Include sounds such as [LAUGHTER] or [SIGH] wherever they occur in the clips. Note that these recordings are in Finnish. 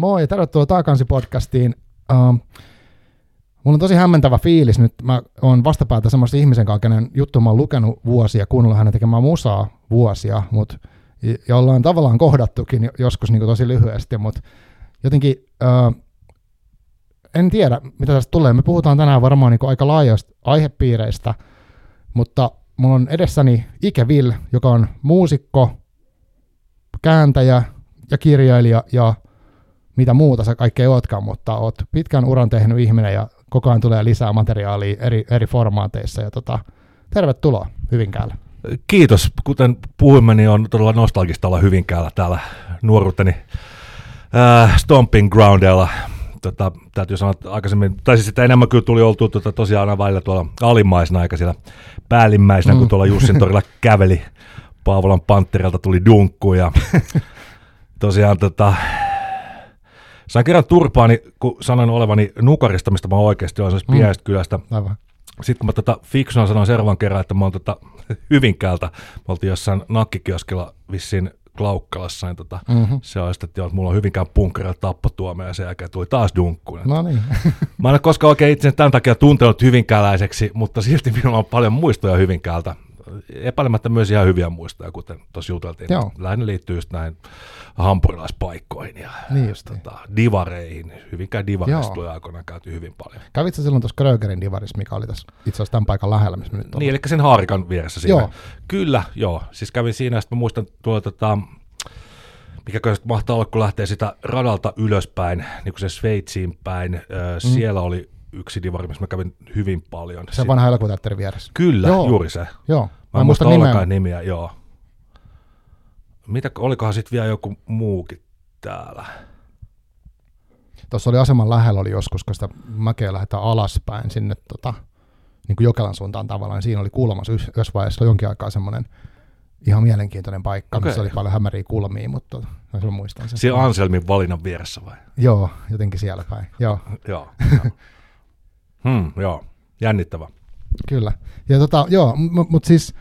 Moi tervetuloa Taakansi podcastiin. Uh, mulla on tosi hämmentävä fiilis nyt. Mä oon vastapäätä semmoista ihmisen kanssa, kenen juttu mä oon lukenut vuosia, kuunnellut hänen tekemään musaa vuosia, mutta ja ollaan tavallaan kohdattukin joskus niin tosi lyhyesti, mutta jotenkin uh, en tiedä, mitä tästä tulee. Me puhutaan tänään varmaan niin aika laajasta aihepiireistä, mutta mulla on edessäni Ike Will, joka on muusikko, kääntäjä ja kirjailija ja mitä muuta sä kaikkea ootkaan, mutta oot pitkän uran tehnyt ihminen ja koko ajan tulee lisää materiaalia eri, eri formaateissa. Ja tota, tervetuloa Hyvinkäällä. Kiitos. Kuten puhuimme, niin on todella nostalgista olla Hyvinkäällä täällä nuoruuteni äh, Stomping Groundilla. Tota, täytyy sanoa, että aikaisemmin, tai siis sitä enemmän kyllä tuli oltu tota, tosiaan aina välillä tuolla alimmaisena, eikä siellä päällimmäisenä, mm. kun tuolla Jussin torilla käveli. Paavolan Pantterilta tuli dunkku ja [LAUGHS] tosiaan tota, Sain kerran turpaani, kun sanoin olevani Nukarista, mistä mä oikeasti olen, siis mm. pienestä kylästä. Aivan. Sitten kun mä tota fiksuna sanoin seuraavan kerran, että mä oon tota [LAUGHS] Hyvinkäältä, me oltiin jossain nakkikioskilla vissiin Klaukkalassa, niin tota, mm-hmm. se on sitten, että mulla on Hyvinkään punkkerilla tappotuomio ja sen jälkeen tuli taas dunkku. No niin. [LAUGHS] mä en ole koskaan oikein itse tämän takia tuntenut hyvinkääläiseksi, mutta silti minulla on paljon muistoja Hyvinkäältä epäilemättä myös ihan hyviä muistoja, kuten tuossa juteltiin. Joo. Lähinnä liittyy just näihin hampurilaispaikkoihin ja niin tota, divareihin. Hyvinkään divareista tuli aikoinaan käyty hyvin paljon. Kävitsä silloin tuossa Krögerin divarissa, mikä oli tässä itse asiassa tämän paikan lähellä, missä nyt Niin, eli sen haarikan vieressä siinä. Joo. Kyllä, joo. Siis kävin siinä, että mä muistan tuolla tota, mikä mahtaa olla, kun lähtee sitä radalta ylöspäin, niin kuin se Sveitsiin päin, mm. siellä oli yksi divari, missä mä kävin hyvin paljon. Se vanha elokuvateatterin vieressä. Kyllä, joo. juuri se. Joo. Mä, en muista ollenkaan nimiä, joo. Mitä, olikohan sitten vielä joku muukin täällä? Tuossa oli aseman lähellä oli joskus, kun sitä mäkeä lähdetään alaspäin sinne tota, niin kuin Jokelan suuntaan tavallaan, niin siinä oli kulmassa yhdessä vaiheessa jonkin aikaa semmoinen ihan mielenkiintoinen paikka, okay. missä oli paljon hämäriä kulmia, mutta mä muistan sen. Siellä Anselmin valinnan vieressä vai? Joo, jotenkin siellä päin, joo. joo. hmm, joo, jännittävä. Kyllä. Ja tota, joo, mutta mut siis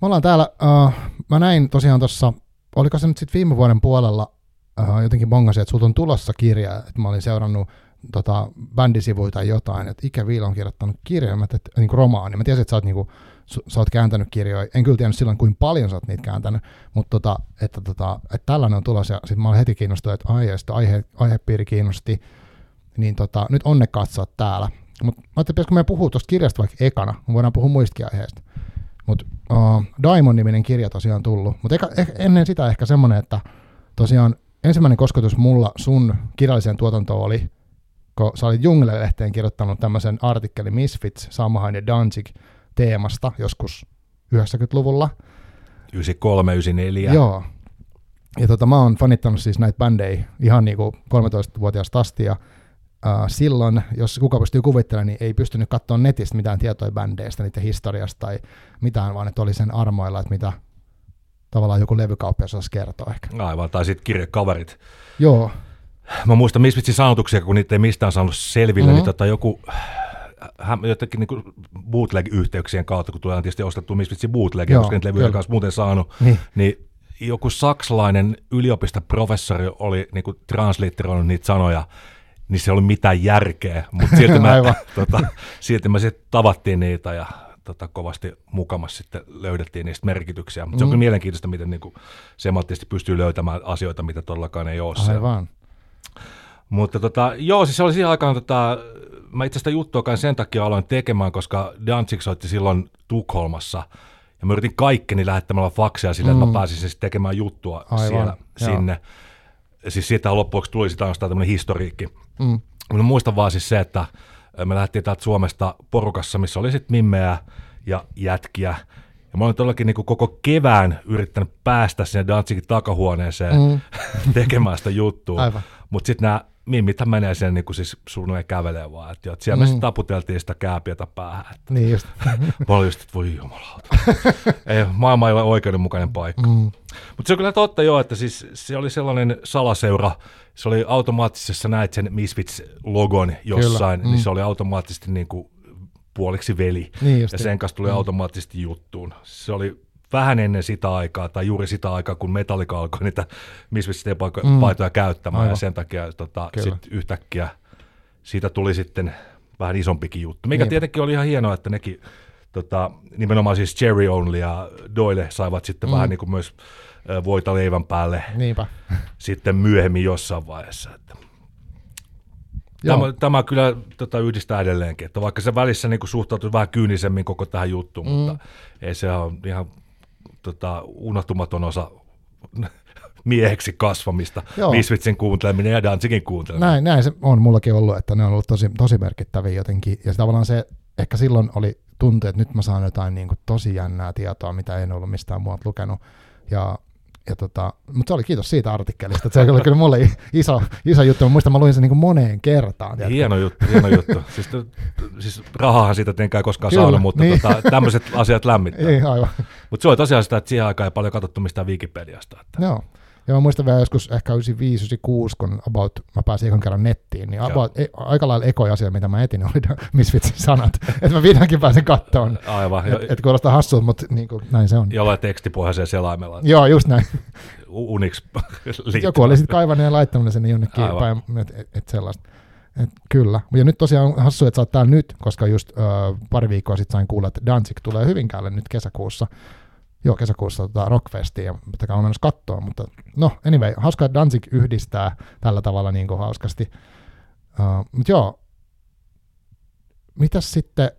me ollaan täällä, uh, mä näin tosiaan tuossa, oliko se nyt sitten viime vuoden puolella, uh, jotenkin bongasin, että sulta on tulossa kirja, että mä olin seurannut tota, bändisivuja tai jotain, että Ikä Viila on kirjoittanut että, että niin kuin romaani. Mä tiesin, että sä oot, niin kuin, sä oot kääntänyt kirjoja. En kyllä tiennyt silloin, kuinka paljon sä oot niitä kääntänyt, mutta tota, että, tota, että tällainen on tulossa. Ja sitten mä olin heti kiinnostunut, että aihe, aihe, aihepiiri kiinnosti. Niin tota, nyt onnekkaat sä oot täällä. Mutta mä ajattelin, pitäisikö me puhua tuosta kirjasta vaikka ekana, me voidaan puhua muistakin aiheista. Mutta uh, Daimon-niminen kirja tosiaan tullut, mutta ennen sitä ehkä semmoinen, että tosiaan ensimmäinen kosketus mulla sun kirjalliseen tuotantoon oli, kun sä olit Jungle-lehteen kirjoittanut tämmöisen artikkelin Misfits, Samhain ja Danzig teemasta joskus 90-luvulla. 93, 94. Joo. Ja tota, mä oon fanittanut siis näitä bändejä ihan niinku 13-vuotiaasta asti, ja silloin, jos kuka pystyy kuvittelemaan, niin ei pystynyt katsoa netistä mitään tietoja bändeistä, niiden historiasta tai mitään, vaan että oli sen armoilla, että mitä tavallaan joku levykauppi osasi kertoa ehkä. Aivan, tai sitten kirjekaverit. Joo. Mä muistan Misfitsin sanotuksia, kun niitä ei mistään saanut selville, mm-hmm. niin tota joku äh, jotenkin niin bootleg-yhteyksien kautta, kun tulee tietysti ostettu Misfitsin bootlegia, koska niitä levyjä kanssa muuten saanut, niin, niin joku saksalainen yliopistoprofessori oli niin translitteroinut niitä sanoja, niin se oli mitään järkeä, mutta silti, mä, [LAUGHS] tota, silti me sitten tavattiin niitä ja tota, kovasti mukamassa sitten löydettiin niistä merkityksiä. Mutta mm. se on kyllä mielenkiintoista, miten niin kuin, semanttisesti pystyy löytämään asioita, mitä todellakaan ei ole Aivan. Mutta tota, joo, siis se oli siihen aikaan, tota, mä itse asiassa juttua sen takia aloin tekemään, koska Danzig soitti silloin Tukholmassa, ja mä yritin kaikkeni lähettämällä faksia sille, mm. että mä mm. pääsisin siis tekemään juttua Aivan, siellä, joo. sinne. Siis siitä loppuksi tuli sitä tämmöinen historiikki. Mm. Mä muistan vaan siis se, että me lähdettiin täältä Suomesta porukassa, missä oli sitten mimmeä ja jätkiä. Ja mä olin todellakin niin koko kevään yrittänyt päästä sinne Danzigin takahuoneeseen mm. [LAUGHS] tekemään sitä juttua. Mutta sitten nämä mimmithän menee sen niin kuin siis suunnilleen kävelee vaan. Että, että siellä mm. me sitten taputeltiin sitä kääpiötä päähän. Että niin just. [LAUGHS] mä olin just, että voi jumalauta. [LAUGHS] ei, maailma ei ole oikeudenmukainen paikka. Mm. Mutta se on kyllä totta jo, että siis se oli sellainen salaseura, se oli automaattisessa, näit sen Misfits-logon jossain, niin mm. niin se oli automaattisesti niin kuin puoliksi veli. Niin ja sen kanssa tuli mm. automaattisesti juttuun. Se oli vähän ennen sitä aikaa, tai juuri sitä aikaa, kun Metallica alkoi niitä Misfitsin Mm. käyttämään, Aivan. ja sen takia tota, Kyllä. sit yhtäkkiä siitä tuli sitten vähän isompikin juttu. Mikä Niinpä. tietenkin oli ihan hienoa, että nekin tota, nimenomaan siis Cherry Only ja Doyle saivat sitten Mm. vähän niin kuin myös voita leivän päälle Niinpä. sitten myöhemmin jossain vaiheessa. Että Joo. Tämä, tämä kyllä tota, yhdistää edelleenkin, että vaikka se välissä niin suhtautuu vähän kyynisemmin koko tähän juttuun, mm. mutta ei se ole ihan tota, unohtumaton osa [LAUGHS] mieheksi kasvamista. Misfitsin kuunteleminen ja Danzigin kuunteleminen. Näin, näin se on mullakin ollut, että ne on ollut tosi, tosi merkittäviä jotenkin. Ja tavallaan se, ehkä silloin oli tuntui, että nyt mä saan jotain niin kuin tosi jännää tietoa, mitä en ollut mistään muualta lukenut. Ja, ja tota, mutta se oli kiitos siitä artikkelista, että se oli kyllä mulle iso, iso juttu. Mä muistan, mä luin sen niin kuin moneen kertaan. tiedätkö? Hieno juttu, hieno juttu. [LAUGHS] Siis, siis rahahan siitä tietenkään koskaan Kyllä, saanut, mutta niin. tota, tämmöiset asiat lämmittää. Ei, aivan. Mutta se oli tosiaan sitä, että siihen aikaan ei paljon katsottu mistään Wikipediasta. Että. Joo. Ja mä muistan vielä joskus ehkä 95-96, kun about, mä pääsin ekan kerran nettiin, niin about, e, aika lailla ekoja asia, mitä mä etin, oli Misfitsin sanat. [LAUGHS] että mä vihdoinkin pääsen kattoon. Aivan, Et, et kuulostaa hassulta, mutta niin kuin, näin se on. jollain tekstipohjaisella selaimella. Joo, just näin. Unix Joku oli sitten kaivannut ja laittanut sen jonnekin Aivan. päin, et, et, et sellaista. Et, kyllä. Ja nyt tosiaan on hassu, että sä oot täällä nyt, koska just ö, pari viikkoa sitten sain kuulla, että Danzig tulee Hyvinkäälle nyt kesäkuussa. Joo, kesäkuussa tota Rockfestiin, ja pitää olla menossa kattoa, mutta no, anyway, hauska, että Danzig yhdistää tällä tavalla niin kuin hauskasti. Uh, mutta joo, mitäs sitten,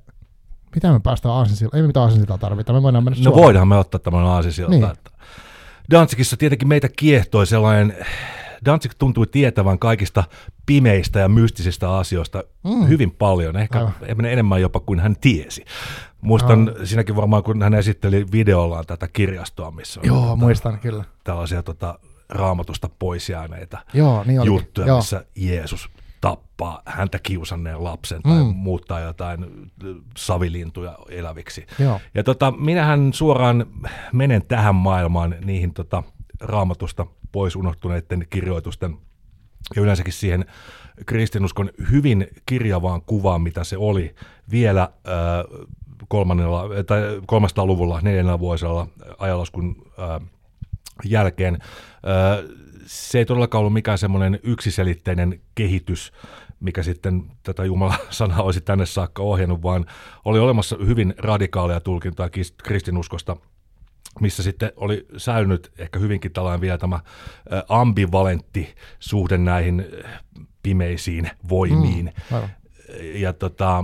mitä me päästään aasinsiltaan? Ei me mitään aasinsiltaa tarvita, me voidaan mennä No Suomeen. voidaan me ottaa tämän aasisilta. Niin. Että Danzigissa tietenkin meitä kiehtoi sellainen, Danzig tuntui tietävän kaikista pimeistä ja mystisistä asioista mm. hyvin paljon, ehkä Aivan. enemmän jopa kuin hän tiesi. Muistan oh. siinäkin varmaan, kun hän esitteli videollaan tätä kirjastoa, missä on Joo, tota, muistan kyllä. tällaisia tota, raamatusta pois jääneitä Joo, niin olikin. juttuja, Joo. missä Jeesus tappaa häntä kiusanneen lapsen tai Mm. muuttaa jotain ö, savilintuja eläviksi. Joo. Ja tota, minähän suoraan menen tähän maailmaan niihin tota, raamatusta pois unohtuneiden kirjoitusten ja yleensäkin siihen kristinuskon hyvin kirjavaan kuvaan, mitä se oli vielä äh, kolmannella, tai 300-luvulla, neljännellä vuosella ajalaskun jälkeen. Se ei todellakaan ollut mikään semmoinen yksiselitteinen kehitys, mikä sitten tätä Jumalan sanaa olisi tänne saakka ohjannut, vaan oli olemassa hyvin radikaalia tulkintaa kristinuskosta, missä sitten oli säilynyt ehkä hyvinkin tällainen vielä tämä ambivalentti suhde näihin pimeisiin voimiin. Mm, aivan. Ja tota,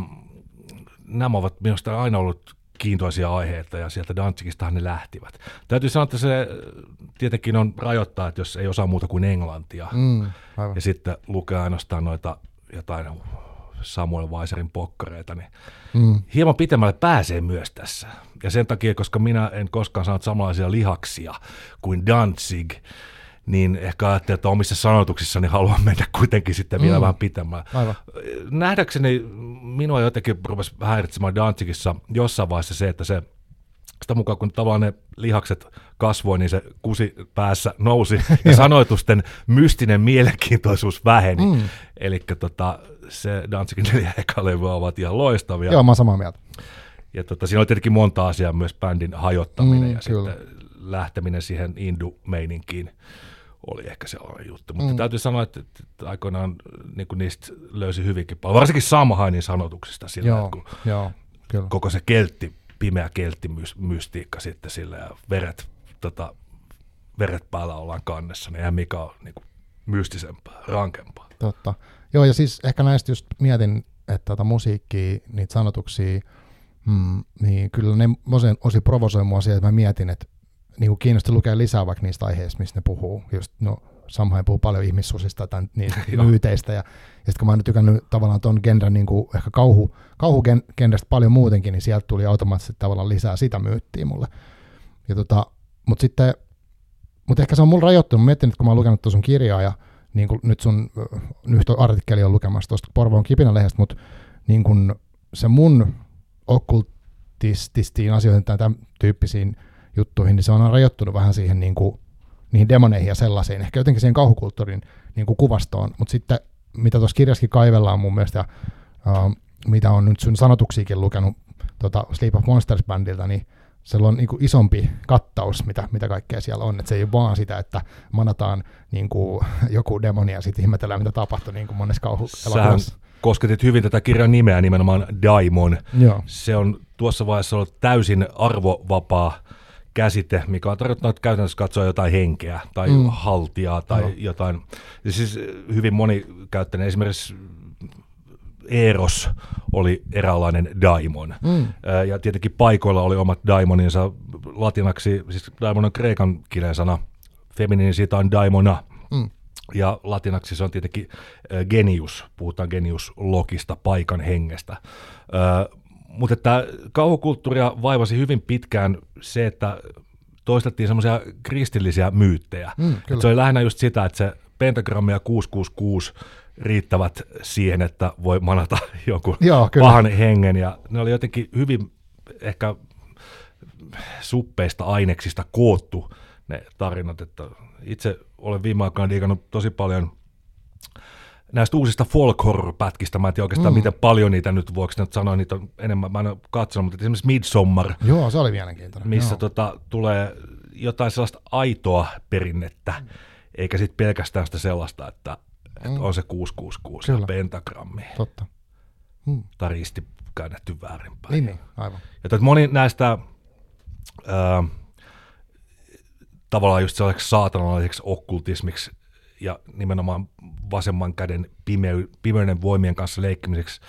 nämä ovat minusta aina ollut kiintoisia aiheita ja sieltä Danzigistahan ne lähtivät. Täytyy sanoa, että se tietenkin on rajoittaa, että jos ei osaa muuta kuin englantia Mm, aivan. ja sitten lukee ainoastaan noita jotain Samuel Weiserin pokkareita, niin Mm. hieman pitemmälle pääsee myös tässä. Ja sen takia, koska minä en koskaan saanut samanlaisia lihaksia kuin Danzig, niin ehkä ajattelin, että omissa sanotuksissani haluan mennä kuitenkin sitten vielä Mm. vähän pitemmälle. Aivan. Nähdäkseni minua jotenkin rupesi häiritsemään Danzigissa jossain vaiheessa se, että se sitä mukaan kun tavallaan ne lihakset kasvoi, niin se kusi päässä nousi [LAUGHS] ja sanoitusten mystinen mielenkiintoisuus väheni. Mm. Eli tota, se Danzigin neljä eka levyä ovat ihan loistavia. Joo, mä oon samaa mieltä. Ja tota, siinä oli tietenkin monta asiaa, myös bändin hajottaminen Mm, ja kyllä. sitten lähteminen siihen indu-meininkiin oli ehkä sellainen juttu. Mutta Mm. täytyy sanoa, että, että aikoinaan niin kuin niistä löysi hyvinkin paljon, varsinkin Samhainin sanotuksista sillä, Joo, että kun joo, kyllä. koko se keltti, pimeä kelttimystiikka sitten sillä ja veret, tota, veret päällä ollaan kannessa, niin eihän mikä on niin kuin mystisempää, rankempaa. Totta. Joo, ja siis ehkä näistä just mietin, että tota musiikkia, niitä sanotuksia, mm, niin kyllä ne osin, osin provosoi mua siihen, että mä mietin, että niin kuin kiinnosti lukea lisää vaikka niistä aiheista, mistä ne puhuu. Just, no, Samhain puhuu paljon ihmissusista tai niistä [LAUGHS] myyteistä, ja, ja sitten kun mä oon nyt tykännyt tavallaan ton genren niin kuin ehkä kauhu, kauhugenrestä paljon muutenkin, niin sieltä tuli automaattisesti tavallaan lisää sitä myyttiä mulle. Ja tota, mutta sitten, mutta ehkä se on mulla rajoittunut. Mä mietin, että kun mä oon lukenut tuon sun kirjaa ja niin kuin nyt sun ö, nyt artikkeli on lukemassa tuosta Porvoon kipinälehdestä, mutta niin kuin se mun okkultististiin asioihin tai tämän tyyppisiin juttuihin, niin se on rajoittunut vähän siihen niin kuin, niihin demoneihin ja sellaisiin, ehkä jotenkin siihen kauhukulttuurin niin kuin kuvastoon, mutta sitten mitä tuossa kirjassakin kaivellaan mun mielestä, ja uh, mitä on nyt sun sanotuksiakin lukenut tota Sleep of Monsters-bändiltä, niin se on niin kuin isompi kattaus, mitä, mitä kaikkea siellä on. että se ei ole vaan sitä, että manataan niin kuin joku demoni ja sitten ihmetellään, mitä tapahtui niin kuin monessa kauhuelokuvassa. kosketit hyvin tätä kirjan nimeä nimenomaan Daimon. Joo. Se on tuossa vaiheessa ollut täysin arvovapaa käsite, mikä on tarkoittanut käytännössä katsoa jotain henkeä tai mm. haltiaa tai no. jotain. Ja siis hyvin moni käyttänyt esimerkiksi Eros oli eräänlainen daimon. Mm. Ja tietenkin paikoilla oli omat daimoninsa. Latinaksi, siis daimon on kreikan kielen sana, feminiini siitä on daimona. Mm. Ja latinaksi se on tietenkin genius, puhutaan genius-logista, paikan hengestä. Mutta että kauhukulttuuria vaivasi hyvin pitkään se, että toistettiin semmoisia kristillisiä myyttejä. Mm, se oli lähinnä just sitä, että se pentagrammi ja 666 riittävät siihen, että voi manata [LAUGHS] jonkun Joo, kyllä. pahan hengen. Ja ne oli jotenkin hyvin ehkä suppeista aineksista koottu ne tarinat. Että itse olen viime aikoina digannut tosi paljon näistä uusista folk horror-pätkistä, mä en tiedä oikeastaan mm. miten paljon niitä nyt, voiko nyt sanoa, niitä on enemmän, mä en ole katsonut, mutta esimerkiksi Midsommar. Joo, se oli mielenkiintoinen. Missä Joo. tota, tulee jotain sellaista aitoa perinnettä, mm. eikä sitten pelkästään sitä sellaista, että että mm. on se 666 Kyllä. ja pentagrammi. Totta. Mm. Tai risti käännetty väärinpäin. Niin, niin aivan. Ja moni näistä ää, tavallaan just sellaiseksi saatanalliseksi okkultismiksi ja nimenomaan vasemman käden pimey, pimeyden voimien kanssa leikkimiseksi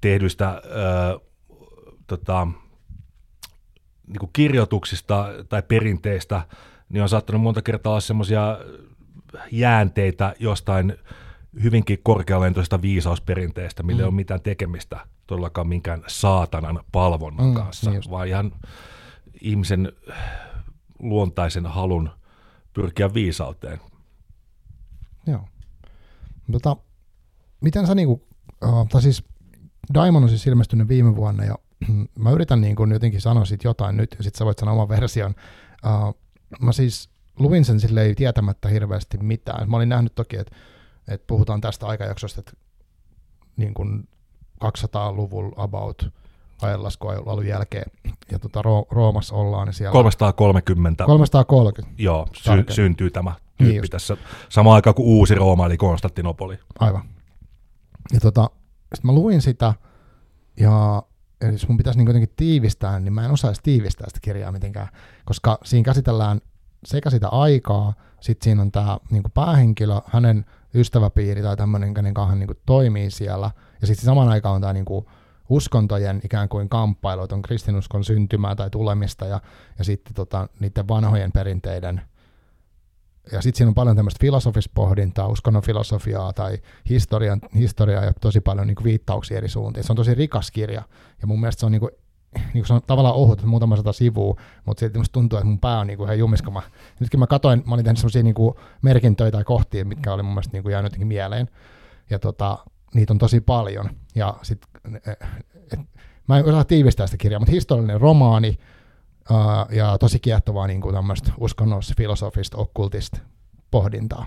tehdyistä ää, tota, niin kuin kirjoituksista tai perinteistä, niin on saattanut monta kertaa olla semmoisia jäänteitä jostain hyvinkin korkealentoista viisausperinteestä, millä mm. ei ole mitään tekemistä todellakaan minkään saatanan palvonnan mm, kanssa, niin vaan ihan ihmisen luontaisen halun pyrkiä viisauteen. Joo. Tota, miten sä niinku, uh, tai siis Diamond on siis ilmestynyt viime vuonna ja [CLEARS THROAT] mä yritän niinku jotenkin sanoa sit jotain nyt ja sit sä voit sanoa oman version. Uh, mä siis luin sen silleen tietämättä hirveästi mitään. Mä olin nähnyt toki, että et puhutaan tästä aikajaksosta, että niin kuin 200-luvulla about ajanlaskuajan jälkeen, ja tota Roomassa ollaan. Niin siellä 330. 330. Joo, sy- syntyy tämä tyyppi niin tässä samaan aikaan kuin uusi Rooma, eli Konstantinopoli. Aivan. Ja tota, sitten mä luin sitä, ja jos mun pitäisi niin jotenkin tiivistää, niin mä en osaisi tiivistää sitä kirjaa mitenkään, koska siinä käsitellään sekä sitä aikaa, sitten siinä on tämä niin päähenkilö, hänen ystäväpiiri tai tämmöinen, kenen kanssa niin kuin toimii siellä. Ja sitten samaan aikaan on tämä niin kuin uskontojen ikään kuin kamppailu, että on kristinuskon syntymää tai tulemista ja, ja sitten tota, niiden vanhojen perinteiden ja sitten siinä on paljon tämmöistä filosofista pohdintaa, uskonnon filosofiaa tai historian, historiaa ja tosi paljon niin kuin viittauksia eri suuntiin. Se on tosi rikas kirja ja mun mielestä se on niin kuin niin kuin se on tavallaan ohut, muutama sata sivua, mutta sitten musta tuntuu, että mun pää on niin kuin ihan jumiskama. Nytkin mä katoin, mä olin tehnyt sellaisia niin kuin merkintöjä tai kohtia, mitkä oli mun mielestä niin kuin jäänyt jotenkin mieleen. Ja tota, niitä on tosi paljon. Ja sit, et, mä en osaa tiivistää sitä kirjaa, mutta historiallinen romaani uh, ja tosi kiehtovaa niin kuin tämmöistä uskonnollista, filosofista, okkultista pohdintaa.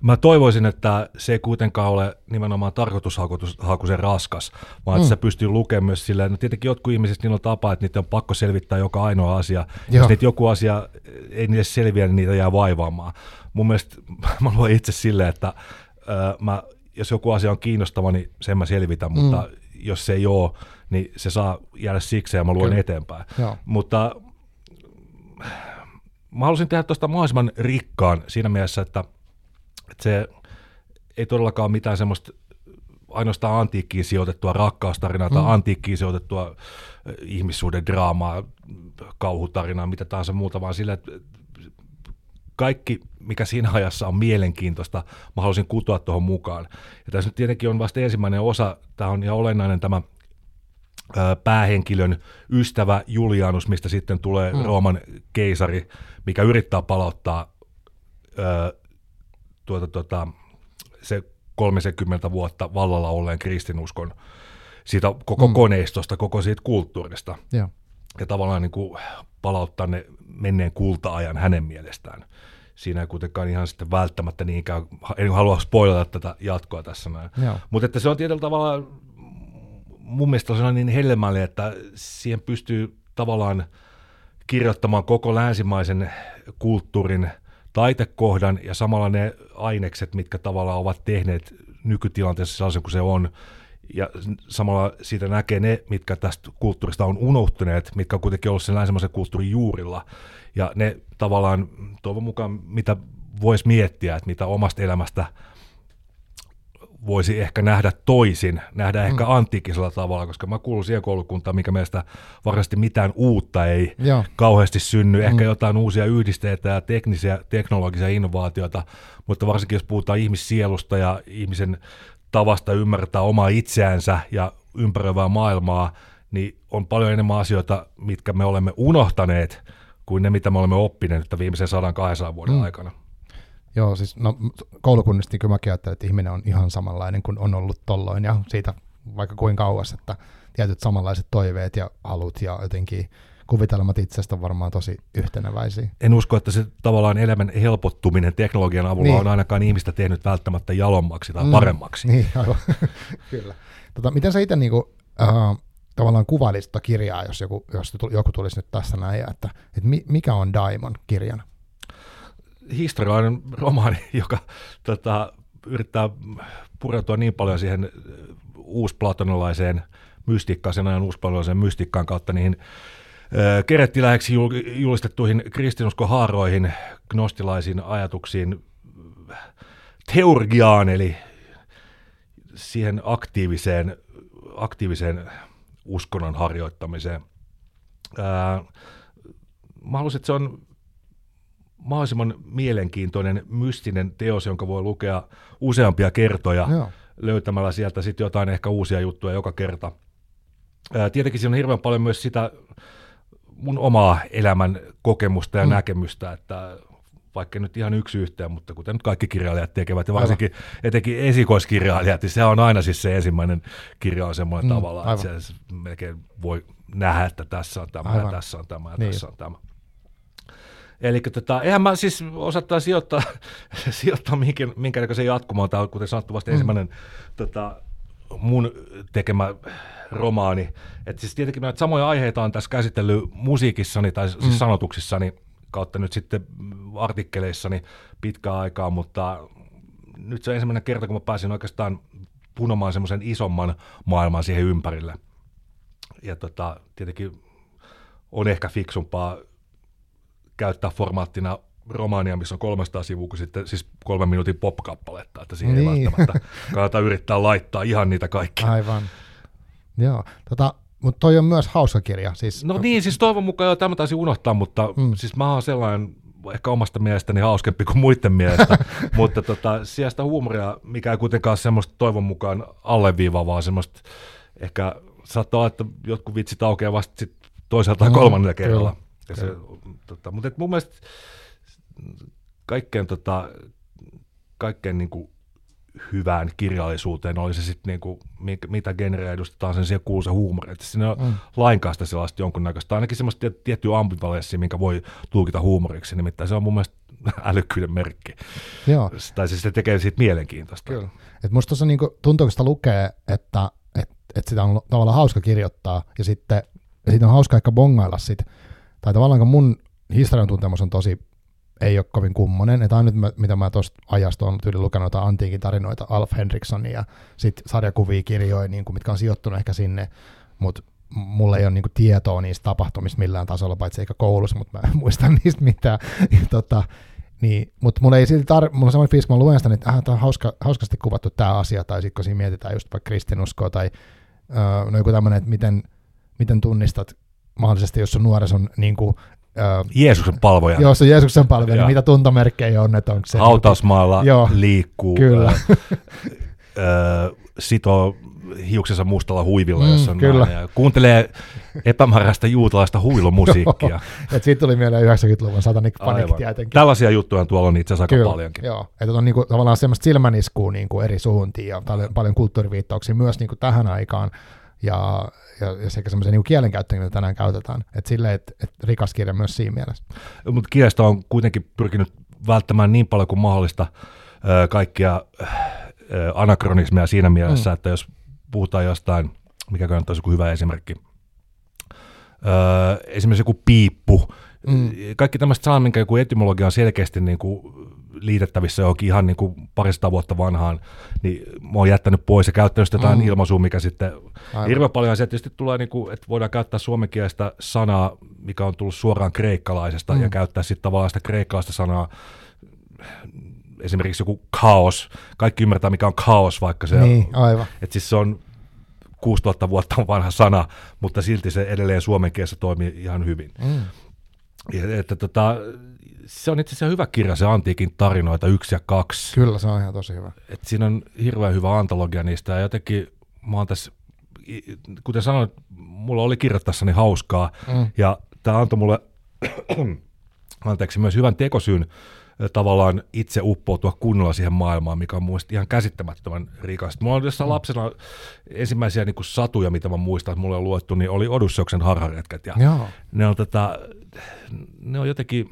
Mä toivoisin, että se ei kuitenkaan ole nimenomaan tarkoitushakuisen raskas, vaan mm. että se pystyy lukemaan myös silleen, no tietenkin jotkut ihmiset, niillä on tapa, että niitä on pakko selvittää joka ainoa asia. Joo. Jos niitä joku asia ei niille selviä, niin niitä jää vaivaamaan. Mun mielestä [LAUGHS] mä luen itse silleen, että äh, mä, jos joku asia on kiinnostava, niin sen mä selvitän, mm. mutta jos se ei ole, niin se saa jäädä siksi ja mä luen Kyllä. eteenpäin. Joo. Mutta mä halusin tehdä tuosta mahdollisimman rikkaan siinä mielessä, että – että se ei todellakaan mitään semmoista ainoastaan antiikkiin sijoitettua rakkaustarinaa mm. tai antiikkiin sijoitettua ihmissuuden draamaa, kauhutarinaa, mitä tahansa muuta, vaan sillä, että kaikki, mikä siinä [LAUGHS] ajassa on mielenkiintoista, mä haluaisin kutoa tuohon mukaan. Ja tässä nyt tietenkin on vasta ensimmäinen osa, tämä on ihan olennainen tämä päähenkilön ystävä Julianus, mistä sitten tulee mm. Rooman keisari, mikä yrittää palauttaa tuota, tuota, se 30 vuotta vallalla olleen kristinuskon siitä koko mm. koneistosta, koko siitä kulttuurista. Ja, ja tavallaan niin kuin palauttaa ne menneen kulta-ajan hänen mielestään. Siinä ei kuitenkaan ihan sitten välttämättä niinkään, en halua spoilata tätä jatkoa tässä näin. Mutta että se on tietyllä tavalla mun mielestä on niin helmällinen, että siihen pystyy tavallaan kirjoittamaan koko länsimaisen kulttuurin taitekohdan ja samalla ne ainekset, mitkä tavallaan ovat tehneet nykytilanteessa sellaisen kuin se on, ja samalla siitä näkee ne, mitkä tästä kulttuurista on unohtuneet, mitkä on kuitenkin ollut sen länsimaisen kulttuurin juurilla. Ja ne tavallaan toivon mukaan, mitä voisi miettiä, että mitä omasta elämästä voisi ehkä nähdä toisin, nähdä mm. ehkä antiikisella tavalla, koska mä kuulun siihen koulukuntaan, mikä meistä varmasti mitään uutta ei Joo. kauheasti synny, mm. ehkä jotain uusia yhdisteitä ja teknisiä, teknologisia innovaatioita, mutta varsinkin jos puhutaan ihmissielusta ja ihmisen tavasta ymmärtää omaa itseänsä ja ympäröivää maailmaa, niin on paljon enemmän asioita, mitkä me olemme unohtaneet, kuin ne, mitä me olemme oppineet viimeisen 100-200 vuoden mm. aikana. Joo, siis no, koulukunnista niin mäkin ajattelen, että ihminen on ihan samanlainen kuin on ollut tolloin ja siitä vaikka kuin kauas, että tietyt samanlaiset toiveet ja halut ja jotenkin kuvitelmat itsestä on varmaan tosi yhteneväisiä. En usko, että se tavallaan elämän helpottuminen teknologian avulla niin. on ainakaan ihmistä tehnyt välttämättä jalommaksi tai mm, paremmaksi. Niin, aivan. [LAUGHS] Kyllä. Tota, miten sä itse niinku, uh, tavallaan kuvailisit tuota kirjaa, jos joku, jos joku tulisi nyt tässä näin, että, että mikä on Daimon kirjana? Historiallinen romaani, [LAUGHS] joka tota, yrittää pureutua niin paljon siihen uusplatonalaiseen mystiikkaan, sen ajan uusplatonilaiseen mystiikkaan kautta niihin kerettiläheksi julistettuihin kristinuskohaaroihin, gnostilaisiin ajatuksiin, teurgiaan, eli siihen aktiiviseen, aktiiviseen uskonnon harjoittamiseen. Ää, mä haluaisin, että se on mahdollisimman mielenkiintoinen, mystinen teos, jonka voi lukea useampia kertoja Joo. löytämällä sieltä sitten jotain ehkä uusia juttuja joka kerta. Ää, tietenkin siinä on hirveän paljon myös sitä mun omaa elämän kokemusta ja mm. näkemystä, että vaikka nyt ihan yksi yhteen, mutta kuten nyt kaikki kirjailijat tekevät, ja varsinkin aivan. etenkin esikoiskirjailijat, niin se on aina siis se ensimmäinen kirja on semmoinen mm, tavalla, aivan. että se melkein voi nähdä, että tässä on tämä, aivan. ja tässä on tämä, ja niin. tässä on tämä. Eli tota, eihän mä siis osattaa sijoittaa, [LAUGHS] sijoittaa minkä, minkäännäköisen jatkumaan. Tämä on kuten sanottu vasta mm. ensimmäinen tota, mun tekemä romaani. Et siis tietenkin näitä samoja aiheita on tässä käsitellyt musiikissani tai siis mm. sanotuksissani kautta nyt sitten artikkeleissani pitkään aikaa, mutta nyt se on ensimmäinen kerta, kun mä pääsin oikeastaan punomaan semmoisen isomman maailman siihen ympärille. Ja tota, tietenkin on ehkä fiksumpaa käyttää formaattina romaania, missä on 300 sivua, kun sitten siis kolmen minuutin pop-kappaletta, että siihen niin. ei välttämättä [LAUGHS] kannata yrittää laittaa ihan niitä kaikkia. Aivan. Joo, tota, mutta toi on myös hauska kirja. Siis... No niin, siis toivon mukaan jo tämä taisi unohtaa, mutta mm. siis mä oon sellainen ehkä omasta mielestäni hauskempi kuin muiden mielestä, [LAUGHS] mutta tota, sijasta huumoria, mikä ei kuitenkaan semmoista toivon mukaan alleviivaa, vaan semmoista ehkä saattaa olla, että jotkut vitsit aukeaa vasta sit toisella tai kolmannella kerralla. Ja se, tota, mutta et mun mielestä kaikkein, tota, kaikkein niin kuin hyvään kirjallisuuteen, oli se sitten niinku, mitä genreä edustetaan, sen siellä kuuluu se huumori. Että siinä on mm. lainkaan sitä sellaista jonkunnäköistä, ainakin semmoista tiettyä ambivalenssia, minkä voi tulkita huumoriksi, nimittäin se on mun mielestä [LAUGHS] älykkyyden merkki. Joo. Tai siis se tekee siitä mielenkiintoista. Kyllä. Et musta tuossa niinku, tuntuu, kun sitä lukee, että et, et sitä on tavallaan hauska kirjoittaa, ja sitten ja siitä on hauska ehkä bongailla sit, tai tavallaan mun historian tuntemus on tosi ei ole kovin kummonen. Että ainut, mitä mä tuosta ajasta on tyyli lukenut jotain antiikin tarinoita, Alf Henrikssonia ja sitten sarjakuvia kirjoja, niin kuin, mitkä on sijoittunut ehkä sinne, mutta mulla ei ole niin kuin, tietoa niistä tapahtumista millään tasolla, paitsi eikä koulussa, mutta mä en muista [LAUGHS] niistä mitään. tota, niin, mutta mulla ei silti tar- mulla on semmoinen fiilis, kun mä luen sitä, niin että äh, tämä on hauska, hauskasti kuvattu tämä asia, tai sitten kun siinä mietitään just vaikka kristinuskoa, tai öö, no joku tämmöinen, että miten, miten tunnistat mahdollisesti, jos sun nuorison niin kuin, Uh, Jeesuksen palvoja. Joo, se Jeesuksen palvoja. Niin mitä tuntomerkkejä on, että onko se... Hautausmaalla joo, liikkuu. Kyllä. Äh, äh, sitoo hiuksensa mustalla huivilla, mm, jos on kyllä. Näin, ja kuuntelee epämääräistä juutalaista huilumusiikkia. [LAUGHS] Et siitä tuli mieleen 90-luvun Satanic Panic tietenkin. Tällaisia juttuja tuolla on itse asiassa aika paljonkin. Joo, että on niinku, tavallaan semmoista silmäniskua niinku eri suuntiin ja paljon, paljon kulttuuriviittauksia myös niinku tähän aikaan ja, ja, ja sekä semmoisen niin kielenkäyttöön, mitä tänään käytetään. Että silleen, että et rikas kirja myös siinä mielessä. Mutta kirjasto on kuitenkin pyrkinyt välttämään niin paljon kuin mahdollista ö, kaikkia ö, anakronismia siinä mielessä, mm. että jos puhutaan jostain, mikä kannattaisi joku hyvä esimerkki, ö, esimerkiksi joku piippu, Mm. Kaikki tämmöistä saa, minkä joku etymologia on selkeästi niin kuin liitettävissä johonkin ihan niin kuin parista vuotta vanhaan, niin mä oon jättänyt pois ja käyttänyt sitä jotain mm. ilmaisua, mikä sitten Aivan. hirveän paljon se tietysti tulee, niin kuin, että voidaan käyttää suomenkielistä sanaa, mikä on tullut suoraan kreikkalaisesta mm. ja käyttää sitten tavallaan sitä kreikkalaista sanaa esimerkiksi joku kaos. Kaikki ymmärtää, mikä on kaos, vaikka se, niin, aivan. Et siis se on 6000 vuotta vanha sana, mutta silti se edelleen suomen kielessä toimii ihan hyvin. Mm. Ja, että tota, se on itse asiassa hyvä kirja, se Antiikin tarinoita yksi ja kaksi. Kyllä, se on ihan tosi hyvä. Et siinä on hirveän hyvä antologia niistä ja jotenkin mä oon tässä, kuten sanoin, mulla oli kirjoittaessani niin hauskaa mm. ja tämä antoi mulle [CLEARS THROAT] anteeksi, myös hyvän tekosyyn tavallaan itse uppoutua kunnolla siihen maailmaan, mikä on muista ihan käsittämättömän rikas. Mulla on jossain mm. lapsena ensimmäisiä niin kuin satuja, mitä mä muistan, että mulle on luettu, niin oli Odysseuksen harharetket. Ja Joo. ne on, tätä, ne on jotenkin,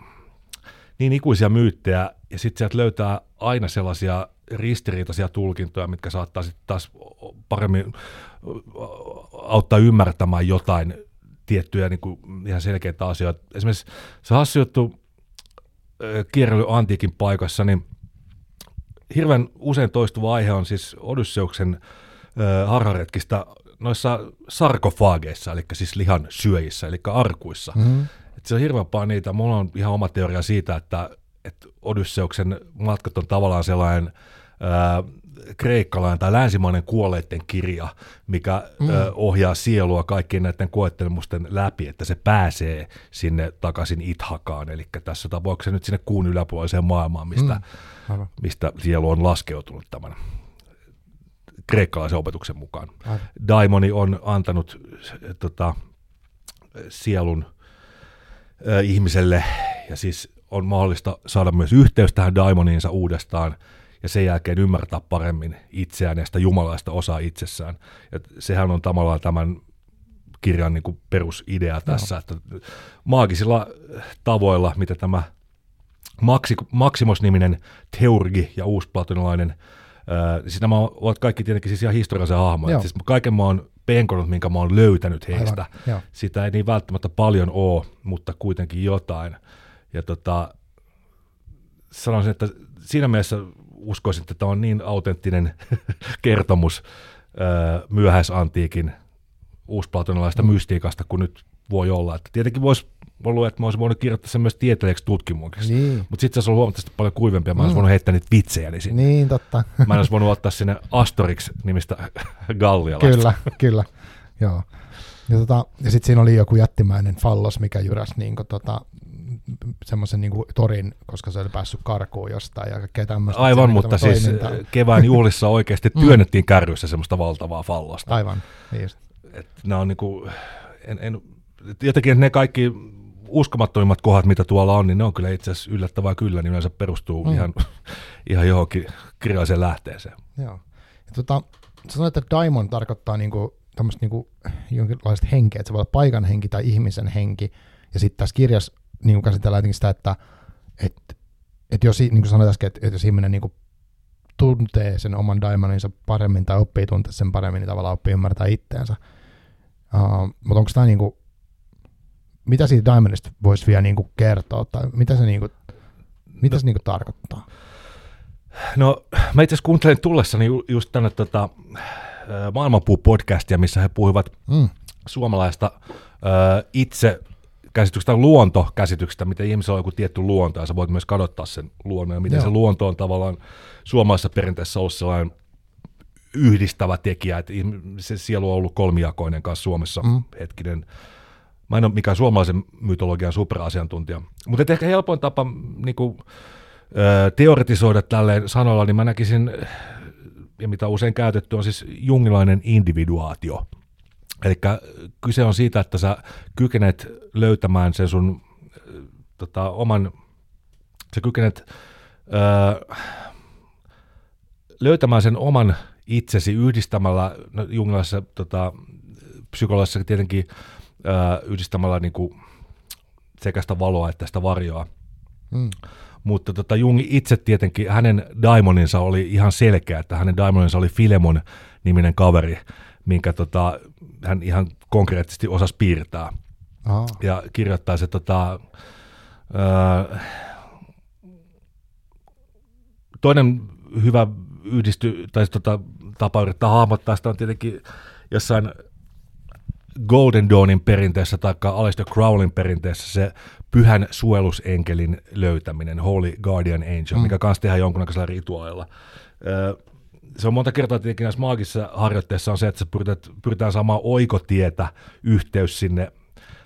niin ikuisia myyttejä, ja sitten sieltä löytää aina sellaisia ristiriitaisia tulkintoja, mitkä saattaa sitten taas paremmin auttaa ymmärtämään jotain tiettyjä niin kuin ihan selkeitä asioita. Esimerkiksi se hassu juttu kierrely antiikin paikassa, niin hirveän usein toistuva aihe on siis Odysseuksen harharetkistä noissa sarkofaageissa, eli siis lihan syöjissä, eli arkuissa. Mm-hmm. Et se on hirveän niitä. Mulla on ihan oma teoria siitä, että, että Odysseuksen matkat on tavallaan sellainen ää, kreikkalainen tai länsimainen kuolleiden kirja, mikä mm. ö, ohjaa sielua kaikkien näiden koettelemusten läpi, että se pääsee sinne takaisin Ithakaan, eli tässä tapauksessa nyt sinne kuun yläpuoliseen maailmaan, mistä, mm. mistä sielu on laskeutunut tämän kreikkalaisen opetuksen mukaan. Aivan. Daimoni on antanut äh, tota, sielun – ihmiselle, ja siis on mahdollista saada myös yhteys tähän daimoniinsa uudestaan, ja sen jälkeen ymmärtää paremmin itseään ja sitä jumalaista osaa itsessään. Ja sehän on tavallaan tämän kirjan niin kuin perusidea tässä, no. että maagisilla tavoilla, mitä tämä Maxi- Maximus-niminen teurgi ja uusplatonilainen, äh, siis nämä ovat kaikki tietenkin siis ihan historiallisia hahmoja. Siis kaiken maan penkonut, minkä mä oon löytänyt heistä. Aivan. Sitä ei niin välttämättä paljon oo, mutta kuitenkin jotain. Ja tota, sanoisin, että siinä mielessä uskoisin, että tämä on niin autenttinen [LAUGHS] kertomus öö, myöhäisantiikin uusplatonalaista mm. mystiikasta kun nyt voi olla. Että tietenkin voisi ollut, että mä olisin voinut kirjoittaa sen myös tieteelliseksi tutkimukseksi. Niin. Mutta sitten se olisi huomattavasti paljon kuivempia. Mä olisin mm. voinut heittää niitä vitsejä sinne. Niin, totta. Mä olisin voinut ottaa sinne Astorix-nimistä gallialaista. Kyllä, kyllä. Joo. Ja, tota, ja sitten siinä oli joku jättimäinen fallos, mikä jyräsi niin tota, semmoisen niin torin, koska se oli päässyt karkuun jostain ja kaikkea tämmöistä. Aivan, se, mutta siis kevään juhlissa oikeasti mm. työnnettiin kärryissä semmoista valtavaa fallosta. Aivan, niin just. Et nämä on niin kuin, en, en jotenkin ne kaikki uskomattomimmat kohdat, mitä tuolla on, niin ne on kyllä itse asiassa yllättävää kyllä, niin yleensä perustuu mm. ihan, [LAUGHS] ihan johonkin kirjalliseen lähteeseen. Joo. Ja tota, sanoit, että daimon tarkoittaa niinku tämmöistä niinku jonkinlaista henkeä, että se voi olla paikan henki tai ihmisen henki, ja sitten tässä kirjassa niinku käsitellään jotenkin sitä, että et, et jos, niin kuin sanoit äsken, että et jos ihminen niinku tuntee sen oman daimoninsa paremmin tai oppii tuntea sen paremmin, niin tavallaan oppii ymmärtää itteensä. Uh, mutta onko tämä niinku, mitä siitä Diamondista voisi vielä niin kuin kertoa, tai mitä se, niin kuin, mitä no, se niin kuin tarkoittaa? No, mä itse asiassa kuuntelin tullessani ju, just tänne tota, äh, Maailmanpuu-podcastia, missä he puhuivat mm. suomalaista ö, itse käsityksestä, luontokäsityksestä, miten ihmisellä on joku tietty luonto, ja sä voit myös kadottaa sen luonnon, ja miten Joo. se luonto on tavallaan suomalaisessa perinteessä ollut sellainen yhdistävä tekijä, että se sielu on ollut kolmijakoinen kanssa Suomessa mm. hetkinen Mä en ole mikään suomalaisen mytologian superasiantuntija. Mutta ehkä helpoin tapa niin kuin, teoretisoida tälle sanoilla, niin mä näkisin, ja mitä usein käytetty, on siis jungilainen individuaatio. Eli kyse on siitä, että sä kykenet löytämään sen sun tota, oman, sä kykenet öö, löytämään sen oman itsesi yhdistämällä no, jungilaisessa tota, psykologisessa tietenkin yhdistämällä niin kuin sekä sitä valoa että sitä varjoa. Mm. Mutta tota, Jung itse tietenkin, hänen daimoninsa oli ihan selkeä, että hänen daimoninsa oli Filemon niminen kaveri, minkä tota, hän ihan konkreettisesti osasi piirtää. Aha. Ja kirjoittaa se tota, öö, toinen hyvä yhdisty, tai tota, tapa yrittää hahmottaa sitä on tietenkin jossain Golden Dawnin perinteessä tai Aleister Crowlin perinteessä se pyhän suojelusenkelin löytäminen, Holy Guardian Angel, mm. mikä kanssa tehdään jonkunnäköisellä rituaalilla. Se on monta kertaa tietenkin näissä maagisissa harjoitteissa on se, että se pyritään, pyritään saamaan oikotietä, yhteys sinne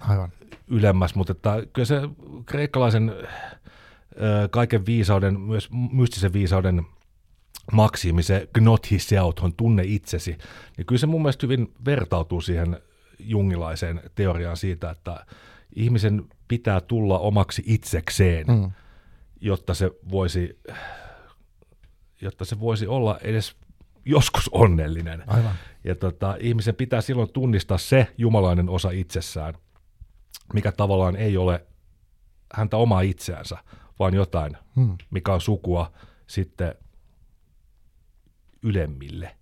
aivan. ylemmäs, mutta että kyllä se kreikkalaisen kaiken viisauden, myös mystisen viisauden maksimi, se gnot hisseaut, on tunne itsesi, niin kyllä se mun mielestä hyvin vertautuu siihen jungilaiseen teoriaan siitä, että ihmisen pitää tulla omaksi itsekseen, Mm. jotta se voisi jotta se voisi olla edes joskus onnellinen. Aivan. Ja tota, ihmisen pitää silloin tunnistaa se jumalainen osa itsessään, mikä tavallaan ei ole häntä omaa itseänsä, vaan jotain, Mm. mikä on sukua sitten ylemmille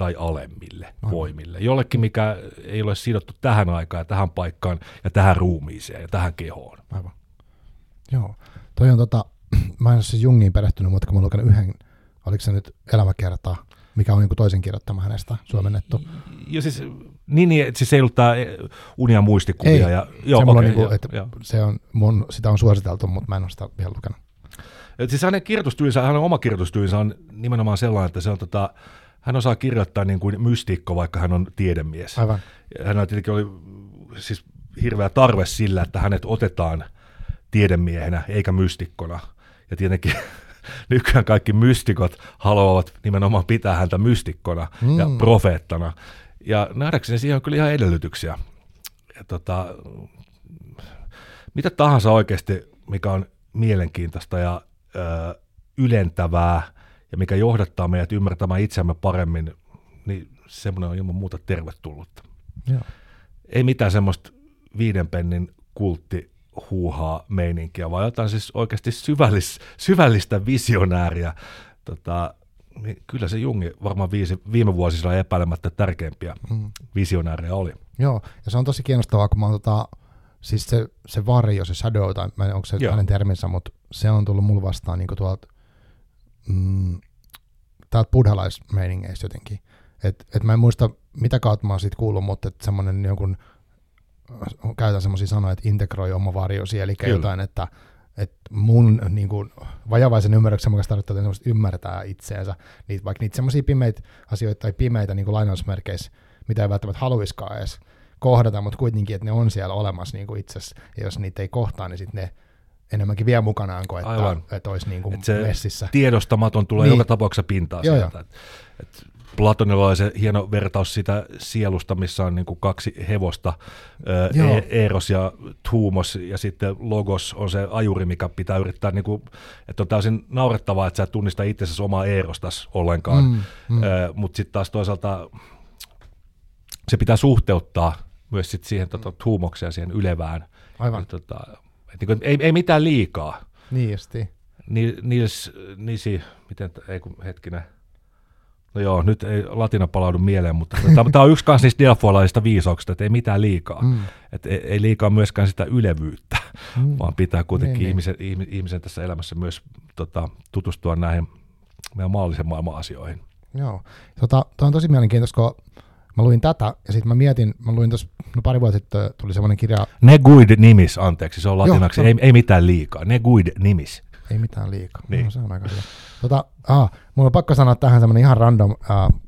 tai alemmille Aivan. voimille. Jollekin, mikä ei ole sidottu tähän aikaan ja tähän paikkaan ja tähän ruumiiseen ja tähän kehoon. Aivan. Joo. Toi on tota, [CLEARS THROAT] mä en ole siis Jungiin perehtynyt, mutta kun mä oon lukenut yhden, oliko se nyt elämäkertaa, mikä on niin toisen kirjoittama hänestä suomennettu. Ja siis, niin, niin että siis ei ollut tämä unia muistikuvia. Ei, ja, Joo, se, okei, niinku, joo, että joo. se on, mun, sitä on suositeltu, mutta mä en ole sitä vielä lukenut. Et siis hänen kirjoitustyylinsä, hänen oma kirjoitustyylinsä on nimenomaan sellainen, että se on tota, hän osaa kirjoittaa niin kuin mystiikko, vaikka hän on tiedemies. Aivan. Hänellä tietenkin oli siis hirveä tarve sillä, että hänet otetaan tiedemiehenä eikä mystikkona. Ja tietenkin [LAUGHS] nykyään kaikki mystikot haluavat nimenomaan pitää häntä mystikkona mm. ja profeettana. Ja nähdäkseni siihen on kyllä ihan edellytyksiä. Ja tota, mitä tahansa oikeasti, mikä on mielenkiintoista ja ö, ylentävää ja mikä johdattaa meidät ymmärtämään itseämme paremmin, niin semmoinen on ilman muuta tervetullutta. Joo. Ei mitään semmoista viiden pennin kultti huuhaa meininkiä, vaan jotain siis oikeasti syvällis, syvällistä visionääriä. Tota, niin kyllä se Jungi varmaan viisi, viime vuosina epäilemättä tärkeimpiä Mm. visionäärejä oli. Joo, ja se on tosi kiinnostavaa, kun mä oon tota, siis se, se varjo, se shadow, tai mä en, onko se Joo. hänen terminsä, mutta se on tullut mulle vastaan niin tuolta, mm, täältä buddhalaismeiningeistä jotenkin. Et, et mä en muista, mitä kautta mä oon siitä kuullut, mutta et semmoinen jonkun, äh, käytän semmoisia sanoja, että integroi oma varjosi, eli Kyllä. jotain, että et mun niin kuin, vajavaisen ymmärryksen mukaan tarkoittaa että semmoista ymmärtää itseensä, niitä, vaikka niitä semmoisia pimeitä asioita tai pimeitä niin kuin lainausmerkeissä, mitä ei välttämättä haluiskaan edes kohdata, mutta kuitenkin, että ne on siellä olemassa niin kuin itsessä, ja jos niitä ei kohtaa, niin sitten ne enemmänkin vie mukanaan kuin että, Aivan. että olisi niin kuin Et se messissä. tiedostamaton tulee Niin. joka tapauksessa pintaan Joo, sieltä. Et, et Platonilla oli se hieno vertaus sitä sielusta, missä on niin kuin kaksi hevosta, Joo. e- Eros ja Thumos, ja sitten Logos on se ajuri, mikä pitää yrittää, niin kuin, että on täysin naurettavaa, että sä et tunnista itsesi omaa Erostas ollenkaan, Mm, mm. Ö, mutta sitten taas toisaalta se pitää suhteuttaa myös sit siihen tota, Thumokseen ja siihen ylevään. Aivan, Ja, tota, et, niin kuin, ei, ei mitään liikaa. niin justi. Ni- Nils, Nisi, miten, ei kun hetkinen. No joo, nyt ei latina palaudu mieleen, mutta tämä on yksi kanssa niistä delfoalaisista viisauksista, että ei mitään liikaa. Mm. Että ei, ei liikaa myöskään sitä ylevyyttä, Mm. vaan pitää kuitenkin Niin, niin. ihmisen, ihmi- ihmisen tässä elämässä myös tota, tutustua näihin meidän maallisen maailman asioihin. Joo. Tota, toi on tosi mielenkiintoista, kun mä luin tätä, ja sitten mä mietin, mä luin tuossa, no pari vuotta sitten tuli semmoinen kirja, Ne guid nimis, anteeksi, se on latinaksi, se on- ei, ei mitään liikaa. Ne guid nimis. ei mitään liikaa. Niin. No, se on aika hyvä. Tota, ah, mulla on pakko sanoa tähän semmoinen ihan random uh,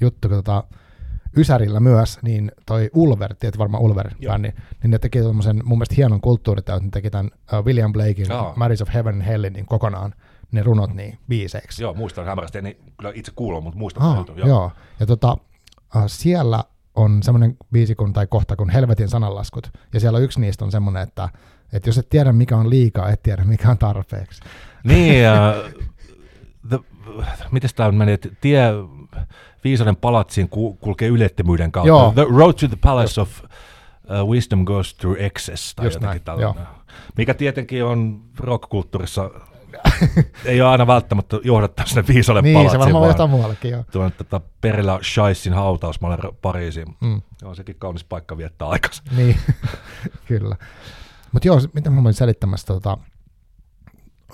juttu, kun tota, Ysärillä myös, niin toi Ulver, tiedät varmaan Ulver-bändi, niin ne teki tommosen mun mielestä hienon kulttuuritäyt, ne teki tämän uh, William Blakein Jaa. Marriage of Heaven and Hellin niin kokonaan ne runot niin biiseiksi. Joo, muistan hämärästi, en kyllä itse kuullut, mutta muistan. Ah, joo. joo. Ja tota, siellä on semmoinen biisi kun, tai kohta kuin Helvetin sananlaskut, ja siellä yksi niistä on semmoinen, että, että jos et tiedä mikä on liikaa, et tiedä mikä on tarpeeksi. Niin, ja [LAUGHS] the, miten tämä meni, että tie viisauden palatsiin ku, kulkee ylettömyyden kautta. Joo. The road to the palace of uh, wisdom goes through excess, tai Just jotenkin näin, tällainen. Mikä tietenkin on rockkulttuurissa [LAUGHS] ei ole aina välttämättä johdattaa sinne viisalle niin, palatsiin, se varmaan voi johtaa muuallekin, joo. tuonne tota Perillä Scheissin hautausmaalle Pariisiin. Mm. Joo, sekin kaunis paikka viettää aikansa. [LAUGHS] Niin, [LAUGHS] kyllä. Mutta joo, mitä mä olin selittämässä, tota,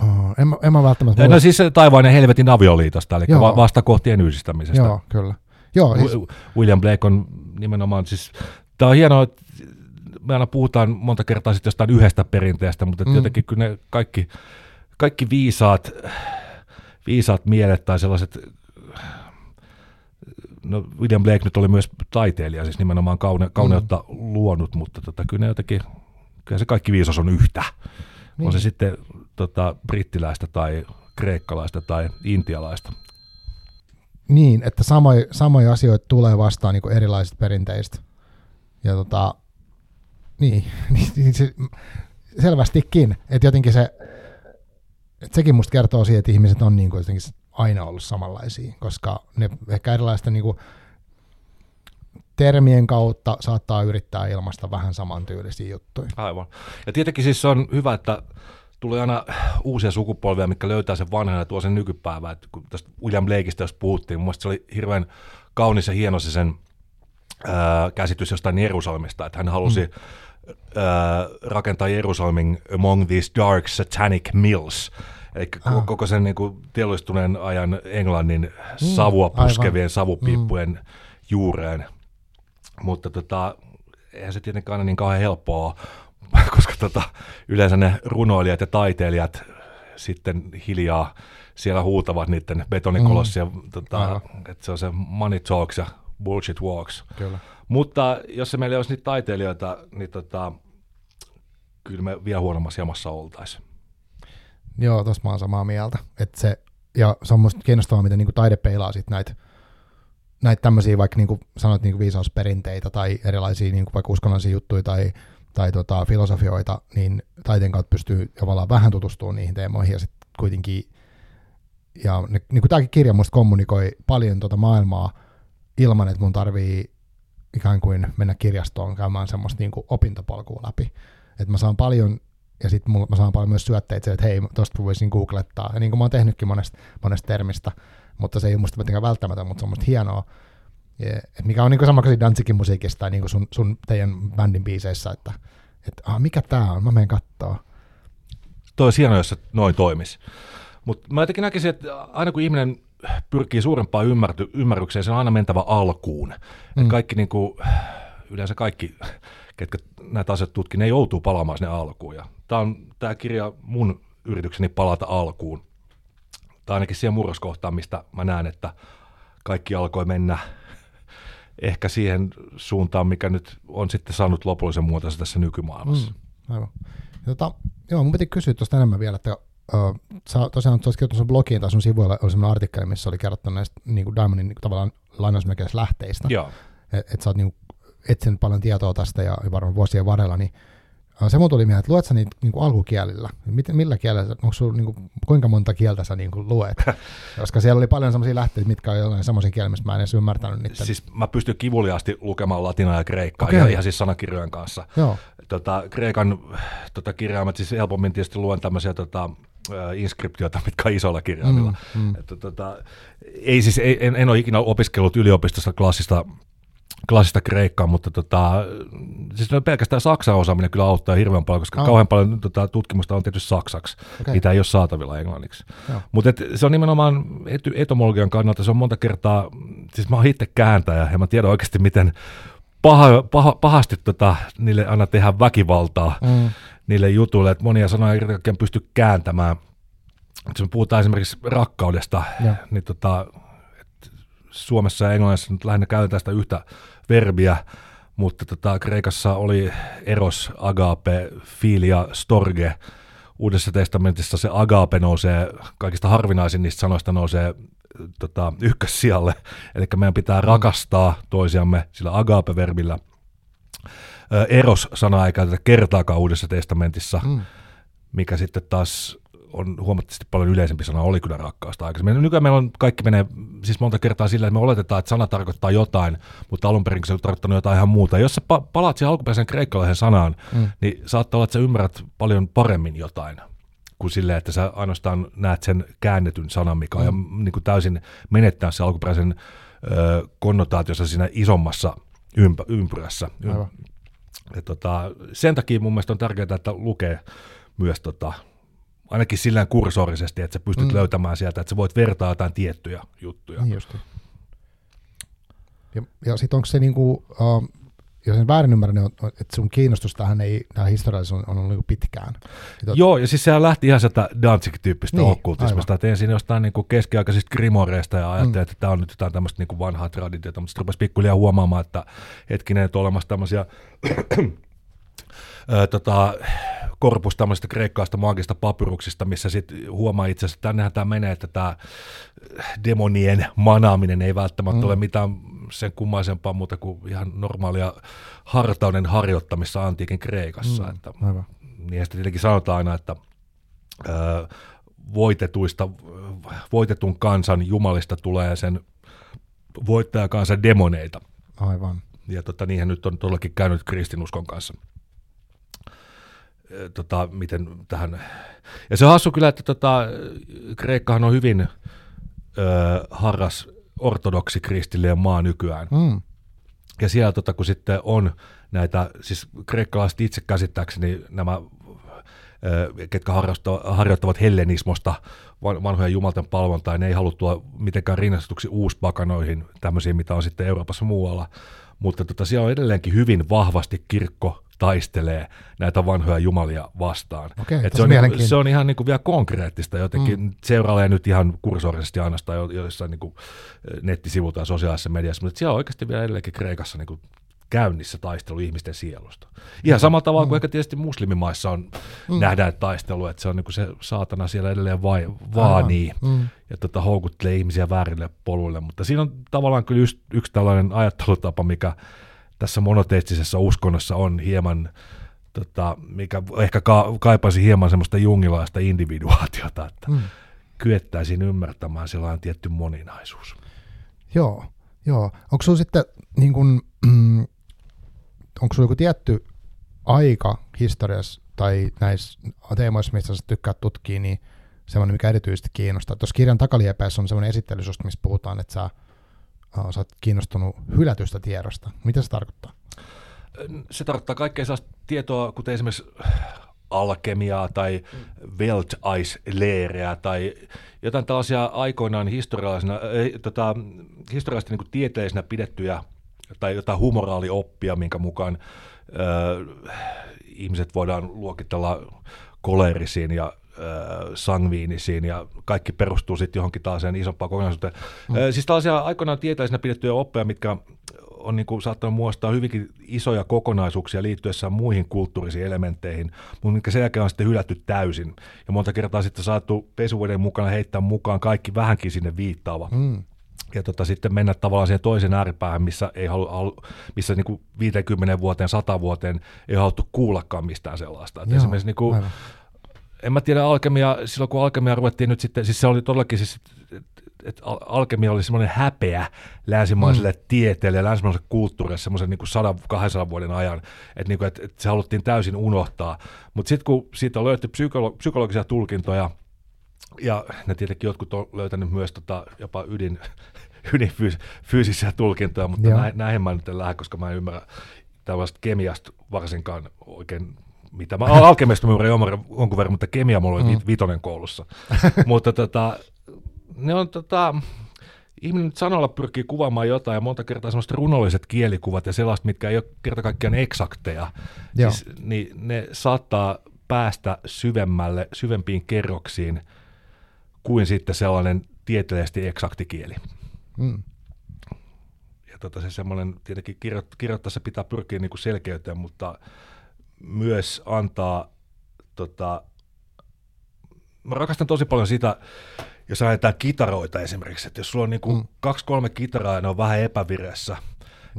oh, en, mä- en mä välttämättä... No siis se taivaan ja helvetin avioliitosta, eli Joo. va- vastakohtien yhdistämisestä. Joo, kyllä. Joo, siis, Wi- William Blake on nimenomaan siis, tämä on hienoa, että me aina puhutaan monta kertaa sitten jostain yhdestä perinteestä, mutta mm. jotenkin kyllä ne kaikki, kaikki viisaat, viisaat mielet tai sellaiset, no William Blake nyt oli myös taiteilija, siis nimenomaan kaune, kauneutta mm. luonut, mutta tota, kyllä ne jotenkin, kyllä se kaikki viisaus on yhtä. Niin. Niin. On se sitten tota, brittiläistä tai kreikkalaista tai intialaista. niin, että samoja, samoja asioita tulee vastaan niin erilaisista perinteistä. Ja tota, niin, [LAUGHS] niin, niin se, selvästikin, että jotenkin se, että sekin musta kertoo siitä, että ihmiset on niin kuin jotenkin aina ollut samanlaisia, koska ne ehkä erilaisten niin kuin termien kautta saattaa yrittää ilmaista vähän samantyylisiä juttuja. Aivan. Ja tietenkin siis on hyvä, että tulee aina uusia sukupolvia, mikä löytää sen vanhan ja tuo sen nykypäivään. Et kun tästä William Blakeista jos puhuttiin, mun se oli hirveän kaunis ja hieno se sen ää, käsitys jostain Jerusalemista, että hän halusi mm. Ää, rakentaa Jerusalemin among these dark satanic mills. Eli Ah. koko sen niin kuin, teollistuneen ajan Englannin savua aivan. puskevien savupiippujen mm. juureen. Mutta tota, eihän se tietenkään aina niin kauhean helppoa [LAUGHS] koska tota, yleensä ne runoilijat ja taiteilijat sitten hiljaa siellä huutavat niiden betonikolossia, mm. tota, Aivan. että se on se money talks ja bullshit walks. Kyllä. Mutta jos se meillä ei olisi niitä taiteilijoita, niin tota, kyllä me vielä huonommassa jamassa oltaisiin. Joo, tossa mä oon samaa mieltä. Et se, ja se on musta kiinnostavaa, miten niinku taide peilaa sit näitä näitä tämmöisiä vaikka niinku sanoit niinku viisausperinteitä tai erilaisia niinku vaikka uskonnollisia juttuja tai, tai tota, filosofioita, niin taiteen kautta pystyy tavallaan vähän tutustumaan niihin teemoihin ja sitten kuitenkin ja ne, niin tämäkin kirja musta kommunikoi paljon tota maailmaa ilman, että mun tarvii ikään kuin mennä kirjastoon käymään semmoista niin kuin opintopolkua läpi. Että mä saan paljon, ja sitten mä saan paljon myös syötteitä, että hei, tosta voisin googlettaa. Ja niin kuin mä oon tehnytkin monesta, monesta termistä, mutta se ei ole musta mitenkään välttämätöntä, mutta se on musta hienoa. Ja, et mikä on niin kuin sama kuin Danzikin musiikissa tai niin kuin sun, sun teidän bändin biiseissä, että, että ah, mikä tää on, mä menen kattoo. Toi olisi hienoa, jos se noin toimisi. Mutta mä jotenkin näkisin, että aina kun ihminen pyrkii suurempaan ymmärty, ymmärrykseen, se on aina mentävä alkuun. Mm. Kaikki niin kuin, yleensä kaikki, ketkä näitä asioita tutkin, ne joutuu palaamaan sinne alkuun. Ja tämä on tämä kirja mun yritykseni palata alkuun. Tai ainakin siihen murroskohtaan, mistä mä näen, että kaikki alkoi mennä ehkä siihen suuntaan, mikä nyt on sitten saanut lopullisen muotonsa tässä nykymaailmassa. Mm. Aivan. Tota, joo, mun piti kysyä tuosta enemmän vielä, että uh, sä tosiaan sä kirjoittanut sun blogiin tai sun sivuilla oli sellainen artikkeli, missä oli kerrottu näistä niin kuin Diamondin niin kuin tavallaan lainausmerkeissä lähteistä. Joo. Että et sä oot niin etsinyt paljon tietoa tästä ja varmaan vuosien varrella, niin uh, se mun tuli mieleen, että luet sä niitä niin kuin alkukielillä? Miten, millä kielellä, onko sulla niin kuin, kuinka monta kieltä sä niin kuin luet? [LAUGHS] Koska siellä oli paljon sellaisia lähteitä, mitkä on jollain semmoisia kieliä, mistä mä en edes ymmärtänyt niitä. Siis mä pystyn kivuliaasti lukemaan latinaa ja kreikkaa, okay. ihan siis sanakirjojen kanssa. Joo, Tota, kreikan tota, kirjaimet, siis helpommin tietysti luen tämmöisiä tota, äh, inskriptioita, mitkä on isolla kirjaimilla. Mm, mm. Että, tota, ei siis, ei, en, en ole ikinä opiskellut yliopistossa klassista, klassista kreikkaa, mutta tota, siis pelkästään saksan osaaminen kyllä auttaa hirveän paljon, koska oh. kauhean paljon tota, tutkimusta on tietysti saksaksi, okay. mitä ei ole saatavilla englanniksi. Mutta se on nimenomaan ety, etymologian kannalta, se on monta kertaa, siis mä oon itse kääntäjä ja mä tiedän oikeasti miten paha, paha, pahasti tota, niille aina tehdään väkivaltaa Mm. Niille jutuille, että monia sanoja ei kaikkiaan pysty kääntämään. Jos me puhutaan esimerkiksi rakkaudesta, Joo. niin tota, Suomessa ja Englannissa nyt lähinnä käytetään sitä yhtä verbiä, mutta tota, Kreikassa oli eros, agape, filia, storge. Uudessa testamentissa se agape nousee, kaikista harvinaisin niistä sanoista nousee tota, ykkössijalle. Eli meidän pitää rakastaa toisiamme sillä agape-verbillä. Eros-sanaa ei käytetä kertaakaan Uudessa testamentissa, Mm. mikä sitten taas on huomattavasti paljon yleisempi sana, oli kyllä rakkaasta aikaisemmin. Nykyään meillä on kaikki menee siis monta kertaa sillä, että me oletetaan, että sana tarkoittaa jotain, mutta alun perin se on tarkoittanut jotain ihan muuta. Jos sä pa- palaat siihen alkuperäisen kreikkalaisen sanaan, Mm. niin saattaa olla, että sä ymmärrät paljon paremmin jotain kuin silleen, että sä ainoastaan näet sen käännetyn sanan, mikä on mm. niin kuin täysin menettää se alkuperäisen ö, konnotaationsa siinä isommassa ympä, ympyrässä. Aivan. Ja tota, sen takia mun mielestä on tärkeää, että lukee myös tota, ainakin sillä kursorisesti, että sä pystyt mm. löytämään sieltä, että sä voit vertaa jotain tiettyjä juttuja. Niin. Ja, ja sitten onko se niinku, uh, jos en väärin ymmärrä, niin on, että sun kiinnostus tähän ei, tähän historiallisuus on, on ollut niinku pitkään. Ja tot... Joo, ja siis sehän lähti ihan sieltä Danzig-tyyppistä Niin, niin, okkultismista, että ensin jostain niin kuin keskiaikaisista grimoreista ja ajattelin, Mm. että tämä on nyt jotain tämmöistä niin kuin vanhaa traditiota, mutta sitten rupesi pikkuhiljaa huomaamaan, että hetkinen, että on olemassa tämmöisiä [CLEARS THROAT] ö, tota, korpus tämmöistä kreikkaista maagista papyruksista, missä sitten huomaa itse asiassa, että tännehän tämä menee, että tämä demonien manaaminen ei välttämättä Mm. mm. ole mitään sen kummaisempaa muuta kuin ihan normaalia hartauden harjoittamista antiikin Kreikassa. Mm. Että, Aivan. niin sitten tietenkin sanotaan aina, että ö, voitetuista, voitetun kansan jumalista tulee sen voittajakansan demoneita. Aivan. Ja tota, niinhän nyt on todellakin käynyt kristinuskon kanssa. Tota, miten tähän... Ja se on hassu kyllä, että tota, Kreikkahan on hyvin ö, harras ortodoksi kristillinen maa nykyään. Mm. Ja siellä tota, kun sitten on näitä, siis kreikkalaiset itse käsittääkseni nämä, ketkä harjoittavat, hellenismosta van- vanhoja jumalten palvontaa, ne ei haluttua mitenkään rinnastetuksi uuspakanoihin, tämmöisiin, mitä on sitten Euroopassa muualla. Mutta tota, siellä on edelleenkin hyvin vahvasti kirkko taistelee näitä vanhoja jumalia vastaan. Okei, Et se, on, niinku- se on ihan niin kuin vielä konkreettista jotenkin. Mm. Seurailee nyt ihan kursorisesti ainoastaan jo- joissain niin kuin nettisivulta ja sosiaalisessa mediassa, mutta siellä on oikeasti vielä edelleenkin Kreikassa niin kuin käynnissä taistelu ihmisten sielusta. Ihan samalla tavalla kuin ehkä tietysti muslimimaissa on mm. nähdään taistelu, että se on niin se saatana siellä edelleen vai, vaanii Mm. ja tota, houkuttelee ihmisiä väärille poluille, mutta siinä on tavallaan kyllä yksi, yksi tällainen ajattelutapa, mikä tässä monoteistisessa uskonnossa on hieman, tota, mikä ehkä ka- kaipasi hieman semmoista jungilaista individuaatiota, että Mm. kyettäisiin ymmärtämään sellainen tietty moninaisuus. Joo, joo. Onko sulla sitten, niin kun, mm, onko sulla joku tietty aika historiassa tai näissä teemoissa, mistä sä tykkäät tutkia, niin semmoinen, mikä erityisesti kiinnostaa. Tuossa kirjan takaliepeessä on semmoinen esittely susta, missä puhutaan, että sä, sä oot kiinnostunut hylätystä tiedosta. Mitä se tarkoittaa? Se tarkoittaa kaikkea sellaista tietoa, kuten esimerkiksi alkemiaa tai Welteislehreä tai jotain tällaisia aikoinaan historiallisena, äh, tota, historiallisesti niin tieteellisenä pidettyjä tai jotain humoraalioppia, minkä mukaan äh, ihmiset voidaan luokitella kolerisiin ja äh, sangviinisiin ja kaikki perustuu sitten johonkin taas isompaan kokonaisuuteen. Mm. Äh, siis tällaisia aikoinaan tieteellisenä pidettyjä oppeja, mitkä on niin kuin saattanut muodostaa hyvinkin isoja kokonaisuuksia liittyessään muihin kulttuurisiin elementteihin, mutta mitkä sen jälkeen on sitten hylätty täysin. Ja monta kertaa sitten saatu pesuveden mukana heittää mukaan kaikki vähänkin sinne viittaava. Mm. Ja tota, sitten mennä tavallaan siihen toisen ääripäähän, missä, ei halu, missä niin kuin 50 vuoteen, 100 vuoteen ei haluttu kuullakaan mistään sellaista. Joo, esimerkiksi niin kuin, aivan. En mä tiedä alkemia, silloin kun alkemia ruvettiin nyt sitten, siis se oli todellakin siis, että al- alkemia oli semmoinen häpeä länsimaiselle mm. tieteelle ja länsimaiselle kulttuurille semmoisen niin 100-200 vuoden ajan, että, niin kuin, että, että se haluttiin täysin unohtaa. Mutta sitten kun siitä on löyty psykolo- psykologisia tulkintoja, ja ne tietenkin jotkut on löytänyt myös tota, jopa ydin, [LAUGHS] ydinfyysisiä tulkintoja, mutta Joo. näin, näihin mä nyt en lähde, koska mä en ymmärrä tällaista kemiasta varsinkaan oikein mitä. Mä alkemista mä ymmärrän jonkun- verran, mutta kemia mulla oli Mm. vitonen koulussa. [LAUGHS] mutta tota, ne on tota, ihminen nyt sanalla pyrkii kuvaamaan jotain ja monta kertaa semmoiset runolliset kielikuvat ja sellaiset, mitkä ei ole kerta kaikkiaan eksakteja, Joo. siis, niin ne saattaa päästä syvemmälle, syvempiin kerroksiin kuin sitten sellainen tieteellisesti eksakti kieli. Mm. Ja tota, se semmoinen, tietenkin kirjo, kirjoittaessa pitää pyrkiä niin kuin selkeyteen, mutta myös antaa, tota, mä rakastan tosi paljon sitä, jos ajetaan kitaroita esimerkiksi, että jos sulla on niin kuin Mm. kaksi-kolme kitaraa ja ne on vähän epävireessä,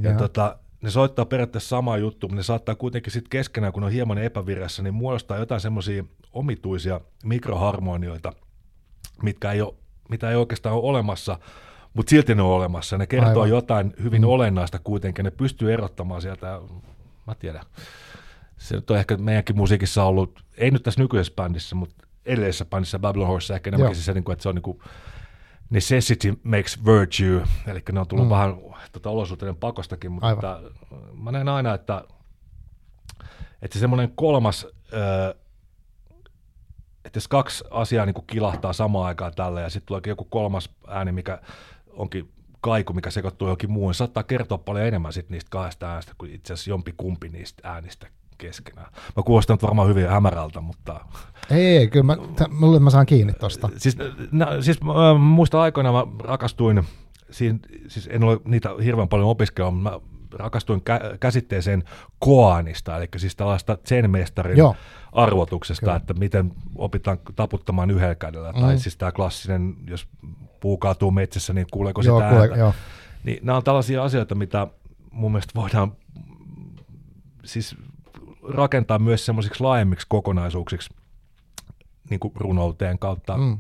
ja Joo. tota, ne soittaa periaatteessa sama juttu, mutta ne saattaa kuitenkin sitten keskenään, kun ne on hieman epävireessä, niin muodostaa jotain semmoisia omituisia mikroharmonioita, mitkä ei ole, mitä ei oikeastaan ole olemassa, mutta silti ne on olemassa. Ne kertoo Aivan. Jotain hyvin mm. olennaista kuitenkin. Ne pystyy erottamaan sieltä, mä tiedän. Se on ehkä meidänkin musiikissa ollut, ei nyt tässä nykyisessä bändissä, mutta edellisessä bändissä Babylon Horse ehkä enemmänkin se, niin kuin, että se on niin kuin, necessity makes virtue, eli ne on tullut mm. vähän tota, olosuhteiden pakostakin, mutta että, mä näen aina, että, että semmoinen kolmas, että jos kaksi asiaa niin kuin kilahtaa samaan aikaan tällä ja sitten tuleekin joku kolmas ääni, mikä onkin kaiku, mikä sekoittuu johonkin muuhun, saattaa kertoa paljon enemmän sit niistä kahdesta äänestä kuin itse asiassa jompi kumpi niistä äänistä keskenään. Mä kuulostan varmaan hyvin hämärältä, mutta... Ei, ei kyllä mä, mulle mä saan kiinni tosta. Siis, na, siis äh, muista aikoina mä rakastuin, siin, siis en ole niitä hirveän paljon opiskellut, mä rakastuin kä- käsitteeseen koanista, eli siis tällaista zen-mestarin Joo. arvotuksesta, Kyllä. että miten opitaan taputtamaan yhdellä kädellä, mm. tai siis tämä klassinen, jos puu kaatuu metsässä, niin kuuleeko Joo, sitä kuule, jo. Niin nämä on tällaisia asioita, mitä mun mielestä voidaan siis rakentaa myös semmoisiksi laajemmiksi kokonaisuuksiksi niin kuin runouteen kautta mm.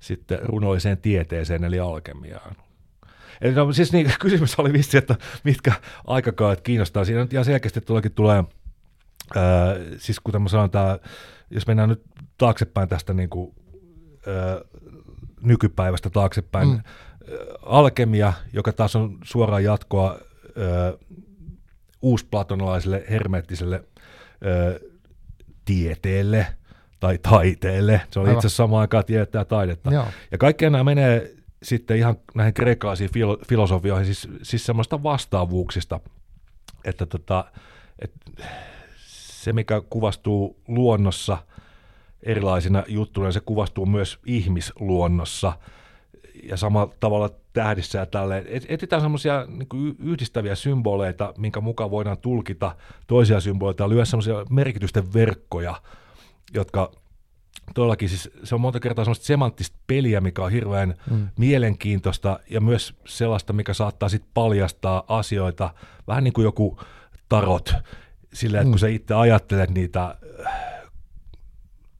sitten runolliseen tieteeseen eli alkemiaan. Eli no, siis niin, [LAUGHS] kysymys oli vissi, että mitkä aikakaudet kiinnostaa. Siinä nyt ihan selkeästi tuleekin tulee, ää, siis kuten mä sanon, tää, jos mennään nyt taaksepäin tästä niin kuin, ää, nykypäivästä taaksepäin, mm. alkemia, joka taas on suoraan jatkoa ää, uusplatonalaiselle hermeettiselle tieteelle tai taiteelle. Se on itse asiassa samaan aikaan tiedettä ja taidetta. Joo. Ja kaikkea nämä menee sitten ihan näihin kreikkalaisiin filo- filosofioihin, siis, siis semmoista vastaavuuksista, että tota, et se, mikä kuvastuu luonnossa erilaisina juttuina, se kuvastuu myös ihmisluonnossa ja samalla tavalla tähdissä ja tälleen. Etsitään semmoisia niin yhdistäviä symboleita, minkä mukaan voidaan tulkita toisia symboleita ja lyödä semmoisia merkitysten verkkoja, jotka todellakin siis se on monta kertaa semmoista semanttista peliä, mikä on hirveän mm. mielenkiintoista ja myös sellaista, mikä saattaa sitten paljastaa asioita, vähän niin kuin joku tarot, sillä että mm. kun sä itse ajattelet niitä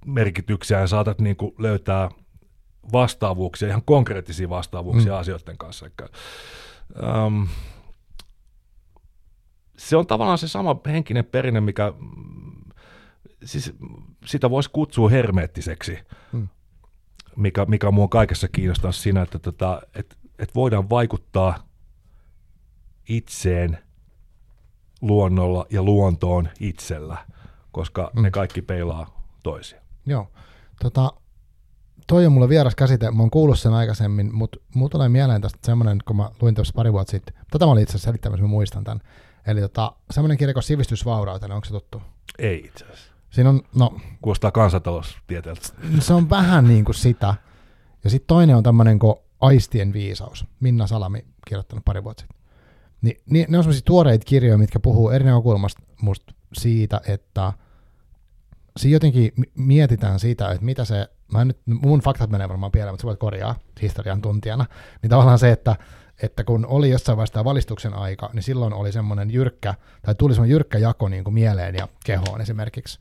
merkityksiä ja saatat niin kuin löytää vastaavuuksia, ihan konkreettisia vastaavuuksia mm. asioiden kanssa. Eli, um, se on tavallaan se sama henkinen perinne, mikä, siis sitä voisi kutsua hermeettiseksi, mm. mikä, mikä mua kaikessa kiinnostaa siinä, että tota, et, et voidaan vaikuttaa itseen luonnolla ja luontoon itsellä, koska mm. ne kaikki peilaa toisia. Joo. Tota, toi on mulle vieras käsite, mä oon kuullut sen aikaisemmin, mutta mulla tulee mieleen tästä semmoinen, kun mä luin tuossa pari vuotta sitten, tätä mä olin itse asiassa selittämässä, mä muistan tämän. Eli tota, semmoinen kirja kuin Sivistysvaurautena, onko se tuttu? Ei itse asiassa. Siinä on, no... Kuulostaa kansantaloustieteeltä. Se on vähän niin kuin sitä. Ja sitten toinen on tämmöinen kuin Aistien viisaus. Minna Salami kirjoittanut pari vuotta sitten. Ni, niin, ne on semmoisia tuoreita kirjoja, mitkä puhuu eri näkökulmasta musta siitä, että siinä jotenkin mietitään sitä, että mitä se mä nyt, mun faktat menee varmaan pieleen, mutta sä voit korjaa historian tuntijana, niin tavallaan se, että, että kun oli jossain vaiheessa valistuksen aika, niin silloin oli semmoinen jyrkkä, tai tuli semmoinen jyrkkä jako niin kuin mieleen ja kehoon esimerkiksi,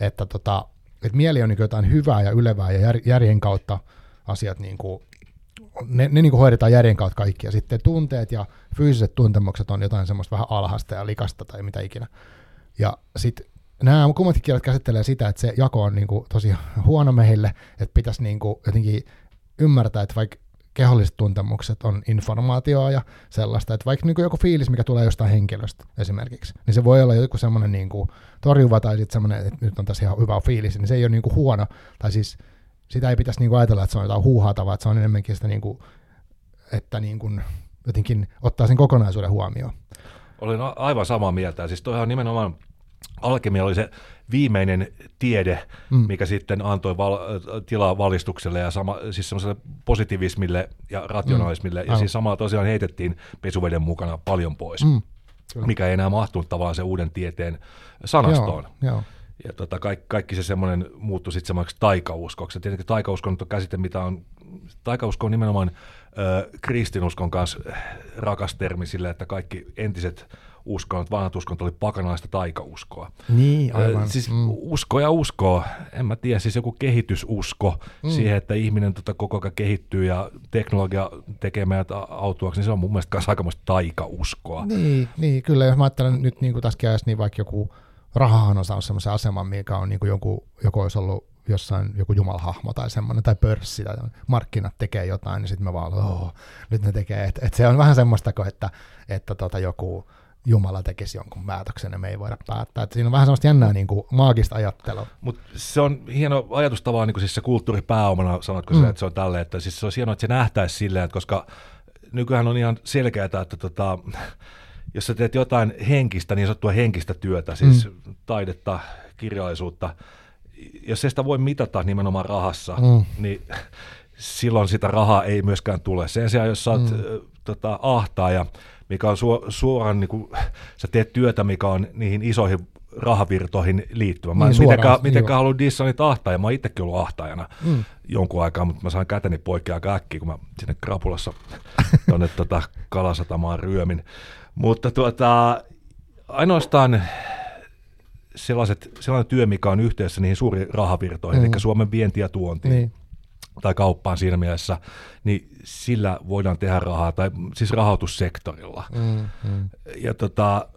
että, tota, että mieli on niin jotain hyvää ja ylevää ja jär, järjen kautta asiat niin kuin, ne, ne niin kuin hoidetaan järjen kautta kaikki, ja sitten tunteet ja fyysiset tuntemukset on jotain semmoista vähän alhasta ja likasta tai mitä ikinä. Ja sitten nämä kummatkin kielet käsittelee sitä, että se jako on niin kuin tosi huono meille, että pitäisi niin kuin jotenkin ymmärtää, että vaikka keholliset tuntemukset on informaatioa ja sellaista, että vaikka niin kuin joku fiilis, mikä tulee jostain henkilöstä esimerkiksi, niin se voi olla joku semmoinen niin kuin torjuva tai sitten semmoinen, että nyt on tässä ihan hyvä fiilis, niin se ei ole niin kuin huono, tai siis sitä ei pitäisi niin kuin ajatella, että se on jotain huuhaata, vaan se on enemmänkin sitä, niin kuin, että niin kuin jotenkin ottaa sen kokonaisuuden huomioon. Olin aivan samaa mieltä, siis toihan nimenomaan alkemia oli se viimeinen tiede, mm. mikä sitten antoi val- tilaa valistukselle ja sama, siis semmoiselle positivismille ja rationalismille. Mm. Ja siis samalla tosiaan heitettiin pesuveden mukana paljon pois, mm. mikä ei enää mahtunut tavallaan se uuden tieteen sanastoon. Joo, joo. Ja tota, kaikki, kaikki se semmoinen muuttui sitten semmoiseksi taikauskoksi. Tietenkin taikausko on käsite, mitä on, taikausko on nimenomaan ö, kristinuskon kanssa rakas termi sille, että kaikki entiset uskonnot, vanhat uskonnot oli pakanalaista taikauskoa. Niin, aivan. Siis mm. usko ja usko, en mä tiedä, siis joku kehitysusko mm. siihen, että ihminen tota koko ajan kehittyy ja teknologia tekee meidät autuaksi, niin se on mun mielestä myös aikamoista taikauskoa. Niin, niin, kyllä, jos mä ajattelen nyt niin kuin tässä niin vaikka joku rahahan on saanut sellaisen aseman, mikä on niin kuin joku, joku olisi ollut jossain joku jumalhahmo tai semmoinen, tai pörssi tai markkinat tekee jotain, niin sitten me vaan, oh, nyt ne tekee. Et, et se on vähän semmoista, että, että tota joku Jumala tekisi jonkun päätöksen ja me ei voida päättää. Et siinä on vähän semmoista jännää niin kuin maagista ajattelua. Mutta se on hieno ajatustava, niin kuin siis se kulttuuripääomana, sanotko mm. se, että se on tälle, että siis se on hienoa, että se nähtäisi silleen, että koska nykyään on ihan selkeää, että tota, jos sä teet jotain henkistä, niin sanottua henkistä työtä, siis mm. taidetta, kirjallisuutta, jos ei sitä voi mitata nimenomaan rahassa, mm. niin silloin sitä rahaa ei myöskään tule. Sen sijaan, jos sä oot mm. tota, ahtaaja, mikä on su- suoraan, niin kuin, sä teet työtä, mikä on niihin isoihin rahavirtoihin liittyvä. Mä en niin, mitenkään, mitenkään halua dissa niitä ahtaajia. Mä oon itsekin ollut ahtaajana mm. jonkun aikaa, mutta mä sain käteni poikki aika äkkiä, kun mä sinne krapulassa [LAUGHS] tuonne tota, kalasatamaan ryömin. Mutta tuota, ainoastaan sellaiset, sellainen työ, mikä on yhteydessä niihin suuriin rahavirtoihin, mm. eli Suomen vienti ja tuonti, niin. Tai kauppaan siinä mielessä, niin sillä voidaan tehdä rahaa, tai siis rahoitussektorilla. Mm, mm. Ja tota,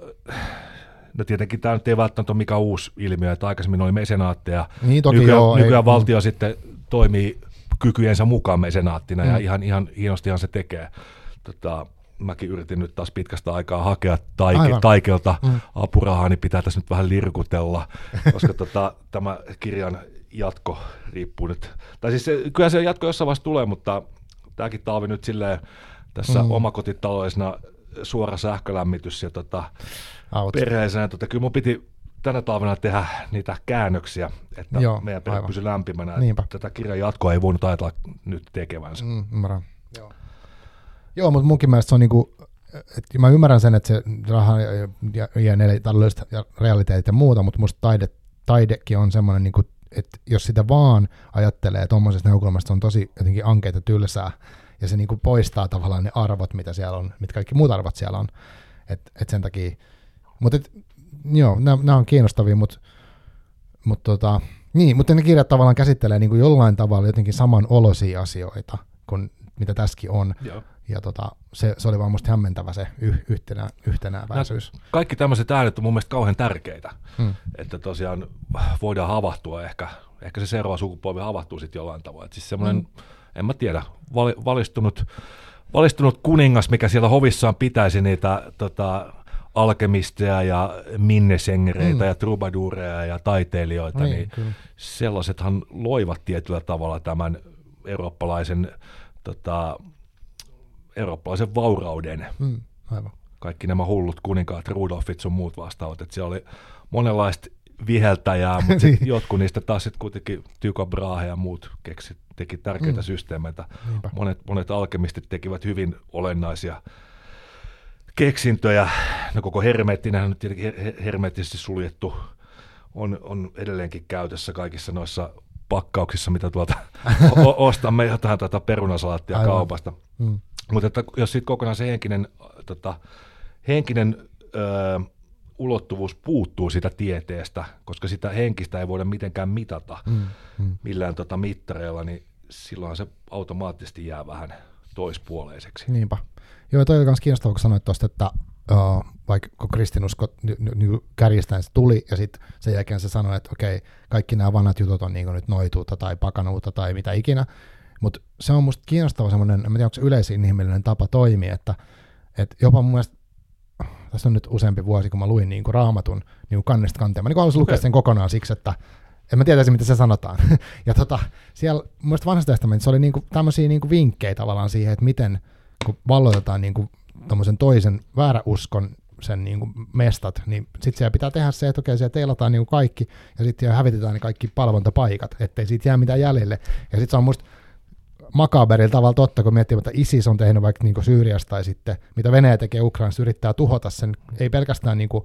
no tietenkin tämä nyt ei välttämättä ole mikään uusi ilmiö, että aikaisemmin oli mesenaatteja, niin, toki nykyään, joo, nykyään ei, valtio mm. sitten toimii kykyjensä mukaan mesenaattina, mm. ja ihan, ihan hienostihan se tekee. Tota, mäkin yritin nyt taas pitkästä aikaa hakea taike, taikelta mm. apurahaa, niin pitää tässä nyt vähän lirkutella, koska [LAUGHS] tota, tämä kirjan jatko riippuu nyt, tai siis se, kyllä se jatko jossain vaiheessa tulee, mutta tämäkin talvi nyt silleen tässä mm. omakotitaloisena suora sähkölämmitys ja tota, perheeseen, tota, kyllä mun piti tänä talvena tehdä niitä käännöksiä, että Joo, meidän perhe pysyy lämpimänä. Niinpä. Tätä kirjan jatkoa ei voinut ajatella nyt tekevänsä. Mm, ymmärrän. Joo. Joo, mutta munkin mielestä se on niinku, että mä ymmärrän sen, että se raha ja, ja, ja taloudelliset ja realiteetit ja muuta, mutta musta taide, taidekin on semmoinen, niinku, että jos sitä vaan ajattelee tuommoisesta näkökulmasta, on tosi jotenkin ankeita tylsää, ja se niinku poistaa tavallaan ne arvot, mitä siellä on, mitä kaikki muut arvot siellä on. Et, et sen takia, mutta joo, nämä on kiinnostavia, mutta mut tota, niin, mutta ne kirjat tavallaan käsittelee niin kuin jollain tavalla jotenkin saman olosia asioita kuin mitä tässäkin on. Joo. Ja tota, se, se oli vaan musta hämmentävä se yh, yhtenä, yhtenäväisyys. Nämä kaikki tämmöiset äänet on mun mielestä kauhean tärkeitä, hmm. että tosiaan voidaan havahtua ehkä, ehkä se seuraava sukupolvi havahtuu sitten jollain tavoin. Siis semmoinen, hmm. en mä tiedä, valistunut, valistunut kuningas, mikä siellä hovissaan pitäisi niitä tota, alkemisteja ja minnesengereitä mm. ja trubadureja ja taiteilijoita, niin, niin kyllä. sellaisethan loivat tietyllä tavalla tämän eurooppalaisen tota, eurooppalaisen vaurauden. Mm, aivan. Kaikki nämä hullut kuninkaat, Rudolfit sun muut vastaavat, että siellä oli monenlaista viheltäjää, mutta [LAUGHS] niin. jotkut niistä taas sitten kuitenkin Tycho Brahe ja muut keksi, teki tärkeitä mm. systeemeitä. Monet, monet alkemistit tekivät hyvin olennaisia keksintöjä. No koko hermeettinen on tietenkin hermeettisesti suljettu on, on edelleenkin käytössä kaikissa noissa pakkauksissa, mitä tuolta [LAUGHS] ostamme jotain tuota perunasalaattia Aivan. kaupasta. Mm. Mutta että jos sitten kokonaan se henkinen, tota, henkinen ö, ulottuvuus puuttuu sitä tieteestä, koska sitä henkistä ei voida mitenkään mitata mm, mm. millään tota mittareilla, niin silloin se automaattisesti jää vähän toispuoleiseksi. Niinpä. Joo, toi oli myös kiinnostavaa, kun sanoit tuosta, että uh, vaikka kun kristinusko n- kärjistäen se tuli, ja sitten sen jälkeen se sanoi, että okei, kaikki nämä vanhat jutut on niin nyt noituutta tai pakanuutta tai mitä ikinä, mutta se on musta kiinnostava semmoinen, en tiedä onko se yleisin ihminen tapa toimia, että, että jopa mun mielestä, tässä on nyt useampi vuosi, kun mä luin niin kuin raamatun niin kuin kannesta kanteen, mä niin haluaisin lukea sen kokonaan siksi, että en mä tietäisi, mitä se sanotaan. [LAUGHS] ja tota, siellä mun mielestä vanhassa testamentissa oli niin kuin tämmöisiä niin kuin vinkkejä tavallaan siihen, että miten, kun valloitetaan niin kuin toisen vääräuskon sen niin kuin mestat, niin sitten siellä pitää tehdä se, että okei, siellä teilataan niin kuin kaikki, ja sitten hävitetään ne kaikki palvontapaikat, ettei siitä jää mitään jäljelle. Ja sitten se on musta makaberilla tavalla totta, kun miettii, että ISIS on tehnyt vaikka niin Syyriasta tai sitten mitä Venäjä tekee Ukrainassa, yrittää tuhota sen, ei pelkästään niin kuin,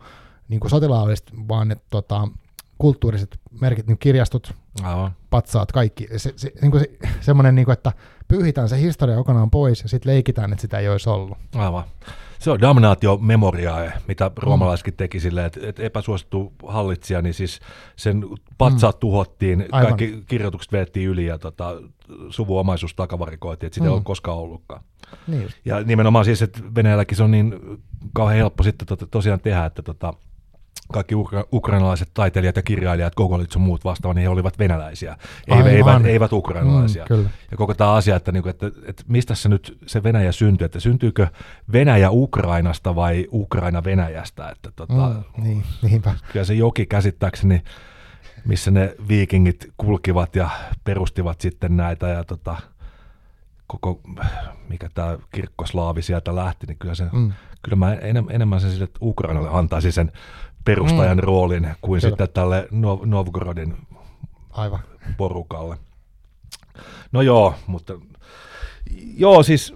niin kuin sotilaallisesti, vaan ne tota, kulttuuriset merkit, niin kirjastot, Aivan. patsaat, kaikki. Se, se, niin kuin se, semmoinen, niin kuin, että pyyhitään se historia kokonaan pois ja sitten leikitään, että sitä ei olisi ollut. Aivan. Se on damnaatio memoriae, mitä roomalaisetkin teki silleen, että, että epäsuosittu hallitsija, niin siis sen patsaat mm. tuhottiin, Aivan. kaikki kirjoitukset veettiin yli ja tota, suvuomaisuus takavarikoitiin, että sitä mm. ei ole koskaan ollutkaan. Niin Ja nimenomaan siis, että Venäjälläkin se on niin kauhean helppo sitten tota, tosiaan tehdä, että tota, kaikki ukra- ukrainalaiset taiteilijat ja kirjailijat, Gogolit ja muut vastaavat, niin he olivat venäläisiä, Aivan. eivät, eivät, eivät ukrainalaisia. Mm, kyllä. Ja koko tämä asia, että, niinku, että, että mistä se nyt se Venäjä syntyy, että syntyykö Venäjä Ukrainasta vai Ukraina Venäjästä, että tota, Mm, niin, niinpä. kyllä se joki käsittääkseni, missä ne viikingit kulkivat ja perustivat sitten näitä ja tota, koko, mikä tämä kirkkoslaavi sieltä lähti, niin kyllä, se, mm. Kyllä mä enem, enemmän sen sille, että Ukrainalle antaisin sen perustajan mm. roolin kuin Kyllä. sitten tälle Nov- Novgorodin Aivan. porukalle. No joo, mutta joo siis,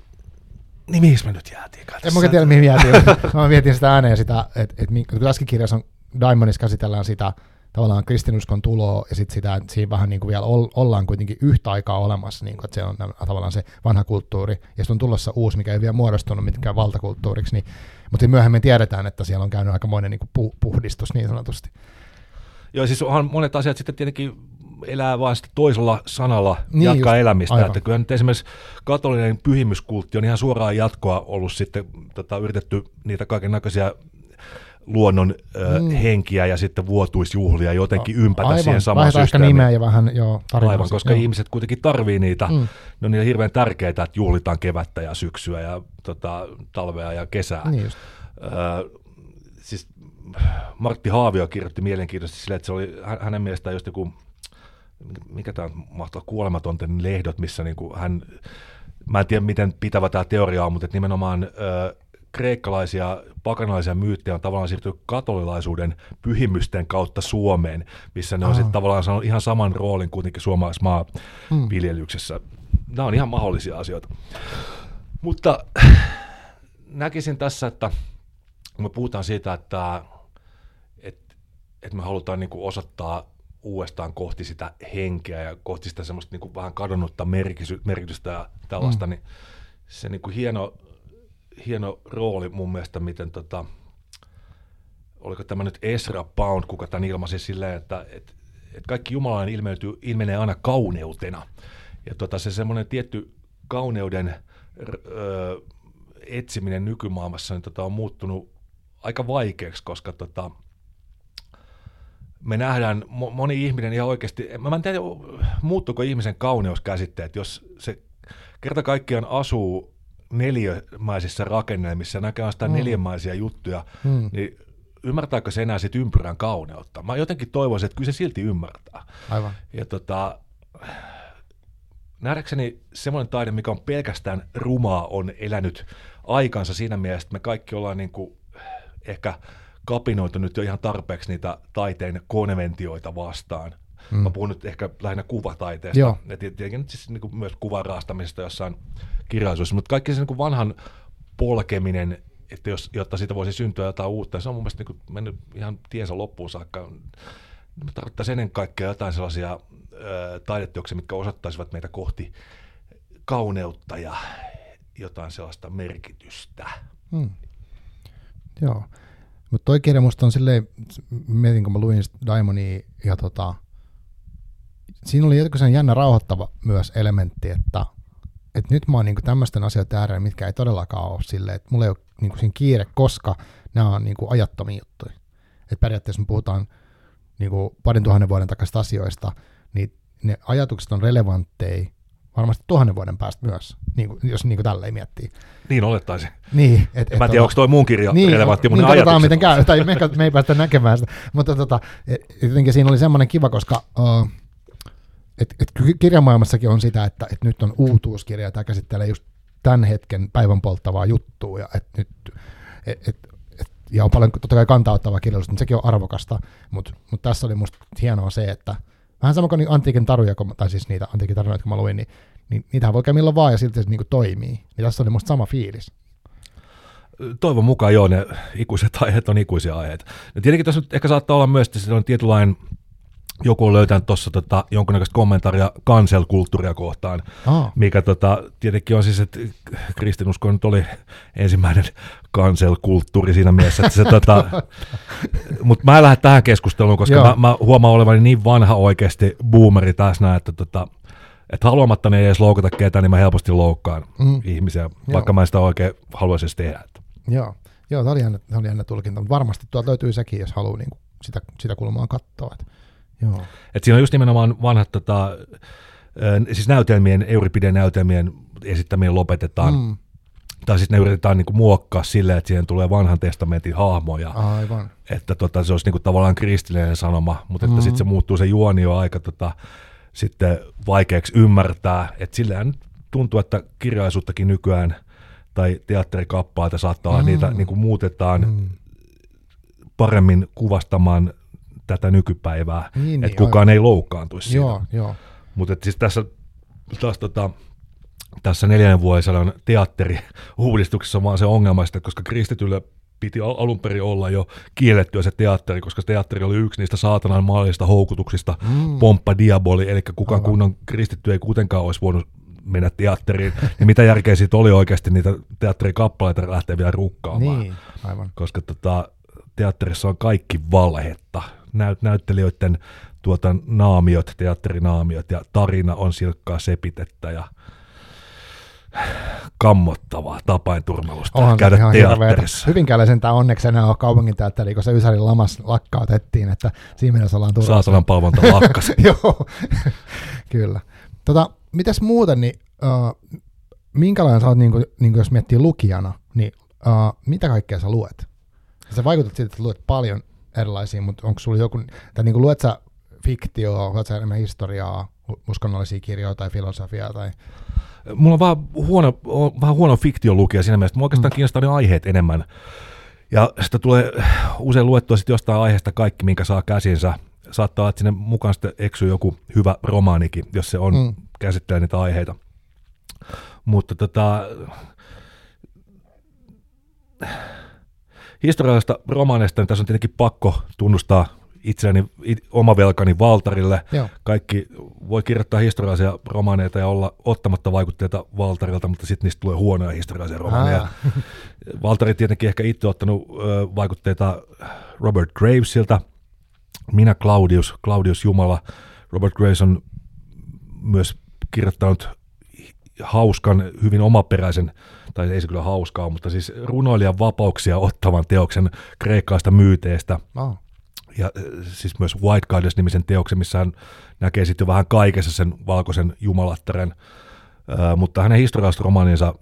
niin mihin me nyt jäätiin? En mä tiedä, mihin mietin. [LAUGHS] mä mietin sitä ääneen sitä, että, että mi- kun tässäkin kirjassa on Diamondissa käsitellään sitä tavallaan kristinuskon tuloa ja sitten sitä, että siinä vähän niin kuin vielä ol- ollaan kuitenkin yhtä aikaa olemassa, niin kuin, että se on tavallaan se vanha kulttuuri, ja sitten on tulossa uusi, mikä ei vielä muodostunut mitkään valtakulttuuriksi, niin, mutta myöhemmin tiedetään, että siellä on käynyt aikamoinen niin kuin pu- puhdistus niin sanotusti. Joo, siis onhan monet asiat sitten tietenkin elää vain toisella sanalla niin jatkaa just, elämistä. aivan. Että kyllä nyt esimerkiksi katolinen pyhimyskultti on ihan suoraan jatkoa ollut sitten tota, yritetty niitä kaiken näköisiä luonnon ö, Mm. henkiä ja sitten vuotuisjuhlia jotenkin ympätä Aivan, siihen samaan vaihdetaan systeemiin. nimeä ja vähän joo. Aivan, koska joo. ihmiset kuitenkin tarvii niitä. Mm. Ne on niille hirveän tärkeää, että juhlitaan kevättä ja syksyä ja tota, talvea ja kesää. Niin just. Öö, siis Martti Haavio kirjoitti mielenkiintoisesti sille, että se oli hä- hänen mielestään just joku, mikä tämä mahtaa kuolematonten lehdot, missä niin kuin hän, mä en tiedä miten pitävä tämä teoria on, mutta nimenomaan öö, kreikkalaisia pakanalaisia myyttejä on tavallaan siirtynyt katolilaisuuden pyhimysten kautta Suomeen, missä ne on sitten tavallaan saanut ihan saman roolin kuitenkin suomalaisessa Mm. maanviljelyksessä. Nämä on ihan mahdollisia asioita. Mutta näkisin tässä, että kun me puhutaan siitä, että, että, että me halutaan niin osoittaa uudestaan kohti sitä henkeä ja kohti sitä semmoista niin kuin vähän kadonnutta merkitystä ja tällaista, mm. niin se niin kuin hieno, hieno rooli mun mielestä, miten tota, oliko tämä nyt Ezra Pound, kuka tämän ilmaisi silleen, että, että, että kaikki jumalainen ilmentyy, ilmenee aina kauneutena. Ja tota, se semmoinen tietty kauneuden ö, etsiminen nykymaailmassa niin tota, on muuttunut aika vaikeaksi, koska tota, me nähdään, mo- moni ihminen ihan oikeasti, mä en tiedä, muuttuuko ihmisen kauneuskäsitteet, jos se kerta kaikkiaan asuu neliömäisissä rakennelmissa näkee sitä Mm. neljämäisiä juttuja, Mm. niin ymmärtääkö se enää sit ympyrän kauneutta? Mä jotenkin toivoisin, että kyllä se silti ymmärtää. Aivan. Ja tota, nähdäkseni semmoinen taide, mikä on pelkästään rumaa, on elänyt aikansa siinä mielessä, että me kaikki ollaan niin kuin ehkä kapinoitu nyt jo ihan tarpeeksi niitä taiteen konventioita vastaan. Mm. Mä puhun nyt ehkä lähinnä kuvataiteesta, Joo. ja tietenkin nyt siis niin kuin myös kuvan raastamisesta jossain kirjallisuudessa, mutta kaikki se niin kuin vanhan polkeminen, että jos, jotta siitä voisi syntyä jotain uutta, se on mun mielestä niin kuin mennyt ihan tiensä loppuun saakka. Me tarvittaisiin ennen kaikkea jotain sellaisia ö, taideteoksia, mitkä osoittaisivat meitä kohti kauneutta ja jotain sellaista merkitystä. Mm. Joo. Mutta toi kirja musta on silleen, mietin kun mä luin Diamondia ja tota, siinä oli jotenkin jännä rauhoittava myös elementti, että, että nyt mä oon niinku tämmöisten asioiden äärellä, mitkä ei todellakaan ole silleen, että mulla ei ole niinku siinä kiire, koska nämä on niinku ajattomia juttuja. Että periaatteessa me puhutaan niinku parin tuhannen vuoden takaisista asioista, niin ne ajatukset on relevantteja varmasti tuhannen vuoden päästä myös, niinku, jos niinku tälleen miettii. Niin olettaisin. Niin, et, En mä tiedä, onko toi mun kirja niin, relevantti, mutta niin ne miten käy, tai me, me ei päästä näkemään sitä. Mutta tota, et- jotenkin siinä oli semmoinen kiva, koska uh, et, et kirjamaailmassakin on sitä, että et nyt on uutuuskirja, tämä käsittelee just tämän hetken päivän polttavaa juttua, ja, et nyt, et, et, et, ja on paljon totta kai kantauttavaa kirjallisuutta, niin sekin on arvokasta, mutta mut tässä oli musta hienoa se, että vähän sama kuin niin antiikin taruja, tai siis niitä antiikin tarinoita, kun mä luin, niin, niin niitähän voi käydä milloin vaan, ja silti se niinku toimii. Niin tässä oli musta sama fiilis. Toivon mukaan joo, ne ikuiset [LAUGHS] aiheet on ikuisia aiheita. No tietenkin tässä nyt ehkä saattaa olla myös, että se on tietynlainen, joku on löytänyt tuossa tota, jonkunnäköistä kommentaaria cancel-kulttuuria kohtaan, Aa. mikä tota, tietenkin on siis, että kristinusko nyt oli ensimmäinen cancel-kulttuuri siinä mielessä, että se tota, [LAUGHS] mutta mä en lähde tähän keskusteluun, koska Joo. mä, mä, huomaan olevani niin vanha oikeasti boomeri tässä näin, että tota, että haluamatta ne ei edes loukata ketään, niin mä helposti loukkaan Mm. ihmisiä, vaikka mä en sitä oikein haluaisi edes tehdä. Että. Joo, Joo tämä oli jännä, oli jännä tulkinta, mutta varmasti tuolta löytyy sekin, jos haluaa niin sitä, sitä kulmaa katsoa. Et, joo. Et siinä on just nimenomaan vanhat tota, siis näytelmien, Euripide-näytelmien esittämien lopetetaan. Mm. Tai sitten ne yritetään niinku muokkaa silleen, että siihen tulee vanhan testamentin hahmoja. Aivan. Että tota, se olisi niinku tavallaan kristillinen sanoma, mutta että Mm. sitten se muuttuu se juoni jo aika tota, sitten vaikeaksi ymmärtää. Että silleen tuntuu, että kirjallisuuttakin nykyään tai teatterikappaleita saattaa olla, Mm. niitä niinku muutetaan Mm. paremmin kuvastamaan tätä nykypäivää, Niin, että niin, kukaan ei loukkaantuisi siitä. Joo, joo. Mutta siis tässä, taas tota, tässä neljännen vuosisadan teatteriuudistuksessa on vaan se ongelma, että koska kristitylle piti al- alun perin olla jo kiellettyä se teatteri, koska se teatteri oli yksi niistä saatanan maallisista houkutuksista, Mm. pomppa diaboli, eli kukaan Aivan. kunnon kristitty ei kuitenkaan olisi voinut mennä teatteriin. Ja mitä järkeä siitä oli oikeasti niitä teatterikappaleita lähteä vielä rukkaamaan Niin, aivan. koska tota, teatterissa on kaikki valhetta. Näyt, näyttelijöiden tuota, naamiot, teatterinaamiot ja tarina on silkkaa sepitettä ja kammottavaa tapainturmelusta Onhan käydä ihan teatterissa. Hyvinkäällä sentään onneksi enää ole kaupungin teatteri, kun se Ysärin lamas lakkautettiin, että siinä mielessä ollaan turvassa. Saatanan palvonta lakkas. [LAUGHS] Joo, kyllä. Tota, mitäs muuten, niin uh, minkälainen sä oot, niin kuin, niin kuin jos miettii lukijana, niin uh, mitä kaikkea sä luet? Sä vaikutat siitä, että luet paljon erilaisia, mutta onko sulla joku, tai niin kuin luet sä fiktioa, luet sä enemmän historiaa, uskonnollisia kirjoja tai filosofiaa tai... Mulla on vähän huono, on vähän huono fiktiolukija siinä mielessä, mua oikeastaan Mm. kiinnostaa ne aiheet enemmän. Ja sitä tulee usein luettua sitten jostain aiheesta kaikki, minkä saa käsinsä. Saattaa että sinne mukaan sitten eksyy joku hyvä romaanikin, jos se on mm. käsittelee niitä aiheita. Mutta tota, historiallisesta romaaneista niin tässä on tietenkin pakko tunnustaa itselleni it, oma velkani Valtarille. Joo. Kaikki voi kirjoittaa historiallisia romaaneita ja olla ottamatta vaikutteita Valtarilta, mutta sitten niistä tulee huonoja historiallisia romaaneja. Aa, [LAUGHS] Valtteri tietenkin ehkä itse ottanut ö, vaikutteita Robert Gravesilta, minä Claudius, Claudius Jumala. Robert Graves on myös kirjoittanut hauskan, hyvin omaperäisen, tai ei se kyllä hauskaa, mutta siis runoilijan vapauksia ottavan teoksen kreikkalaista myyteestä. oh. Ja äh, siis myös White Goddess-nimisen teoksen, missä hän näkee sitten vähän kaikessa sen valkoisen jumalattaren. Äh, mutta hänen historialliset romaaninsa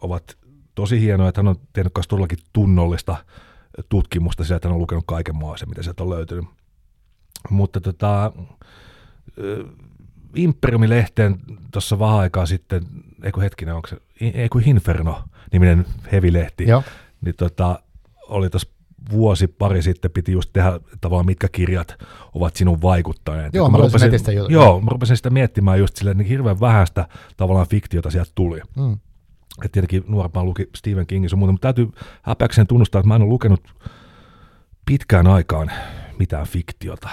ovat tosi hienoja, että hän on tehnyt myös todellakin tunnollista tutkimusta sieltä, että hän on lukenut kaiken maassa, mitä sieltä on löytynyt. Mutta tota, äh, Imperiumi-lehteen tuossa vähän aikaa sitten, eikö hetkinen, onko se, eikö Inferno-niminen hevilehti, Joo. niin tota, oli tuossa vuosi pari sitten piti just tehdä tavallaan mitkä kirjat ovat sinun vaikuttaneet. Joo, mä rupesin- netistä jutun. Joo, mä rupesin sitä miettimään just silleen, niin hirveän vähäistä tavallaan fiktiota sieltä tuli. Mm. Et tietenkin nuorempaan luki Stephen Kingin sun muuta, mutta täytyy häpeäkseen tunnustaa, että mä en ole lukenut pitkään aikaan mitään fiktiota.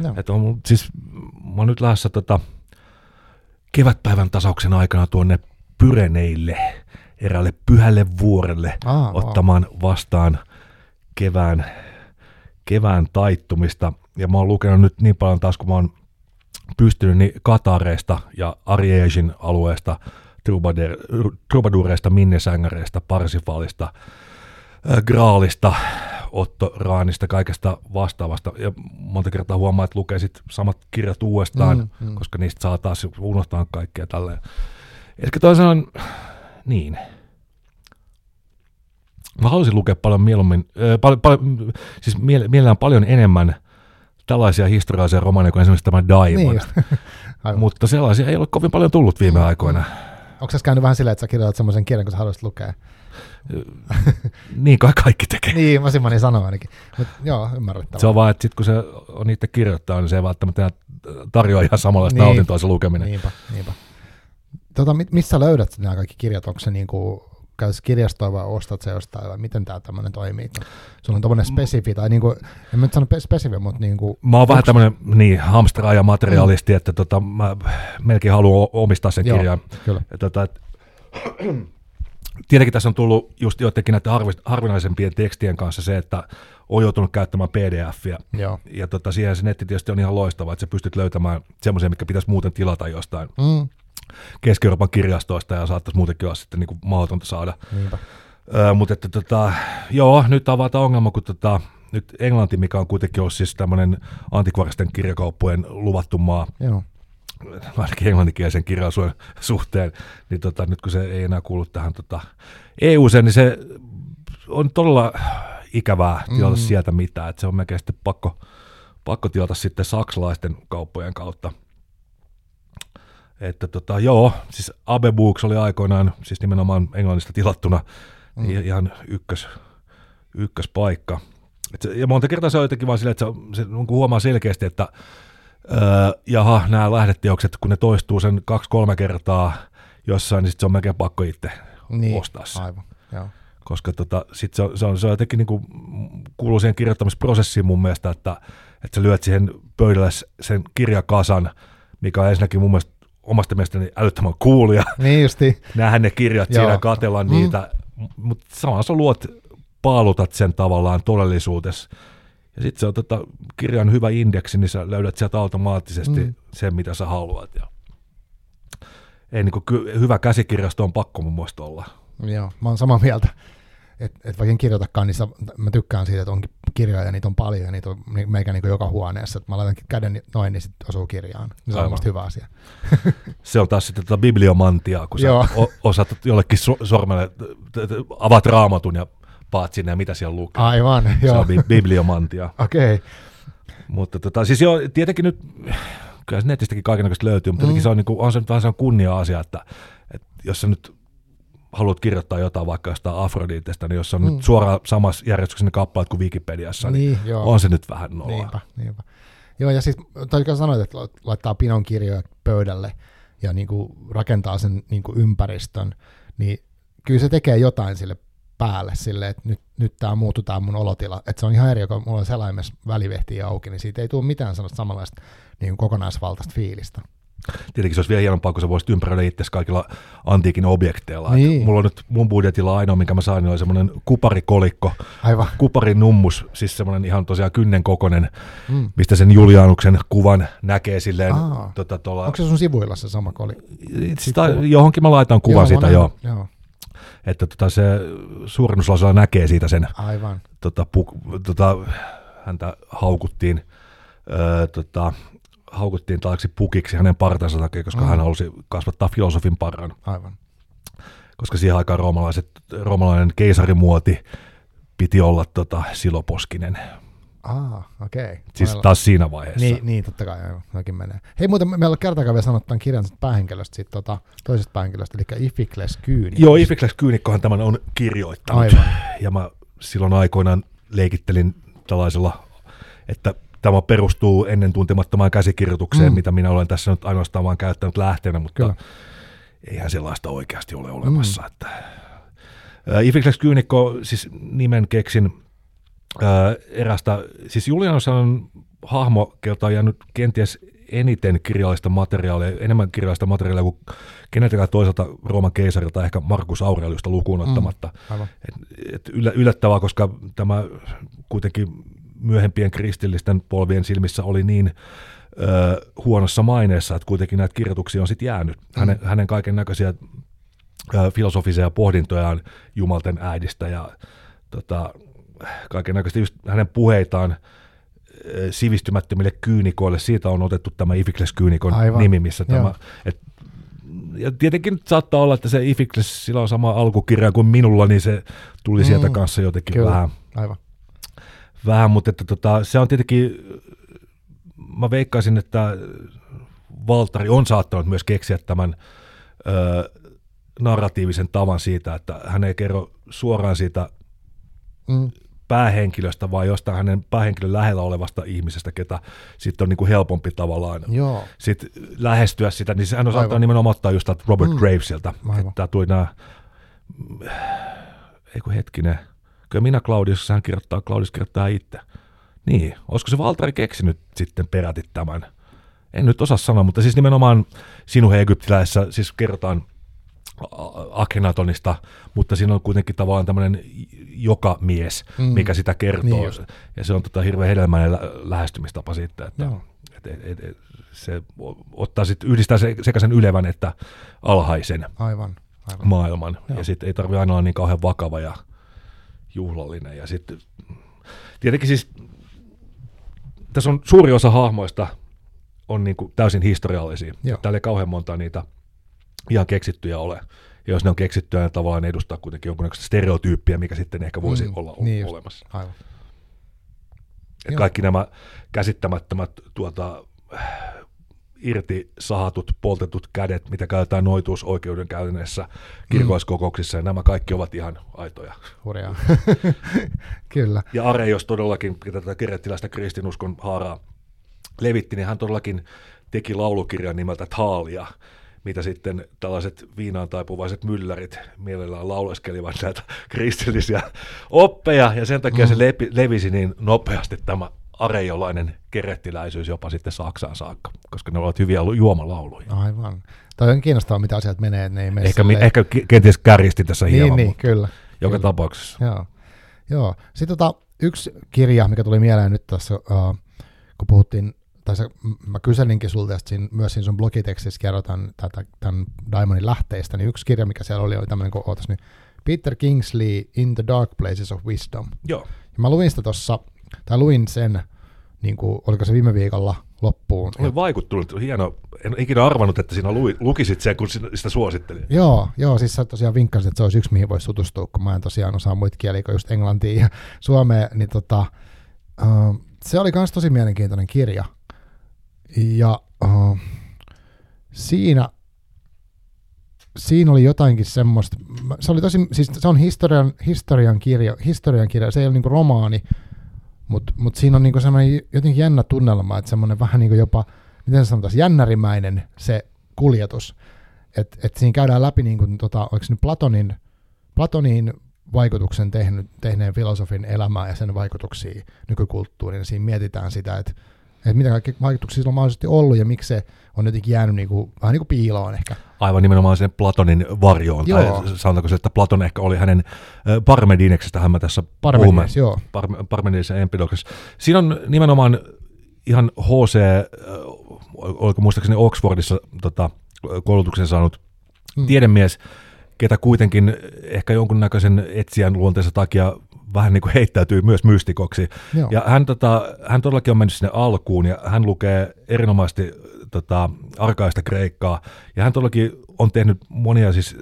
Joo. Et on, siis, mä oon nyt lähdössä tota, kevätpäivän tasauksen aikana tuonne Pyreneille, eräälle pyhälle vuorelle, Aa, wow. ottamaan vastaan kevään, kevään taittumista. Ja mä oon lukenut nyt niin paljon taas, kun mä oon pystynyt niin Katareista ja Ariegin alueesta, Troubadureista, Minnesängereistä, Parsifalista, äh, Graalista, Otto Raanista, kaikesta vastaavasta. Ja monta kertaa huomaa, että lukee sit samat kirjat uudestaan, Mm, mm. koska niistä saa taas unohtaa kaikkea tälleen. Toisin sanoen, niin. Mä haluaisin lukea paljon mieluummin, äh, pal- pal- siis miele- mielellään paljon enemmän tällaisia historiallisia romaaneja kuin esimerkiksi tämä Diamond. Niin. [LAUGHS] Mutta sellaisia ei ole kovin paljon tullut viime aikoina. Onko se käynyt vähän silleen, että sä kirjoitat semmoisen kirjan, kun sä haluaisit lukea? Niin kai kaikki tekee. [LAUGHS] Niin, mä Simoni sanoo ainakin. Mut, joo, ymmärrettävää. Se on vaan, että sit kun se on itse kirjoittaa, niin se ei välttämättä tarjoa ihan samanlaista Niin. nautintoa se lukeminen. Niinpä, niinpä. Tota, mi- missä löydät nämä kaikki kirjat? Onko se niinku, käyt kirjastoon vai ostat se jostain vai miten tämä tämmöinen toimii? Sulla on tommonen spesifi, tai niinku, en mä nyt sano pe- spesifi, mutta niinku, Mä oon vähän tämmöinen niin, hamstraaja materialisti, että tota, mä melkein haluan omistaa sen Joo. kirjan. Kyllä. Ja tota, et, [CLEARS THROAT] tietenkin tässä on tullut just jotenkin näiden harvi- harvinaisempien tekstien kanssa se, että on joutunut käyttämään pdf-iä. Joo. Ja tota, siihen se netti tietysti on ihan loistava, että sä pystyt löytämään semmoisia, mikä pitäisi muuten tilata jostain Mm, Keski-Euroopan kirjastoista ja saattaisi muutenkin olla sitten niin kuin mahdotonta saada. niinpä. Öö, mutta että tota, joo, nyt avataan ongelma, kun tota, nyt Englanti, mikä on kuitenkin ollut siis tämmöinen antikvaristen kirjakauppojen luvattu maa, Joo. ainakin englanninkielisen kirjallisuuden suhteen, niin tota, nyt kun se ei enää kuulu tähän tota, eu niin se on todella ikävää tilata mm. sieltä mitään, että se on melkein sitten pakko, pakko tilata sitten saksalaisten kauppojen kautta. Että tota, joo, siis Abe Books oli aikoinaan, siis nimenomaan englannista tilattuna, mm. ihan ykkös, ykköspaikka. Et se, ja monta kertaa se on jotenkin vaan silleen, että se, se niin huomaa selkeästi, että öö, jaha, nämä lähdeteokset, kun ne toistuu sen kaksi-kolme kertaa jossain, niin sit se on melkein pakko itse Niin, ostaa se. aivan. Joo. Koska tota, sit se, on, se, on, se on jotenkin niin kuin, kuuluu siihen kirjoittamisprosessiin mun mielestä, että, että sä lyöt siihen pöydälle sen kirjakasan, mikä on ensinnäkin mun mielestä omasta mielestäni älyttömän kuulia. Niin justi. Nähdä ne kirjat Joo. siinä, katella Mm. niitä, mutta samalla sä luot, paalutat sen tavallaan todellisuudessa. Ja sitten se on tota, kirjan hyvä indeksi, niin sä löydät sieltä automaattisesti Mm. mm. sen, mitä sä haluat. Ja ei niin kuin, hyvä käsikirjasto on pakko mun mielestä olla. Joo, mä oon samaa mieltä. Että et vaikka en kirjoitakaan, niin sa- mä tykkään siitä, että onkin kirjoja ja niitä on paljon ja niitä on meikä niin joka huoneessa. Et mä laitan käden noin, niin sitten osuu kirjaan. Se on musta hyvä asia. [LAUGHS] Se on taas sitten tota bibliomantiaa, kun sä o- osaat jollekin so- sormelle, t- t- avaat raamatun ja paat sinne ja mitä siellä lukee. Aivan, Se joo. on bi- bibliomantia. [LAUGHS] Okei. Okay. Mutta tota, siis joo, tietenkin nyt, kyllä se netistäkin kaikenlaista löytyy, mutta Mm. se on, niin kuin, on se nyt vähän sellainen kunnia-asia, että, että jos sä nyt haluat kirjoittaa jotain vaikka jostain Afroditesta, niin jos on Mm. nyt suoraan samassa järjestyksessä ne kappaleet kuin Wikipediassa, niin, Niin, joo. on se nyt vähän nolla. Niinpä, niinpä. Joo, ja siis täytyy sanoa, että laittaa pinon kirjoja pöydälle ja niin kuin rakentaa sen niin kuin ympäristön, niin kyllä se tekee jotain sille päälle sille, että nyt, nyt tämä muuttuu tämä mun olotila. Että se on ihan eri, kun mulla on selaimessa välivehtiä auki, niin siitä ei tule mitään sellaista samanlaista niin kokonaisvaltaista fiilistä. Tietenkin se olisi vielä hienompaa, kun sä voisit ympäröidä itse kaikilla antiikin objekteilla. Et Niin. Mulla on nyt mun budjetilla ainoa, minkä mä sain, niin oli semmoinen kuparikolikko, Aivan. kuparinummus, siis semmoinen ihan tosiaan kynnen kokonen, Mm. mistä sen Julianuksen kuvan näkee silleen, Aa. tota, tuolla, Onko se sun sivuilla se sama koli? sitä, johonkin mä laitan kuvan Joo, siitä mä jo, näin. Joo, että tota, se suurennuslasilla näkee siitä sen, aivan. tota, puk, tota, häntä haukuttiin, öö, tota, haukuttiin tällaiseksi pukiksi hänen partansa takia, koska Mm. hän halusi kasvattaa filosofin parran. Aivan. koska siihen aikaan roomalaiset, roomalainen keisarimuoti piti olla tota, siloposkinen. Ah, okei. Okay. Siis taas siinä vaiheessa. Niin, niin, totta kai, joo, noinkin menee. Hei, muuten me- meillä on kertaakaan vielä sanottu tämän kirjan päähenkilöstä, sit, tota, toisesta päähenkilöstä, eli Ifikles Kyyni. Joo, Ifikles Kyynikkohan tämän on kirjoittanut. Aivan. Ja mä silloin aikoinaan leikittelin tällaisella, että tämä perustuu ennen tuntemattomaan käsikirjoitukseen, Mm. mm. mitä minä olen tässä nyt ainoastaan vaan käyttänyt lähteenä, mutta Kyllä. eihän sellaista oikeasti ole olemassa. Mm. Että, Ä, Ifikles Kyynikko, siis nimen keksin ää, erästä, siis Julianus on hahmo, kelta on jäänyt kenties eniten kirjallista materiaalia, enemmän kirjallista materiaalia kuin keneltäkään toisaalta Rooman keisarilta, ehkä Markus Aureliusta lukuun ottamatta. Mm, aivan. Et, et yllä, yllättävää, koska tämä kuitenkin myöhempien kristillisten polvien silmissä oli niin ö, huonossa maineessa, että kuitenkin näitä kirjoituksia on sitten jäänyt. Hänen, mm. hänen kaiken näköisiä filosofisia pohdintojaan Jumalten äidistä ja tota, kaiken näköistä just hänen puheitaan ö, sivistymättömille kyynikoille. Siitä on otettu tämä Ifikles Kyynikon Aivan. nimi, missä Joo. tämä, et, ja tietenkin saattaa olla, että se Ifikles, sillä on sama alkukirja kuin minulla, niin se tuli Mm, sieltä kanssa jotenkin Kyllä, vähän, aivan. Vähän, mutta että tota, se on tietenkin, mä veikkaisin, että Valtari on saattanut myös keksiä tämän ö, narratiivisen tavan siitä, että hän ei kerro suoraan siitä Mm, päähenkilöstä, vaan jostain hänen päähenkilön lähellä olevasta ihmisestä, ketä sitten on niin kuin helpompi tavallaan joo, sit lähestyä sitä, niin hän on saattanut nimenomaan ottaa just Robert Mm. Gravesilta. Että tuli nämä, ei kun hetkinen, kyllä minä Claudius, hän kirjoittaa, Claudius kirjoittaa itse. Niin, olisiko se Valtari keksinyt sitten peräti tämän? En nyt osaa sanoa, mutta siis nimenomaan sinun egyptiläisessä siis kerrotaan Akhenatonista, mutta siinä on kuitenkin tavallaan tämmöinen joka mies, Mm. mikä sitä kertoo. Niin ja se on tota hirveän hedelmäinen lä- lähestymistapa sitten, että et, et, et, et, se ottaa sit, yhdistää se, sekä sen ylevän että alhaisen aivan. aivan. maailman. Joo. Ja sitten ei tarvitse aina olla niin kauhean vakava ja juhlallinen. Ja sitten Tietenkin siis tässä on suuri osa hahmoista on niin kuin täysin historiallisia. Joo. Täällä ei kauhean monta niitä ihan keksittyjä ole. Ja jos ne on keksittyjä, ne tavallaan edustaa kuitenkin jonkunnäköistä stereotyyppiä, mikä sitten ehkä voisi Mm, olla niin niin just. olemassa. Aivan. Et Joo. kaikki nämä käsittämättömät tuota, irti sahatut, poltetut kädet, mitä käytetään noituusoikeudenkäynnissä, kirkolliskokouksissa, ja nämä kaikki ovat ihan aitoja. Hurjaa. [LAUGHS] Kyllä. Ja Areios todellakin, ketä tätä kerettiläistä kristinuskon haaraa levitti, niin hän todellakin teki laulukirjan nimeltä Taalia, mitä sitten tällaiset viinaan taipuvaiset myllärit mielellään lauleskelivat näitä kristillisiä oppeja, ja sen takia mm. se lepi, levisi niin nopeasti tämä areiolainen kerettiläisyys jopa sitten Saksaan saakka, koska ne ovat hyviä lu- juomalauluja. Aivan. Toi on kiinnostavaa, mitä asiat menee, että ne ei mene Ehkä, silleen- ehkä kenties kärjisti tässä Niin, hieman, niin, mutta kyllä. joka kyllä. tapauksessa. Joo. Joo. Sitten tota, yksi kirja, mikä tuli mieleen nyt tässä, uh, kun puhuttiin, tai m- mä kyselinkin sulta tästä siinä, myös siinä sun blogitekstissä kerrotaan tätä, tämän Diamondin lähteistä, niin yksi kirja, mikä siellä oli, oli tämmöinen, kun ootas nyt, Peter Kingsley In the Dark Places of Wisdom. Joo. Ja mä luin sitä tossa, tai luin sen, niin kuin, oliko se viime viikolla loppuun. Olen vaikuttunut, hieno. En ikinä arvannut, että sinä lui, lukisit sen, kun sitä suosittelin. Joo, joo, siis sä tosiaan vinkkasit, että se olisi yksi, mihin voisi tutustua, kun mä en tosiaan osaa muita kieliä kuin just englantia ja [LAUGHS] suomea, niin tota, uh, se oli myös tosi mielenkiintoinen kirja. Ja uh, siinä, siinä oli jotainkin semmoista, se oli tosi, siis se on historian, historian kirja, historian kirja, se ei ole niinku romaani, mutta mut siinä on niinku semmoinen jotenkin jännä tunnelma, että semmoinen vähän niinku jopa, miten sanotaan, jännärimäinen se kuljetus. Että et siinä käydään läpi, niin kuin, tota, oliko nyt Platonin, Platonin vaikutuksen tehnyt, tehneen filosofin elämää ja sen vaikutuksia nykykulttuuriin. Siinä mietitään sitä, että, että mitä kaikki vaikutuksia sillä on mahdollisesti ollut ja miksi se on jotenkin jäänyt niin kuin, vähän niin kuin piiloon ehkä. Aivan nimenomaan sen Platonin varjoon. Joo. Tai sanotaanko se, että Platon ehkä oli hänen äh, Parmedineksestähän mä tässä puhumme. Parmenides, joo. Parme- Parmenidisen Empidoksessa. Siinä on nimenomaan ihan HC, oliko muistaakseni Oxfordissa tota, koulutuksen saanut Mm. tiedemies, ketä kuitenkin ehkä jonkunnäköisen etsijän luonteensa takia vähän niin kuin heittäytyy myös mystikoksi. Joo. Ja hän, tota, hän todellakin on mennyt sinne alkuun ja hän lukee erinomaisesti tota, arkaista kreikkaa. Ja hän todellakin on tehnyt monia siis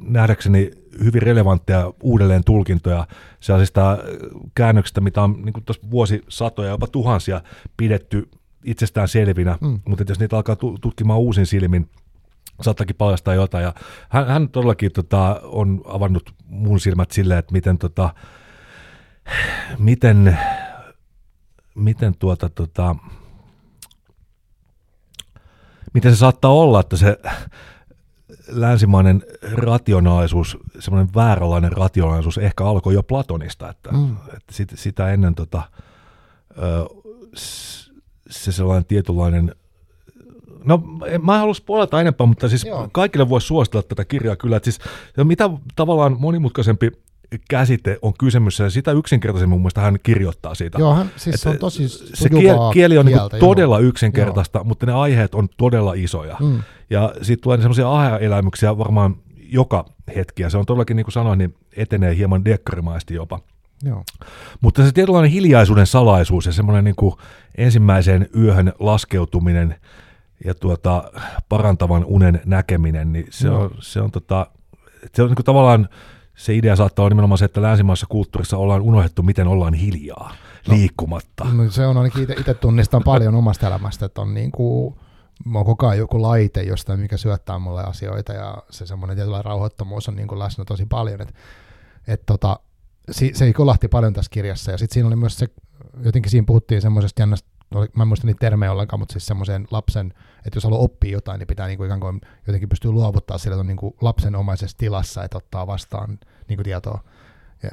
nähdäkseni hyvin relevantteja uudelleen tulkintoja sellaisista käännöksistä, mitä on niin tuossa vuosisatoja, jopa tuhansia pidetty itsestään selvinä, Mm. mutta jos niitä alkaa tu- tutkimaan uusin silmin, saattaakin paljastaa jotain. Ja hän, hän todellakin tota, on avannut mun silmät silleen, että miten, tota, miten, miten, tuota, tota, miten se saattaa olla, että se länsimainen rationaalisuus, semmoinen vääränlainen rationaalisuus ehkä alkoi jo Platonista, että, Mm. että sit, sitä ennen tota, se sellainen tietynlainen No en- mä en halua spoilata enempää, mutta siis Joo. Kaikille voisi suositella tätä kirjaa kyllä. Että siis, mitä tavallaan monimutkaisempi käsite on kysymys, ja sitä yksinkertaisemmin mun mielestä hän kirjoittaa siitä. Joo, hän, siis Et se on tosi se sujuvaa kieli, on niinku kieltä, joo. todella yksinkertaista, mutta ne aiheet on todella isoja. Mm. Ja siitä tulee semmoisia aha-elämyksiä varmaan joka hetki, ja se on todellakin, niin kuin sanoin, niin etenee hieman dekkarimaisesti jopa. Joo. Mutta se tietynlainen hiljaisuuden salaisuus ja semmoinen niin kuin ensimmäiseen yöhön laskeutuminen ja tuota, parantavan unen näkeminen, niin se Joo. on, se on, tota, se on niin kuin tavallaan se idea saattaa olla nimenomaan se, että länsimaisessa kulttuurissa ollaan unohdettu, miten ollaan hiljaa, No. liikkumatta. No, se on ainakin itse, tunnistan paljon omasta elämästä, että on niin kuin, mä oon koko ajan joku laite jostain, mikä syöttää mulle asioita ja se semmoinen tietynlainen rauhoittomuus on niin kuin läsnä tosi paljon. Et, et tota, si, se kolahti paljon tässä kirjassa ja sitten siinä oli myös se, jotenkin siinä puhuttiin semmoisesta jännästä, mä en muista niitä termejä ollenkaan, mutta siis semmoisen lapsen, että jos haluaa oppia jotain, niin pitää niin kuin ikään kuin jotenkin pystyä luovuttaa sillä, niin kuin lapsenomaisessa tilassa, että ottaa vastaan niin kuin tietoa. Ja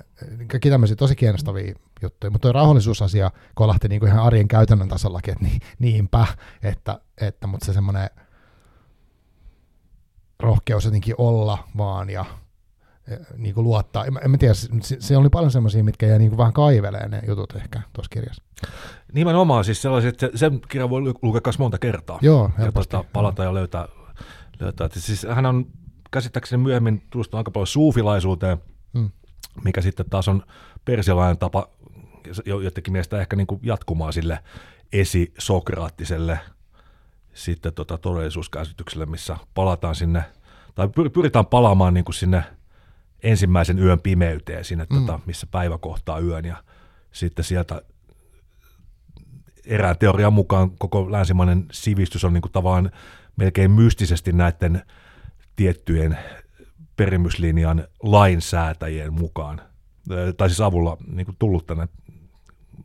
kaikki tämmöisiä tosi kiinnostavia juttuja, mutta tuo rauhallisuusasia kolahti niinku ihan arjen käytännön tasollakin, että ni, niinpä, että, että mutta se semmoinen rohkeus jotenkin olla vaan ja eh, niinku luottaa. En, en mä tiedä, se, se oli paljon semmoisia, mitkä jäi niinku vähän kaivelee ne jutut ehkä tuossa kirjassa. Nimenomaan siis sellaiset, että se- sen kirjan voi lu- lukea myös monta kertaa. Joo, ja helposti. tuota, palata ja löytää. löytää. Että Siis hän on käsittääkseni myöhemmin tutustunut aika paljon suufilaisuuteen, Mm. mikä sitten taas on persialainen tapa jo- jotenkin mielestä ehkä niin kuin jatkumaa sille esisokraattiselle sitten tota todellisuuskäsitykselle, missä palataan sinne, tai pyr- pyritään palaamaan niin kuin sinne ensimmäisen yön pimeyteen, sinne mm. tota, missä päivä kohtaa yön, ja sitten sieltä erään teorian mukaan koko länsimainen sivistys on niin kuin tavallaan melkein mystisesti näiden tiettyjen perimyslinjan lainsäätäjien mukaan, tai siis avulla niin kuin tullut tänne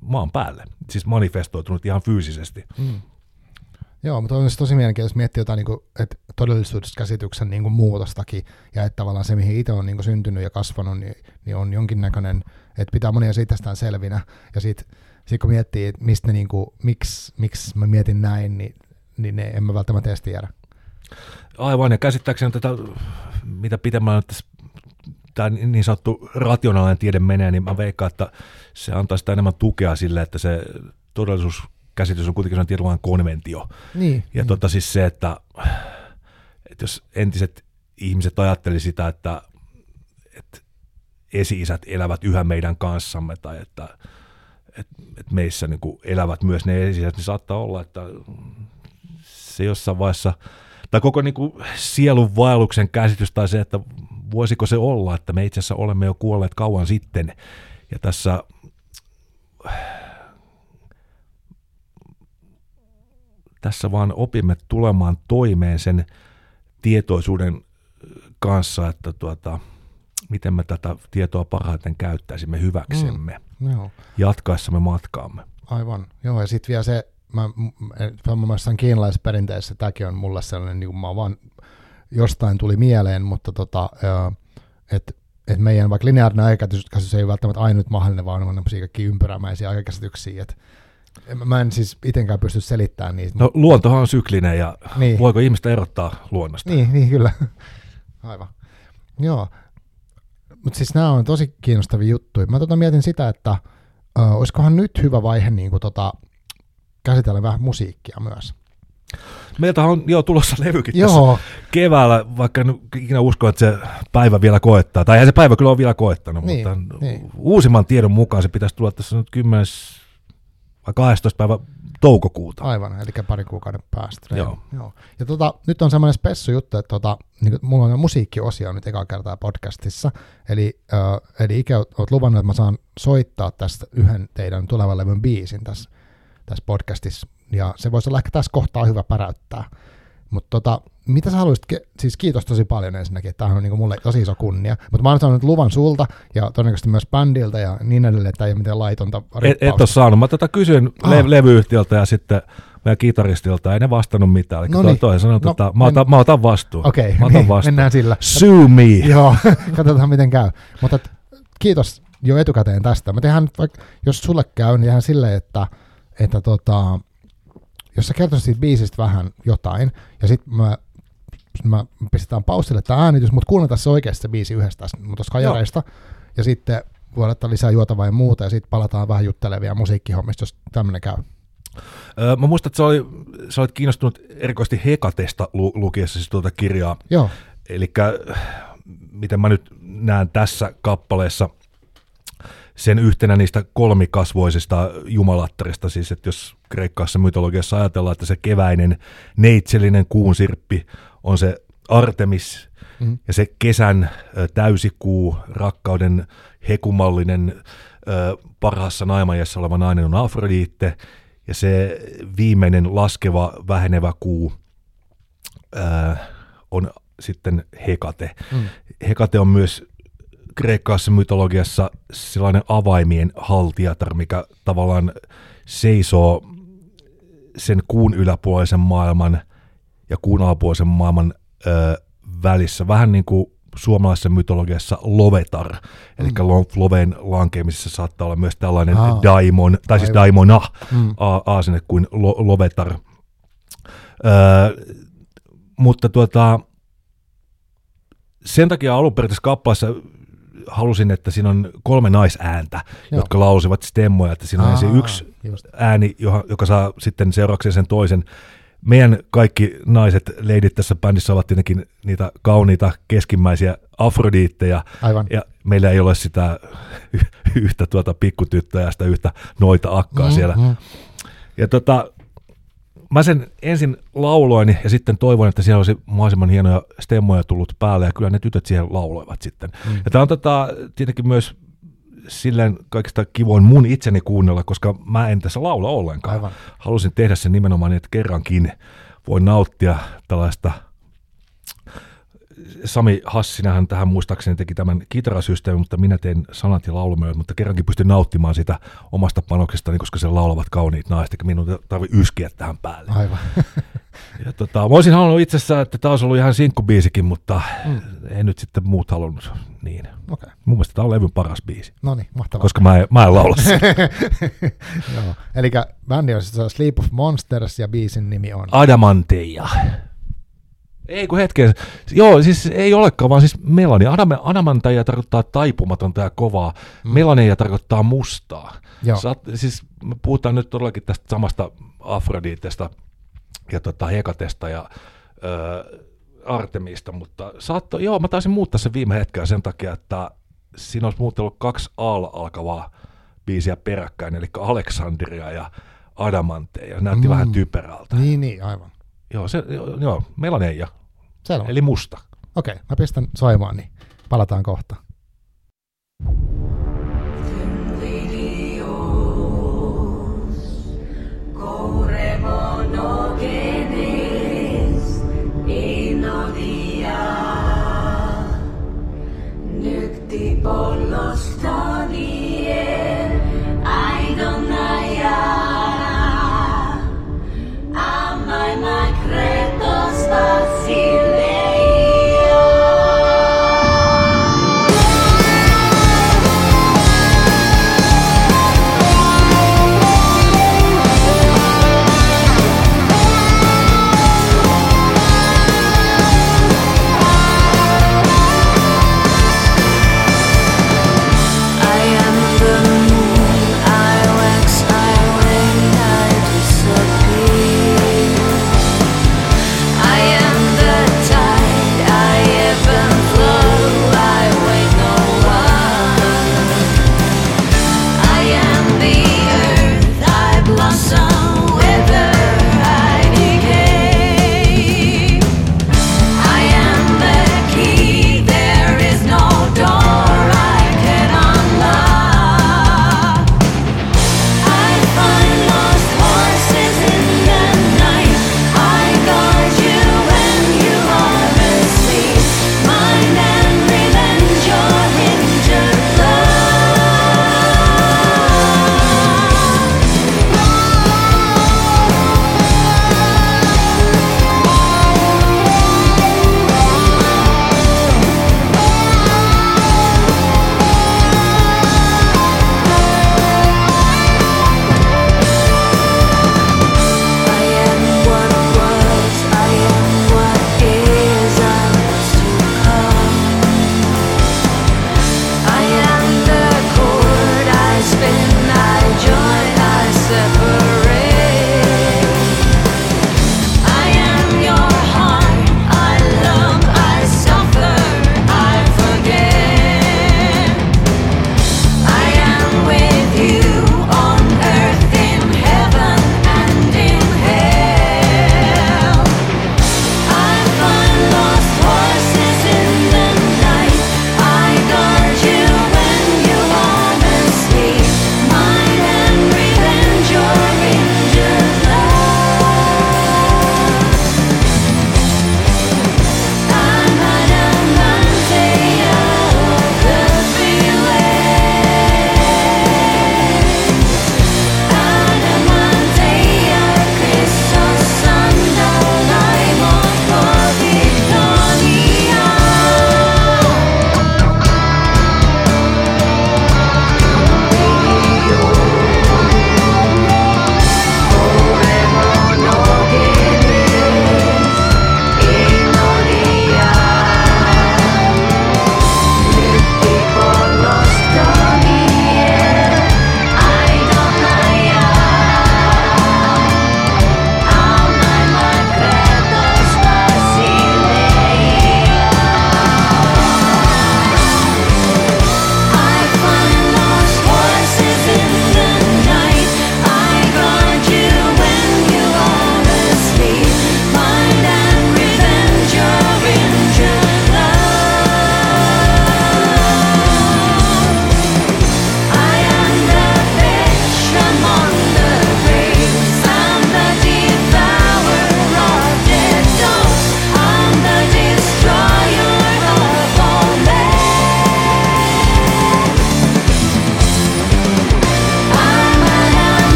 maan päälle, siis manifestoitunut ihan fyysisesti. Mm. Joo, mutta on siis tosi mielenkiintoista miettiä jotain niin kuin, että todellisuuskäsityksen niin kuin muutostakin, ja että tavallaan se, mihin itse on niin kuin syntynyt ja kasvanut, niin, niin on jonkinnäköinen, että pitää monia siitä selvinä, ja sitten sit kun miettii, että mistä ne, niin kuin, miksi, miksi mä mietin näin, niin, niin ne en mä välttämättä edes tiedä. Aivan, ja käsittääkseni tätä, mitä pitemmällä nyt tämä niin sanottu rationaalinen tiede menee, niin mä veikkaan, että se antaa sitä enemmän tukea sille, että se todellisuuskäsitys on kuitenkin sellainen tietynlainen konventio. Niin, Ja niin. tota siis se, että, että jos entiset ihmiset ajatteli sitä, että, että esi-isät elävät yhä meidän kanssamme tai että, että, että meissä niin kuin elävät myös ne esi-isät, niin saattaa olla, että se jossain vaiheessa, tai koko niin kuin sielun vaelluksen käsitys tai se, että voisiko se olla, että me itse asiassa olemme jo kuolleet kauan sitten. Ja tässä tässä vaan opimme tulemaan toimeen sen tietoisuuden kanssa, että tuota, miten me tätä tietoa parhaiten käyttäisimme hyväksemme mm. Joo. jatkaessamme matkaamme. Aivan, joo, ja sitten vielä se, mä, mä, mä mielestä kiinalaisessa perinteessä tämäkin on mulle sellainen, niin mä vaan jostain tuli mieleen, mutta tota, että et meidän vaikka lineaarinen aikakäsitys ei välttämättä ainut mahdollinen, vaan on tämmöisiä kaikki ympyrämäisiä aikakäsityksiä, että mä en siis itsenkään pysty selittämään niitä. No luontohan on syklinen ja Niin. voiko ihmistä erottaa luonnosta? Niin, niin kyllä. [LAUGHS] Aivan. Joo. Mutta siis nämä on tosi kiinnostavia juttuja. Mä tota mietin sitä, että ö, olisikohan nyt hyvä vaihe niin kuin tota, käsitellä vähän musiikkia myös. Meiltä on jo tulossa levykin tässä Joo, keväällä, vaikka en ikinä usko, että se päivä vielä koettaa. Tai se päivä kyllä ole vielä koettanut, Niin, mutta niin. uusimman tiedon mukaan se pitäisi tulla tässä nyt 10. vai 12. päivä toukokuuta. aivan, eli parin kuukauden päästä. Joo. Joo. Ja tota, nyt on semmoinen spessu juttu, että tota, niin mulla on musiikkiosio nyt eka kertaa podcastissa, eli, äh, eli Ike, oot luvannut, että mä saan soittaa tästä yhden teidän tulevan levyn biisin tässä, tässä podcastissa, ja se voisi olla ehkä tässä kohtaa hyvä päräyttää. Mutta tota, mitä sä haluaisit, ke- siis kiitos tosi paljon ensinnäkin, että tämähän on niinku mulle tosi iso kunnia, mutta mä oon saanut luvan sulta ja todennäköisesti myös bändiltä ja niin edelleen, että ei ole mitään laitonta Et, et rippausta. ole saanut. Mä tätä kysyin Ah. le- levyyhtiöltä ja sitten meidän kitaristilta, ei ne vastannut mitään. Eli No niin. toinen sanoi, No, että mä, otan, mä otan vastuun. Okei, mä otan niin, vastuun. mennään sillä. Sue me. Joo, [LAUGHS] katsotaan miten käy. Mutta et, kiitos jo etukäteen tästä. Mä tehdään vaikka, jos sulle käy, niin tehdään silleen, että, että tota, jos sä kertoisit siitä biisistä vähän jotain, ja sitten mä, mä pistetään pausille tämä äänitys, mutta kuunnellaan se oikeasti se biisi yhdestä tuosta kajareista, ja sitten voi laittaa lisää juotavaa ja muuta, ja sitten palataan vähän juttelevia musiikkihommista, jos tämmöinen käy. Öö, Mä muistan, että sä, oli, sä olit kiinnostunut erikoisesti Hekatesta lu- lukiessa siis tuota kirjaa. Joo, Eli miten mä nyt näen tässä kappaleessa sen yhtenä niistä kolmikasvoisista jumalattarista, siis että jos kreikkaassa mytologiassa ajatellaan, että se keväinen neitsellinen kuunsirppi on se Artemis, Mhm. ja se kesän täysikuu, rakkauden hekumallinen ö, parhaassa naimajassa oleva nainen on Afrodite, ja se viimeinen laskeva, vähenevä kuu on sitten Hekate. mm. Hekate on myös kreikkaassa mytologiassa sellainen avaimien haltijatar, mikä tavallaan seisoo sen kuun yläpuolisen maailman ja kuun alapuolisen maailman ö, välissä. Vähän niin kuin suomalaisessa mytologiassa lovetar, eli Mm. lo- loven lankeamisessa saattaa olla myös tällainen Aa. daimon, tai siis Aivan. daimona, Mm. a- aasenne kuin lo- lovetar. Öö, mutta tuota, sen takia alun perin tässä kappaleessa halusin, että siinä on kolme naisääntä, Joo. Jotka lausivat stemmoja, että siinä on ensin Aa, yksi just. ääni, joka, joka saa sitten seurakseen sen toisen meidän kaikki naiset, leidit tässä bändissä ovat tietenkin niitä kauniita keskimmäisiä afrodiitteja, Aivan. ja meillä ei ole sitä yhtä tuota pikkutyttöä ja sitä yhtä noita akkaa mm, siellä. Ja tota, mä sen ensin lauloin ja sitten toivoin, että siellä olisi mahdollisimman hienoja stemmoja tullut päälle ja kyllä ne tytöt siihen lauloivat sitten. Mm. Ja tämä on tota, tietenkin myös silleen kaikista kivoin mun itseni kuunnella, koska mä en tässä laula ollenkaan. Aivan. Halusin tehdä sen nimenomaan, niin, että kerrankin voi nauttia tällaista Sami Hassinähän tähän muistaakseni teki tämän kitarasysteemin, mutta minä tein sanat ja laulumelot, mutta kerrankin pystyn nauttimaan sitä omasta panoksestani, koska se laulavat kauniit naiset, eikä minun tarvitse yskiä tähän päälle. Aivan. [LAUGHS] Ja tota, mä olisin halunnut itse asiassa, että tämä olisi ollut ihan sinkkubiisikin, mutta mm. ei nyt sitten muut halunnut niin. Okei. Mun mielestä tämä on levyn paras biisi, No niin, mahtavaa. koska mä en, mä en laula. [LAUGHS] Joo. Eli bändi on siis Sleep of Monsters ja biisin nimi on. Adamanteja. Ei kun hetken. Joo, siis ei olekaan, vaan siis melani. Adame, adamanteja tarkoittaa taipumatonta ja kovaa. Mm. Melaneja tarkoittaa mustaa. Joo. Saat, siis me puhutaan nyt todellakin tästä samasta Afroditesta ja tota Hekatesta ja ö, Artemista, mutta saatto, joo, mä taisin muuttaa sen viime hetkellä sen takia, että siinä olisi muuten ollut kaksi al alkavaa biisiä peräkkäin, eli Aleksandria ja Adamanteja. Näytti Mm. vähän typerältä. Niin, niin, aivan. Joo, se, joo, melaneja, Selvä. eli musta. Okei, mä pistän soimaan, niin palataan kohta. Retos pasos.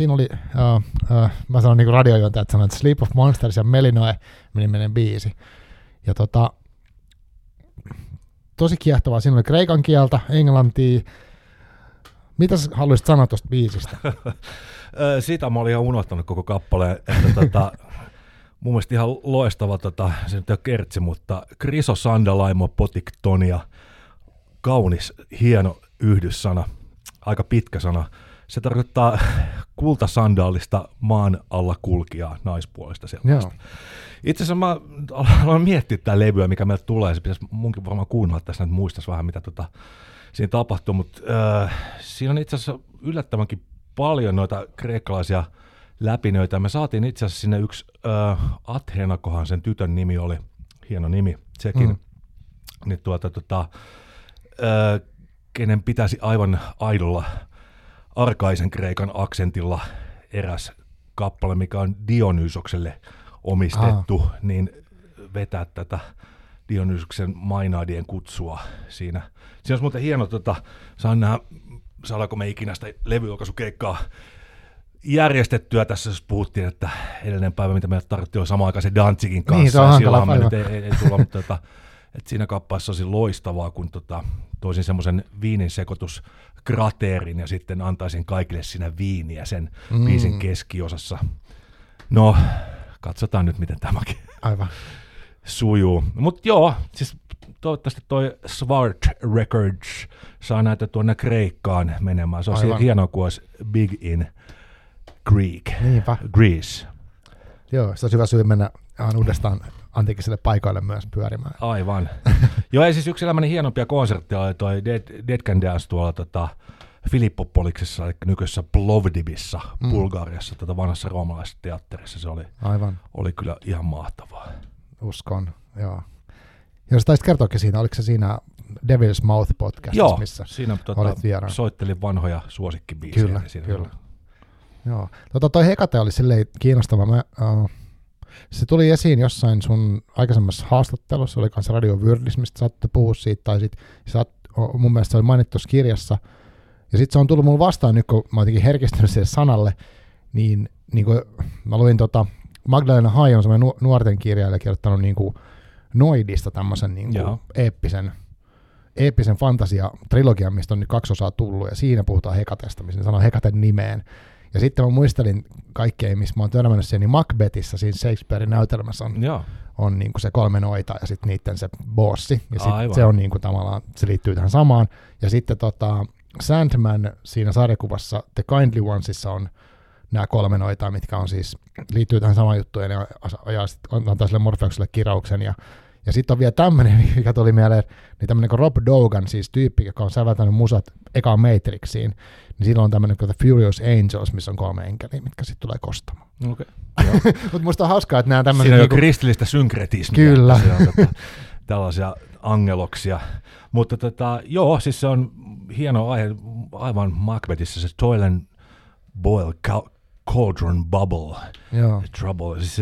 Siinä oli, uh, uh, mä sanon niin radiojuontaja, että sanon, että Sleep of Monsters ja Melinoe niminen biisi. Ja tota, tosi kiehtovaa, siinä oli kreikan kieltä, englantia. Mitä sä haluaisit sanoa tuosta biisistä? [LAUGHS] Siitä mä olin ihan unohtanut koko kappaleen, että tota, [LAUGHS] mun mielestä ihan loistava, tota, se nyt ei ole kertsi, mutta Kriso Sandalaimo Potiktonia, kaunis, hieno yhdyssana, aika pitkä sana. Se tarkoittaa kultasandaalista maan alla kulkijaa naispuolista sellaista. Itse asiassa mä aloin miettiä tätä levyä, mikä meiltä tulee. Se pitäisi munkin varmaan kuunnella tässä, että muistaisi vähän, mitä tota, siinä tapahtuu. Mutta äh, siinä on itse asiassa yllättävänkin paljon noita kreikkalaisia läpinöitä. Me saatiin itse asiassa sinne yksi äh, Athenakohan sen tytön nimi oli, hieno nimi sekin. Mm. Niin tuota, tota, äh, kenen pitäisi aivan aidolla arkaisen kreikan aksentilla eräs kappale, mikä on Dionysokselle omistettu, Aha. niin vetää tätä Dionysoksen mainaadien kutsua siinä. Siinä olisi muuten hieno, tota, saan nähdä, saadaanko me ikinä sitä levyjulkaisukeikkaa järjestettyä tässä, jos puhuttiin, että edellinen päivä, mitä meillä tarvittiin, on samaan aikaan se Danzigin kanssa. Niin, se on hankala ei, ei, ei, tulla, mutta tota, että siinä kappaleessa olisi loistavaa, kun tota, toisin semmoisen viinin sekoitus krateerin ja sitten antaisin kaikille siinä viiniä sen mm. biisin keskiosassa. No, katsotaan nyt, miten tämäkin Aivan. sujuu. Mutta joo, siis toivottavasti toi Svart Records saa näitä tuonne Kreikkaan menemään. Se on hienoa, kun olisi Big in Greek. Niinpä. Greece. Joo, se on hyvä syy mennä uudestaan antiikiselle paikoille myös pyörimään. Aivan. [LAUGHS] Joo, ei siis yksi elämäni hienompia konsertteja oli toi Dead, Dead Can Dance tuolla tota, Filippopoliksessa, eli nykyisessä Plovdivissa, mm. Bulgariassa, tätä tota vanhassa roomalaisessa teatterissa. Se oli, Aivan. oli kyllä ihan mahtavaa. Uskon, joo. Jos taisit kertoakin siinä, oliko se siinä Devil's Mouth podcastissa, Joo, missä siinä tota, olit vieraana? soittelin vanhoja suosikkibiisejä. Kyllä, niin siinä kyllä. Joo. Tota, toi Hekate oli silleen kiinnostava. Mä, uh, se tuli esiin jossain sun aikaisemmassa haastattelussa, oli kanssa Radio Vyrdis, mistä saatte puhua siitä, tai sit, sä, mun mielestä se oli mainittu tuossa kirjassa, ja sitten se on tullut mulle vastaan nyt, kun mä oon jotenkin herkistynyt sille sanalle, niin, niin kuin mä luin tota, Magdalena Hai on semmoinen nuorten kirjailija kirjoittanut niin kuin Noidista tämmöisen niin kuin eeppisen, eeppisen fantasia-trilogian, mistä on nyt kaksi osaa tullut, ja siinä puhutaan Hekatesta, missä ne sanoo Hekaten nimeen. Ja sitten mä muistelin kaikkea, missä mä oon törmännyt siihen, niin Macbethissa, siinä Shakespearein näytelmässä on, Joo. on niin kuin se kolme noita ja sitten niiden se bossi. Ja sit se on niin kuin tavallaan, se liittyy tähän samaan. Ja sitten tota, Sandman siinä sarjakuvassa The Kindly Onesissa on nämä kolme noita, mitkä on siis, liittyy tähän samaan juttuun, ja ne ajaa sit, antaa sille Morpheukselle kirauksen, ja, ja sitten on vielä tämmöinen, [LAUGHS] mikä tuli mieleen, niin tämmöinen kuin Rob Dogan, siis tyyppi, joka on säveltänyt musat ekaan Matrixiin, niin siinä on tämmöinen kuin The Furious Angels, missä on kolme enkeliä, mitkä sitten tulee kostamaan. Okay. [LAUGHS] Mutta musta on hauskaa, että nämä tämmöiset... Siinä on niinku... kristillistä synkretismia. Kyllä. Se on, tota, [LAUGHS] tällaisia angeloksia. Mutta tota, joo, siis se on hieno aihe, aivan Macbethissa se Toil and Boil Cauldron Bubble. Joo. Trouble. Siis,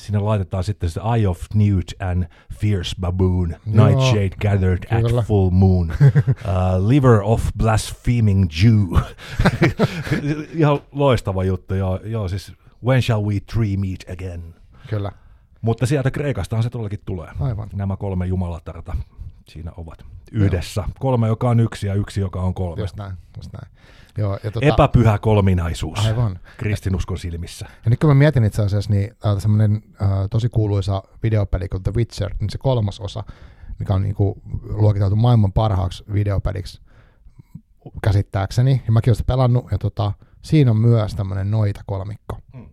sinne laitetaan sitten se Eye of Newt and Fierce Baboon, Joo. Nightshade Gathered Kyllä. at Full Moon, [LAUGHS] uh, Liver of Blaspheming Jew. [LAUGHS] Ihan loistava juttu, joo, joo, siis When shall we three meet again? Kyllä. Mutta sieltä Kreikastahan se todellakin tulee. Aivan. Nämä kolme jumalatarta siinä ovat yhdessä. Joo. Kolme, joka on yksi ja yksi, joka on kolme. Just näin, just näin. Joo, ja tota, Epäpyhä kolminaisuus aivan. kristinuskon silmissä. Ja nyt kun mä mietin itse asiassa, niin äh, semmoinen äh, tosi kuuluisa videopeli kuin The Witcher, niin se kolmas osa, mikä on niinku luokiteltu maailman parhaaksi videopeliksi käsittääkseni, ja mäkin olen sitä pelannut, ja tota, siinä on myös tämmöinen noita kolmikko hmm.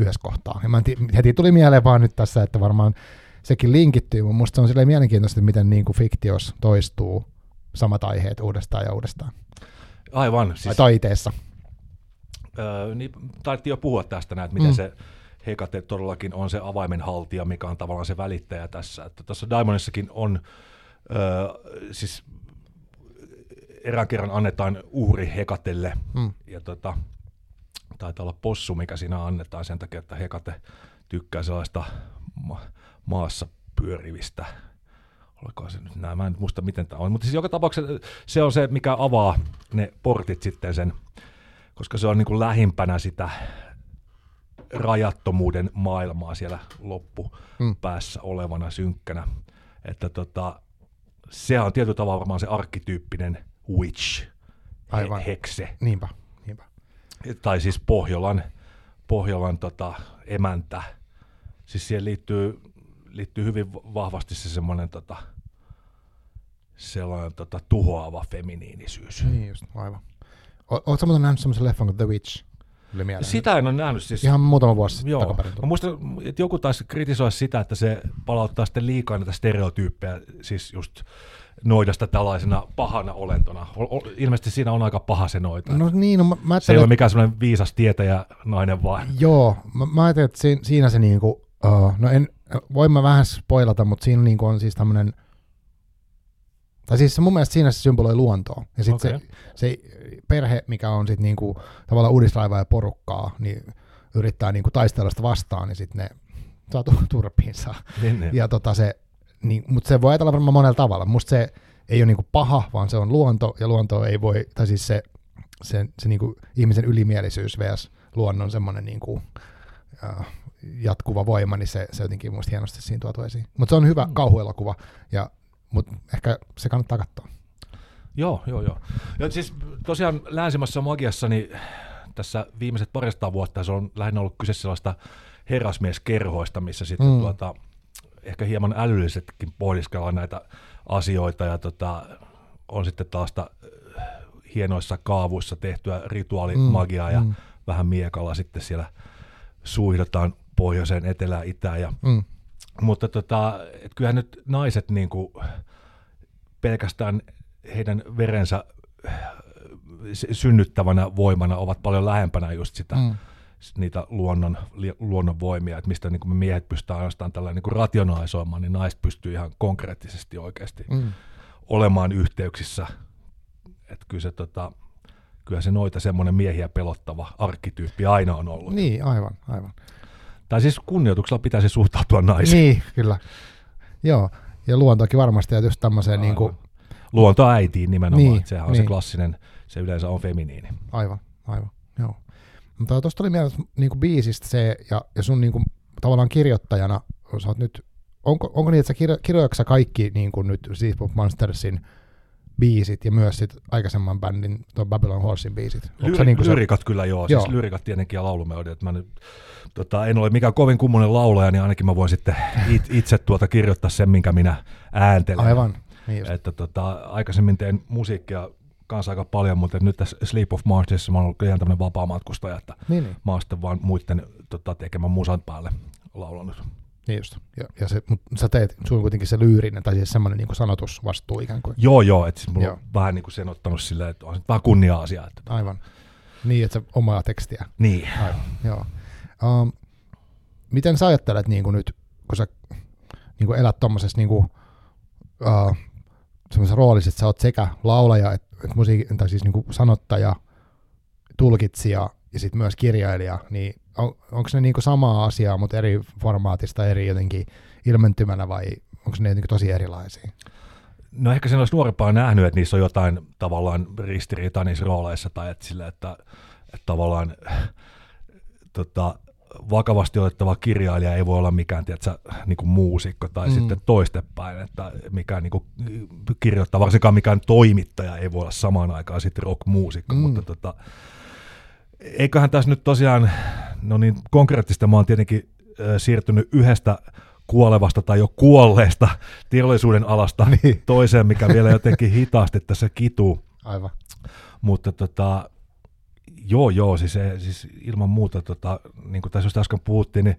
yhdessä kohtaa. Ja mä tii, heti tuli mieleen vaan nyt tässä, että varmaan sekin linkittyy, mutta musta se on silleen mielenkiintoista, miten niin kuin fiktios toistuu samat aiheet uudestaan ja uudestaan. Aivan. Siis, taiteessa. Öö, niin, taidettiin jo puhua tästä, näin, että miten mm. se Hekate todellakin on se avaimen haltija, mikä on tavallaan se välittäjä tässä. Että tuossa Daimonissakin on, öö, siis erään kerran annetaan uhri Hekatelle, mm. ja tota, taitaa olla possu, mikä siinä annetaan sen takia, että Hekate tykkää sellaista ma- maassa pyörivistä olikohan se nyt nämä, mä en muista miten tämä on, mutta siis joka tapauksessa se on se, mikä avaa ne portit sitten sen koska se on niin kuin lähimpänä sitä rajattomuuden maailmaa siellä loppupäässä mm. olevana synkkänä. Että tota, se on tietyllä tavalla varmaan se arkkityyppinen witch, Aivan. hekse. Niinpä, niinpä. Tai siis Pohjolan, Pohjolan tota, emäntä. Siis siihen liittyy, liittyy hyvin vahvasti se semmoinen tota, sellainen tota, tuhoava feminiinisyys. Niin just, aivan. Oletko muuten nähnyt semmoisen leffan kuin The Witch? Sitä en ole nähnyt. Siis, Ihan muutama vuosi sitten joo. Mä muistan, että joku taisi kritisoida sitä, että se palauttaa sitten liikaa näitä stereotyyppejä, siis just noidasta tällaisena pahana olentona. Ilmeisesti siinä on aika paha se noita. No niin, no mä, mä se ei ole mikään semmoinen viisas tietäjä nainen vaan. Joo, mä, mä ajattelin, että siinä, siinä se niinku, uh, no en, voin mä vähän spoilata, mutta siinä niinku on siis tämmöinen – tai siis se mun mielestä siinä se symboloi luontoa. Ja sitten okay. se, se perhe, mikä on sitten niinku, tavallaan uudisraivaa ja porukkaa, niin yrittää niinku taistella sitä vastaan, niin sitten ne saa turpiinsa. Niin, niin. Ja tota se, niin, mutta se voi ajatella varmaan monella tavalla. Musta se ei ole niinku paha, vaan se on luonto, ja luonto ei voi, tai siis se, se, se niinku ihmisen ylimielisyys vs. luonnon semmoinen niinku, uh, jatkuva voima, niin se, se jotenkin musta hienosti siinä tuotu esiin. Mutta se on hyvä mm. kauhuelokuva, ja mutta ehkä se kannattaa katsoa. Joo, joo, joo. Ja siis tosiaan länsimässä magiassa, niin tässä viimeiset parista vuotta se on lähinnä ollut kyse sellaista herrasmieskerhoista, missä sitten mm. tuota, ehkä hieman älyllisetkin pohdiskellaan näitä asioita ja tota, on sitten taas äh, hienoissa kaavuissa tehtyä rituaalimagiaa mm. ja mm. vähän miekalla sitten siellä suihdotaan pohjoiseen, etelään, itään ja mm. Mutta tota, et kyllähän nyt naiset niin kuin, pelkästään heidän verensä synnyttävänä voimana ovat paljon lähempänä just sitä, mm. niitä luonnon, luonnon voimia, että mistä niin kuin me miehet pystytään ainoastaan tällä niin kuin rationalisoimaan, niin naiset pystyy ihan konkreettisesti oikeasti mm. olemaan yhteyksissä. Että kyllä se, tota, kyllä se noita semmoinen miehiä pelottava arkkityyppi aina on ollut. Niin, aivan, aivan. Tai siis kunnioituksella pitäisi suhtautua naisiin. Niin, kyllä. Joo, ja luontokin varmasti, ja just tämmöiseen niin kuin... Luonto äitiin nimenomaan, niin, sehän on niin. se klassinen, se yleensä on feminiini. Aivan, aivan, joo. Mutta tuosta oli mielessä niin kuin biisistä se, ja, ja sun niin kuin, tavallaan kirjoittajana, sä oot nyt, onko, onko niin, että sä kirjo, kirjoitatko kaikki niin kuin nyt Seas Monstersin biisit ja myös sit aikaisemman bändin, tuon Babylon Horsein biisit. Lyri, niin se... Lyrikat kyllä joo, joo. siis lyrikat tietenkin ja laulumelodiat. Mä nyt, tota, en ole mikään kovin kummonen laulaja, niin ainakin mä voin sitten it, itse tuota kirjoittaa sen, minkä minä ääntelen. Aivan. Niin että tota, aikaisemmin tein musiikkia kanssa aika paljon, mutta nyt tässä Sleep of Marsissa mä oon ollut ihan tämmöinen vapaa matkustaja, että niin, niin. mä oon sitten vaan muiden tota, tekemän musan päälle laulanut. Niin just. Ja, ja se, mutta sä teet, sun on kuitenkin se lyyrinen, tai siis semmoinen niin sanotusvastuu ikään kuin. Joo, joo, että siis mulla joo. on vähän niin kuin sen ottanut silleen, että on se vähän kunnia-asia. Että... Aivan. Niin, että se omaa tekstiä. Niin. Aivan, joo. Um, miten sä ajattelet niin kuin nyt, kun sä niin kuin elät tuommoisessa niin kuin, uh, semmoisessa roolissa, että sä oot sekä laulaja, että et musiikin, tai siis niin kuin sanottaja, tulkitsija ja sitten myös kirjailija, niin on, onko ne niinku samaa asiaa, mutta eri formaatista, eri jotenkin ilmentymänä vai onko ne jotenkin tosi erilaisia? No ehkä sen olisi nuorempaa nähnyt, että niissä on jotain tavallaan ristiriitaa niissä rooleissa tai että, sillä, että, että tavallaan tota, vakavasti otettava kirjailija ei voi olla mikään tiedätkö, niin kuin muusikko tai mm. sitten toistepäin, että mikään niin kuin, kirjoittaa, varsinkaan mikään toimittaja ei voi olla samaan aikaan sitten rock-muusikko, mm. mutta tota, eiköhän tässä nyt tosiaan, no niin konkreettista mä oon tietenkin äh, siirtynyt yhdestä kuolevasta tai jo kuolleesta teollisuuden alasta niin. toiseen, mikä vielä jotenkin hitaasti tässä kituu. Aivan. Mutta tota, joo, joo, siis, siis ilman muuta, tota, niin kuin tässä äsken puhuttiin, niin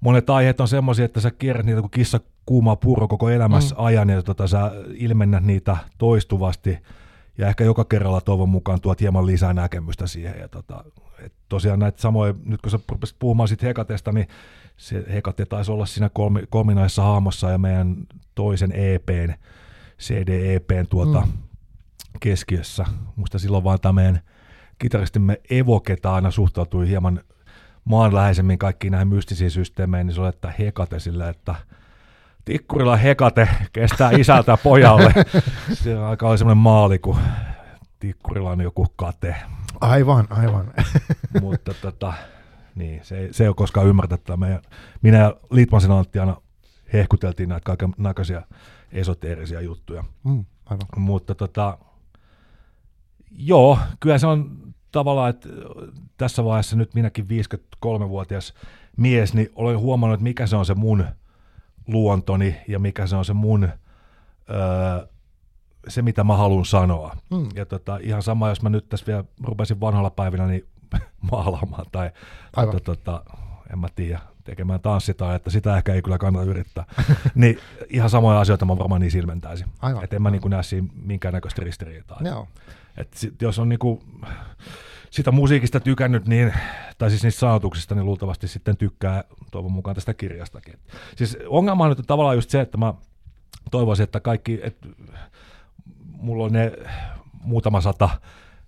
monet aiheet on semmoisia, että sä kierrät niitä kuin kissa kuumaa purro koko elämässä mm. ajan ja tota, sä ilmennät niitä toistuvasti – ja ehkä joka kerralla toivon mukaan tuot hieman lisää näkemystä siihen. Ja tota, et tosiaan näitä samoja, nyt kun sä rupesit puhumaan siitä Hekatesta, niin se Hekate taisi olla siinä kolmi, kolminaisessa haamossa ja meidän toisen EPn, CD-EPn tuota mm. keskiössä. Musta silloin vaan tämä meidän kitaristimme Evoketa aina suhtautui hieman maanläheisemmin kaikkiin näihin mystisiin systeemeihin, niin se oli, että Hekate sillä, että – Tikkurilla hekate kestää isältä pojalle. [LAUGHS] Se aika oli semmoinen maali, kun Tikkurilla on joku kate. Aivan, aivan. [LAUGHS] mutta tota, niin, se, ei, se ei ole koskaan. Meidän, minä ja Litmasen Antti aina hehkuteltiin näitä kaiken näköisiä esoteerisia juttuja. Mm, aivan. Mutta tota, joo, kyllä se on tavallaan, että tässä vaiheessa nyt minäkin 53-vuotias mies, niin olen huomannut, että mikä se on se mun luontoni ja mikä se on se mun, öö, se mitä mä haluan sanoa. Mm. Ja tota, ihan sama, jos mä nyt tässä vielä rupesin vanhalla päivinä niin [LAUGHS] maalaamaan tai tota, tota, en mä tiedä, tekemään tanssitaan, että sitä ehkä ei kyllä kannata yrittää. [LAUGHS] niin ihan samoja asioita mä varmaan niin silmentäisin. Aivan. Että en mä niin näe siinä minkäännäköistä ristiriitaa. Joo. Et sit, jos on niinku sitä musiikista tykännyt, niin, tai siis niistä sanotuksista, niin luultavasti sitten tykkää toivon mukaan tästä kirjastakin. Siis ongelma on nyt tavallaan just se, että mä toivoisin, että kaikki, että mulla on ne muutama sata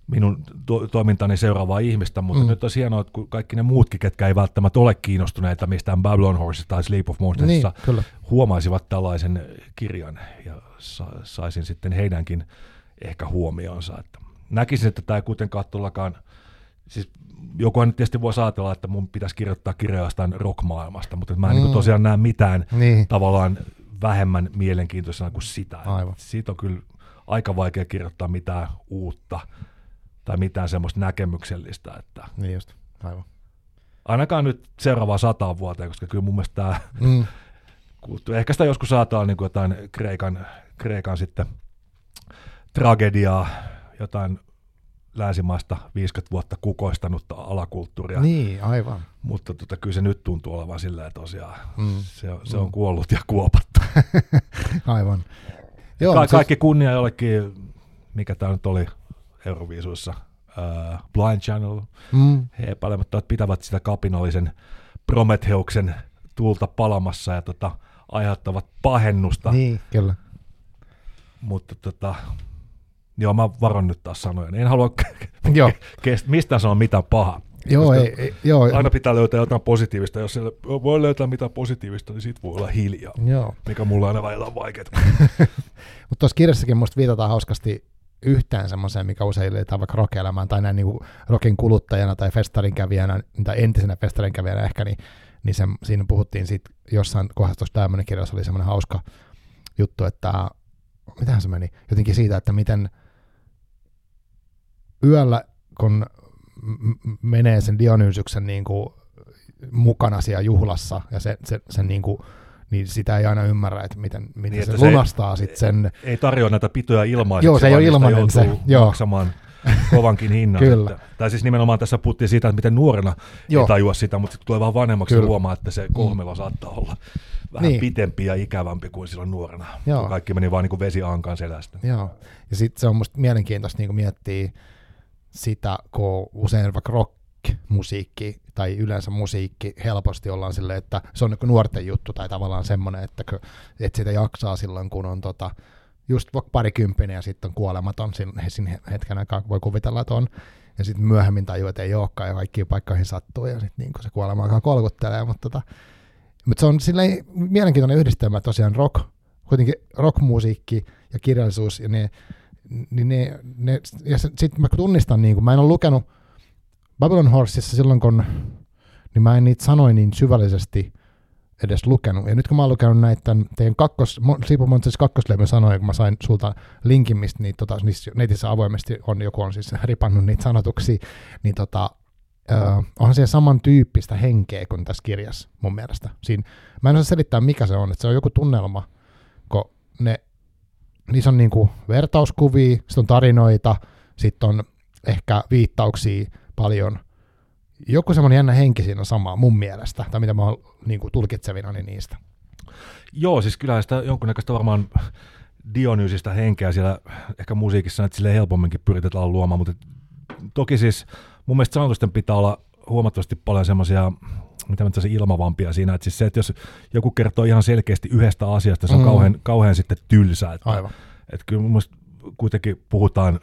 minun to- toimintani seuraavaa ihmistä, mutta mm. nyt on hienoa, että kun kaikki ne muutkin, ketkä ei välttämättä ole kiinnostuneita mistään Babylon Horse tai Sleep of Monstersista, Niin, kyllä. huomaisivat tällaisen kirjan ja sa- saisin sitten heidänkin ehkä huomionsa. Että näkisin, että tämä ei kuitenkaan tuollakaan, siis joku nyt tietysti voisi ajatella, että mun pitäisi kirjoittaa kirjaa jostain rockmaailmasta, mutta mä en mm. niin tosiaan näe mitään Niin. tavallaan vähemmän mielenkiintoisena kuin sitä. Aivan. Siitä on kyllä aika vaikea kirjoittaa mitään uutta tai mitään semmoista näkemyksellistä, että Niin just. Aivan. ainakaan nyt seuraavaan sataan vuoteen, koska kyllä mun mielestä tämä Mm. [LAUGHS] kulttuuri. Ehkä sitä joskus saattaa niin jotain Kreikan, Kreikan sitten tragediaa, jotain länsimaista 50 vuotta kukoistanutta alakulttuuria, niin. Aivan. mutta tota, kyllä se nyt tuntuu olevan silleen tosiaan, Mm. mm. se, on, se on kuollut ja kuopattu. [LAUGHS] Aivan. Joo, Ka- siis- kaikki kunnia jollekin, mikä tämä nyt oli Euroviisuissa, uh, Blind Channel, Mm. he epäilemättä että pitävät sitä kapinallisen Prometheuksen tuulta palamassa ja tota, aiheuttavat pahennusta. Niin, kyllä. Mutta tota, joo, mä varon nyt taas sanoja. En halua Joo, kest- mistään sanoa mitään pahaa. joo, Koska ei, ei, joo, Aina pitää löytää jotain positiivista. Jos siellä voi löytää mitään positiivista, niin sit voi olla hiljaa. joo. Mikä mulla aina välillä on vaikeaa. [LAUGHS] Mutta tuossa kirjassakin musta viitataan hauskasti yhteen semmoiseen, mikä usein liitetään vaikka rock-elämään tai näin niin rockin kuluttajana tai festarin kävijänä, tai entisenä festarin kävijänä ehkä, niin, niin se, siinä puhuttiin siitä jossain kohdassa tuossa Diamondin kirjassa oli semmoinen hauska juttu, että mitähän se meni, jotenkin siitä, että miten yöllä, kun menee sen Dionysyksen niin kuin mukana siellä juhlassa ja se, se, sen niin kuin, niin sitä ei aina ymmärrä, että miten, miten Niin, se että se ei- lunastaa sitten sen, Ei tarjoa näitä pitoja ilmaiseksi. Joo, se ei ole ilmainen se, joutuu joo. maksamaan kovankin hinnan. Kyllä. Että, tai siis nimenomaan tässä puhuttiin siitä, että miten nuorena Joo. ei tajua sitä, mutta sitten tulee vaan vanhemmaksi, Kyllä. huomaa, että se kohmelo saattaa olla vähän Niin. pitempi ja ikävämpi kuin silloin nuorena. Joo. Kun kaikki meni vaan niin kuin vesi ankan selästä. Joo. Ja sitten se on musta mielenkiintoista niin miettiä sitä, kun usein vaikka rock-musiikki tai yleensä musiikki helposti ollaan silleen, että se on niin nuorten juttu tai tavallaan semmoinen, että, että sitä jaksaa silloin, kun on tota, just vaikka parikymppinen ja sitten on kuolematon, siinä hetken aikaa voi kuvitella, että on. Ja sitten myöhemmin tajuu, että ei olekaan ja kaikkiin paikkoihin sattuu ja sitten niin se kuolema alkaa kolkuttelee. Mutta tota, mut se on silleen mielenkiintoinen yhdistelmä tosiaan rock, kuitenkin rockmusiikki ja kirjallisuus ja ne, niin ne, ne ja sitten mä tunnistan, niin kun mä en ole lukenut Babylon Horseissa silloin, kun niin mä en niitä sanoin niin syvällisesti edes lukenut. Ja nyt kun mä oon lukenut näitä teidän kakkos, of Monsters kakkoslevyn sanoja, kun mä sain sulta linkin, mistä niitä, tota, niissä netissä avoimesti on, joku on siis ripannut niitä sanotuksia, niin tota, ö, onhan siellä samantyyppistä henkeä kuin tässä kirjassa mun mielestä. Siinä, mä en osaa selittää, mikä se on, että se on joku tunnelma, kun ne, niissä on niinku vertauskuvia, sitten on tarinoita, sitten on ehkä viittauksia paljon. Joku semmoinen jännä henki siinä on sama mun mielestä, tai mitä mä oon niinku tulkitsevinani niistä. Joo, siis kyllähän sitä jonkunnäköistä varmaan Dionysista henkeä siellä ehkä musiikissa, että sille helpomminkin pyritetään luomaan, mutta toki siis mun mielestä sanotusten pitää olla huomattavasti paljon semmoisia mitä mä ilmavampia siinä, että siis se, että jos joku kertoo ihan selkeästi yhdestä asiasta, se on Mm. kauhean, kauhean sitten tylsää. Että, Aivan. että kyllä mun kuitenkin puhutaan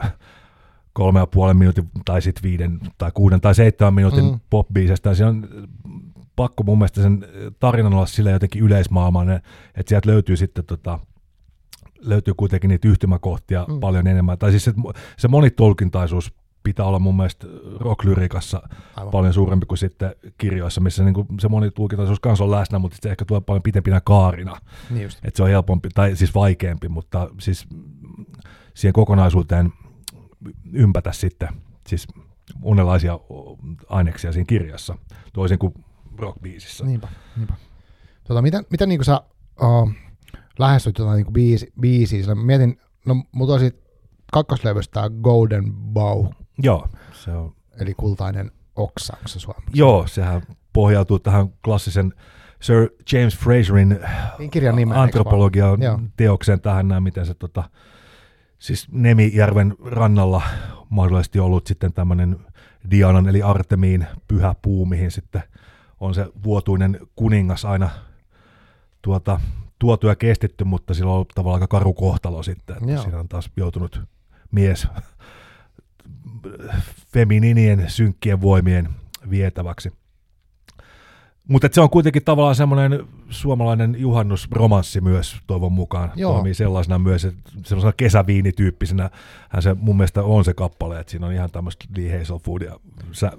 kolme ja puolen minuutin tai sitten viiden tai kuuden tai seitsemän minuutin Mm. popbiisestä. Siinä on pakko mun mielestä sen tarinan olla sille jotenkin yleismaailmainen, että sieltä löytyy sitten tota, löytyy kuitenkin niitä yhtymäkohtia Mm. paljon enemmän. Tai siis se, se monitolkintaisuus pitää olla mun mielestä rocklyrikassa Aivan. paljon suurempi kuin sitten kirjoissa, missä niin kuin se monitulkintaisuus kanssa on läsnä, mutta se ehkä tulee paljon pitempinä kaarina. Niin just. Että se on helpompi, tai siis vaikeampi, mutta siis siihen kokonaisuuteen ympätä sitten siis monenlaisia aineksia siinä kirjassa, toisin kuin rockbiisissä. Niinpä, niinpä. Tota, miten, miten niin sä uh, lähestyt tota niin biisi, biisiä? Sillä mietin, no mulla on siitä kakkoslevystä Golden Bow, Joo, se on, eli kultainen oksa, onko se suomeksi? joo, sehän pohjautuu tähän klassisen Sir James Fraserin Niin kirjan nimen, antropologian teokseen tähän näin, miten se tota, siis Nemijärven rannalla mahdollisesti ollut sitten tämmöinen Dianan eli Artemiin pyhä puu, mihin sitten on se vuotuinen kuningas aina tuota, tuotu ja kestetty, mutta sillä on ollut tavallaan aika karu kohtalo sitten, että Joo. siinä on taas joutunut mies feminiinien synkkien voimien vietäväksi. Mutta se on kuitenkin tavallaan semmoinen suomalainen juhannusromanssi myös toivon mukaan. Joo. Toimii sellaisena myös, että sellaisena kesäviinityyppisenä hän se mun mielestä on se kappale, että siinä on ihan tämmöistä Lee Hazelwood ja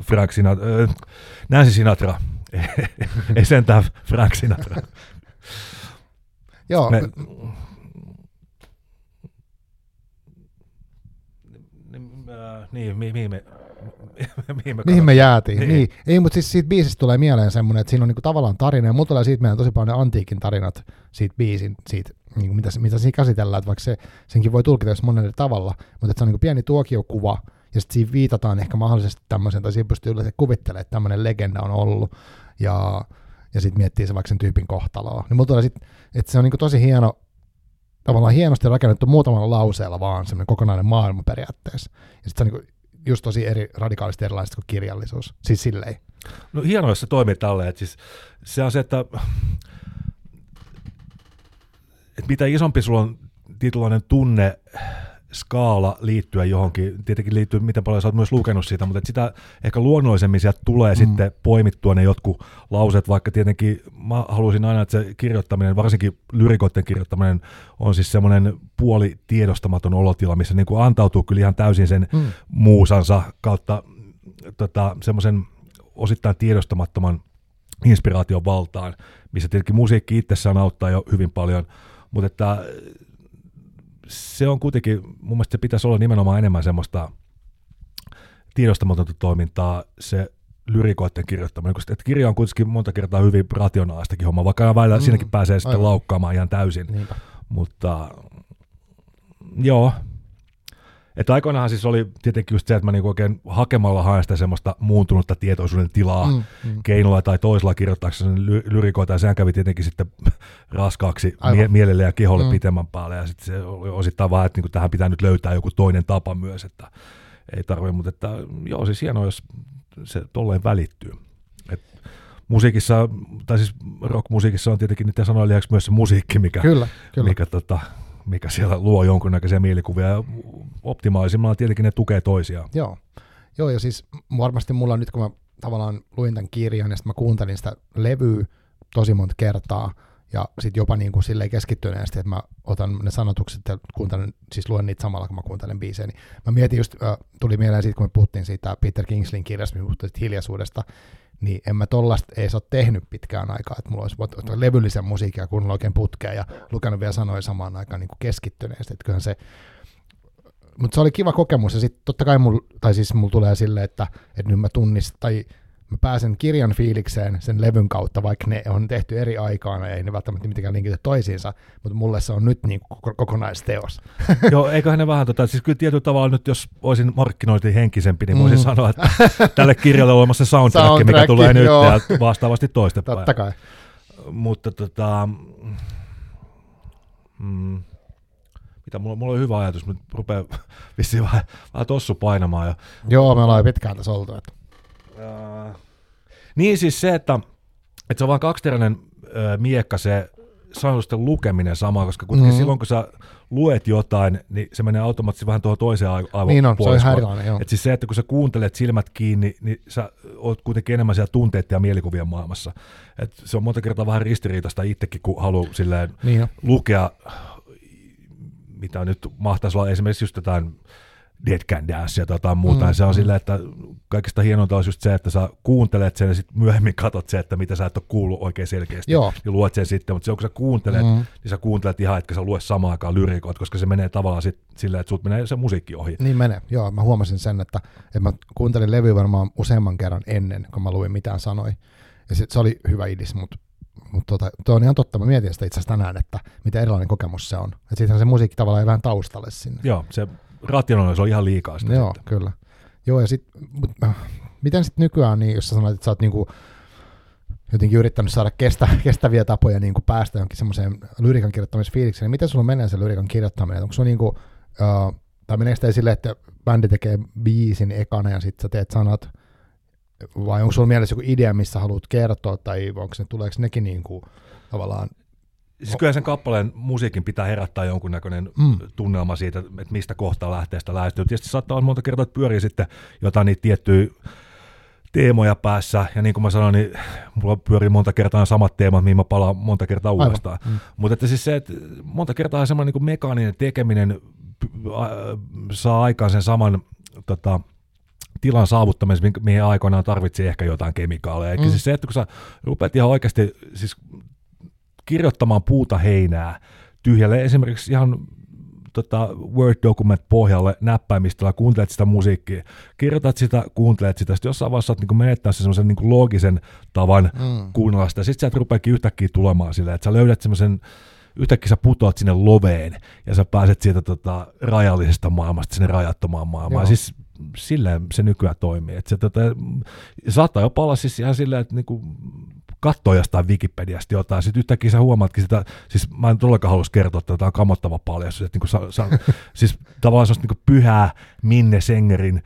Frank Sinatra, äh, Nancy Sinatra, [LAUGHS] ei sentään Frank Sinatra. Joo, Me, niin, mi- mihin me, [LAUGHS] mihin me, mihin me jäätiin. Niin. Niin. niin. Ei, mutta siis siitä biisistä tulee mieleen semmoinen, että siinä on niinku tavallaan tarina, ja mulla tulee siitä mieleen tosi paljon ne antiikin tarinat siitä biisin, siitä, niinku mitä, mitä siinä käsitellään, että vaikka se, senkin voi tulkita jos monella tavalla, mutta että se on niinku pieni tuokiokuva, ja sitten siinä viitataan ehkä mahdollisesti tämmöisen, tai siinä pystyy yleensä kuvittelemaan, että tämmöinen legenda on ollut, ja, ja sitten miettii se vaikka sen tyypin kohtaloa. Niin mulla tulee sit, että se on niinku tosi hieno, tavallaan hienosti rakennettu muutamalla lauseella vaan semmoinen kokonainen maailma periaatteessa. Ja sitten se on niinku just tosi eri, radikaalisti erilaista kuin kirjallisuus. Siis silleen. No hienoa, jos se toimii tälleen. Että siis, se on se, että, että mitä isompi sulla on tietynlainen tunne skaala liittyä johonkin, tietenkin liittyy, miten paljon sä oot myös lukenut siitä, mutta sitä ehkä luonnollisemmin sieltä tulee mm. sitten poimittua ne jotkut lauseet, vaikka tietenkin mä haluaisin aina, että se kirjoittaminen, varsinkin lyrikoiden kirjoittaminen, on siis semmoinen puoli tiedostamaton olotila, missä niin kuin antautuu kyllä ihan täysin sen Mm. muusansa kautta tota, semmoisen osittain tiedostamattoman inspiraation valtaan, missä tietenkin musiikki itsessään auttaa jo hyvin paljon, mutta että se on kuitenkin, mun mielestä se pitäisi olla nimenomaan enemmän semmoista tiedostamatonta toimintaa, se lyrikoiden kirjoittaminen, koska että kirja on kuitenkin monta kertaa hyvin rationaalistakin hommaa, vaikka aina välillä Mm, siinäkin pääsee sitten aivan. laukkaamaan ihan täysin, Niinpä. mutta joo, että aikoinaanhan siis oli tietenkin just se, että mä niinku oikein hakemalla haen sitä semmoista muuntunutta tietoisuuden tilaa mm. mm. keinolla tai toisella kirjoittaakseni ly- lyrikoita, ja sehän kävi tietenkin sitten [LAUGHS] raskaaksi Aivan. mie- mielelle ja keholle Mm. mm. pitemmän päälle, ja sitten se oli osittain vaan, että niinku tähän pitää nyt löytää joku toinen tapa myös, että ei tarvitse, mutta että joo, siis hienoa, jos se tolleen välittyy. Et musiikissa, tai siis rockmusiikissa on tietenkin niiden sanojen lisäksi myös se musiikki, mikä, Kyllä, kyllä. mikä, tota, mikä siellä luo jonkunnäköisiä mielikuvia, ja optimaalisimmalla tietenkin ne tukee toisiaan. Joo. Joo, ja siis varmasti mulla nyt, kun mä tavallaan luin tämän kirjan ja sitten mä kuuntelin sitä levyä tosi monta kertaa, ja sitten jopa niin kuin silleen keskittyneesti, että mä otan ne sanotukset ja kuuntelen, siis luen niitä samalla, kun mä kuuntelen biisejä, niin mä mietin just, äh, tuli mieleen siitä, kun me puhuttiin siitä Peter Kingslin kirjasta, me puhuttiin hiljaisuudesta, niin en mä tollasta edes ole tehnyt pitkään aikaa, että mulla olisi voinut ottaa levyllisen musiikkia kuunnella oikein putkeen ja lukenut vielä sanoja samaan aikaan niin kuin keskittyneesti, että se mutta se oli kiva kokemus ja sitten totta kai mulla, tai siis mulla tulee silleen, että, että nyt mä tunnistan, tai mä pääsen kirjan fiilikseen sen levyn kautta, vaikka ne on tehty eri aikaan ja ei ne välttämättä mitenkään linkitä toisiinsa, mutta mulle se on nyt niin koko, kokonaisteos. [LAUGHS] Joo, eiköhän ne vähän tota, siis kyllä tietyllä tavalla nyt, jos olisin markkinointi henkisempi, niin voisin Mm. sanoa, että tälle kirjalle on olemassa soundtrack, mikä Soundtrack, tulee nyt joo. ja vastaavasti toistepäin. Totta kai. Mutta tota, mm, mitä, mulla, mulla oli hyvä ajatus, mutta rupeaa [LAUGHS] vissiin vähän, vähän tossu painamaan. Ja, Joo, me ollaan jo pitkään tässä oltu. Että. Ää, niin siis se, että, että se on vaan kaksiteräinen ää, miekka se sanotusten lukeminen sama, koska kuitenkin mm-hmm. silloin kun sä luet jotain, niin se menee automaattisesti vähän tuohon toiseen aivo- aivopuoliskoon. Niin on, se on ihan erilainen, joo. Et siis se, että kun sä kuuntelet silmät kiinni, niin sä oot kuitenkin enemmän siellä tunteiden ja mielikuvien maailmassa. Et se on monta kertaa vähän ristiriitaista itsekin, kun haluaa silleen Niin on. lukea, mitä nyt mahtaisi olla esimerkiksi just jotain Dead Can Dance ja tota muuta. Mm, Ja se on mm. silleen, että kaikista hienointa olisi just se, että sä kuuntelet sen ja sitten myöhemmin katot se, että mitä sä et ole kuullut oikein selkeästi. Joo. Ja luet sen sitten, mutta se on kun sä kuuntelet, Mm. niin sä kuuntelet ihan, etkä sä lue samaan aikaan lyrikoit, koska se menee tavallaan sit silleen, että sut menee se musiikki ohi. Niin menee, joo. Mä huomasin sen, että, että mä kuuntelin levyä varmaan useamman kerran ennen, kun mä luin mitään sanoi. Ja sit, se oli hyvä idis, mutta mut tota, toi on ihan totta. Mä mietin sitä itse asiassa tänään, että mitä erilainen kokemus se on. Että siitähän se musiikki tavallaan ei vähän taustalle sinne. Joo, se rationaalinen on ihan liikaa sitä Joo, sitten. kyllä. Joo, ja sit, mut, äh, miten sitten nykyään, niin jos sä sanoit, että sä oot niinku jotenkin yrittänyt saada kestä, kestäviä tapoja niinku päästä johonkin semmoiseen lyrikan kirjoittamisfiilikseen, niin miten sulla menee se lyrikan kirjoittaminen? Onko sulla niinku, äh, tai meneekö sitä silleen, että bändi tekee biisin ekana ja sitten sä teet sanat, vai onko sulla mielessä joku idea, missä haluat kertoa, tai onko ne, tuleeko nekin niinku tavallaan, Siis kyllä sen kappaleen musiikin pitää herättää jonkunnäköinen Mm. tunnelma siitä, että mistä kohtaa lähtee sitä lähestyä. Tietysti saattaa olla monta kertaa, että pyörii sitten jotain niitä tiettyjä teemoja päässä, ja niin kuin mä sanoin, niin mulla pyörii monta kertaa samat teemat, mihin mä palaan monta kertaa Aivan. uudestaan. Mm. Mutta että siis se, että monta kertaa semmoinen niin mekaaninen tekeminen saa aikaan sen saman tota, tilan saavuttamisen, mihin aikoinaan tarvitsi ehkä jotain kemikaaleja. Eikä Mm. siis se, että kun sä rupeat ihan oikeasti siis kirjoittamaan puuta heinää tyhjälle, esimerkiksi ihan tota, Word-document-pohjalle näppäimistöllä, kuuntelet sitä musiikkia, kirjoitat sitä, kuuntelet sitä, sitten jossain vaiheessa saat niin menettää se semmoisen niin loogisen tavan Mm. kuunnella sitä, sitten sieltä rupeakin yhtäkkiä tulemaan silleen, että sä löydät semmoisen, yhtäkkiä sä putoat sinne loveen, ja sä pääset siitä tota, rajallisesta maailmasta sinne rajattomaan maailmaan. Joo. Siis silleen se nykyään toimii. Et se, tota, saattaa jopa olla siis ihan silleen, että niinku, katsoo jostain Wikipediasta jotain, sitten yhtäkkiä sä huomaatkin sitä, siis mä en todellakaan halus kertoa, että tämä on kammottava paljastus, että niinku sa, sa, [LAUGHS] siis tavallaan semmoista niinku pyhää Minne Sengerin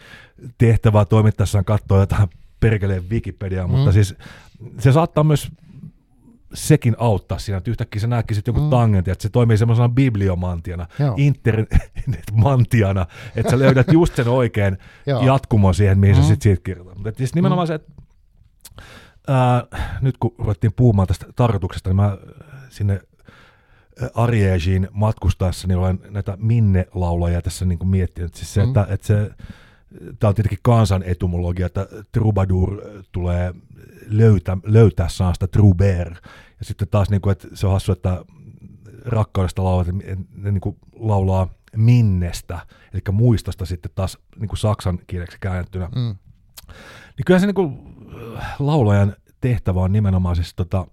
tehtävää toimittaessaan katsoa jotain perkeleen Wikipediaa, mm. mutta siis se saattaa myös sekin auttaa siinä, että yhtäkkiä sä näkisit joku Mm. tangentti, että se toimii semmoisena bibliomantiana, Joo. internetmantiana, että sä löydät just sen oikein [LAUGHS] Joo. jatkumon siihen, mihin mm. Mm. sä sit siitä kirjoitat. Mutta siis nimenomaan mm. se, että ää, nyt kun ruvettiin puhumaan tästä tarkoituksesta, niin mä sinne Ariesiin matkustaessa, niin olen näitä Minne-laulajia tässä niin kuin miettinyt. Siis se, Mm. että, että se, tämä on tietenkin kansan etymologia, että troubadour tulee löytää, löytää sanasta troubaire. Ja sitten taas, niin kuin, että se on hassu, että rakkaudesta laulat, ne niin kuin laulaa minnestä, eli muistosta sitten taas niin kuin saksan kieleksi käännettynä. Mm. Niin kyllä se niin kuin, laulajan tehtävä on nimenomaan siis tota,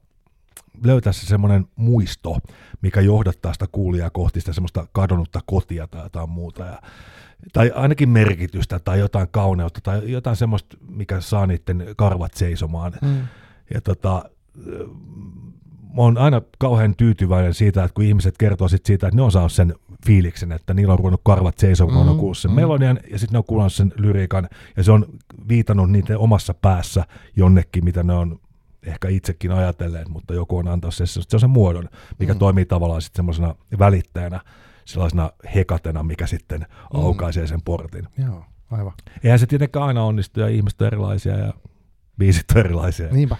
löytää se semmoinen muisto, mikä johdattaa sitä kuulijaa kohti sitä semmoista kadonnutta kotia tai jotain muuta. Ja, tai ainakin merkitystä tai jotain kauneutta tai jotain semmoista, mikä saa niiden karvat seisomaan. Mm. Ja tota, mä oon aina kauhean tyytyväinen siitä, että kun ihmiset kertoo sit siitä, että ne on saanut sen fiiliksen, että niillä on ruvennut karvat seisomaan, kun mm, on kuullut sen mm. melodian, ja sitten ne on kuullut sen lyriikan, ja se on viitannut niiden omassa päässä jonnekin, mitä ne on ehkä itsekin ajatelleet, mutta joku on antanut se, se on se muodon, mikä Mm. mm. toimii tavallaan sitten semmoisena välittäjänä, sellaisena hekatena, mikä sitten Mm. aukaisee sen portin. Joo, aivan. Eihän se tietenkään aina onnistu, ja ihmiset on erilaisia, ja biisit on erilaisia. Niinpä.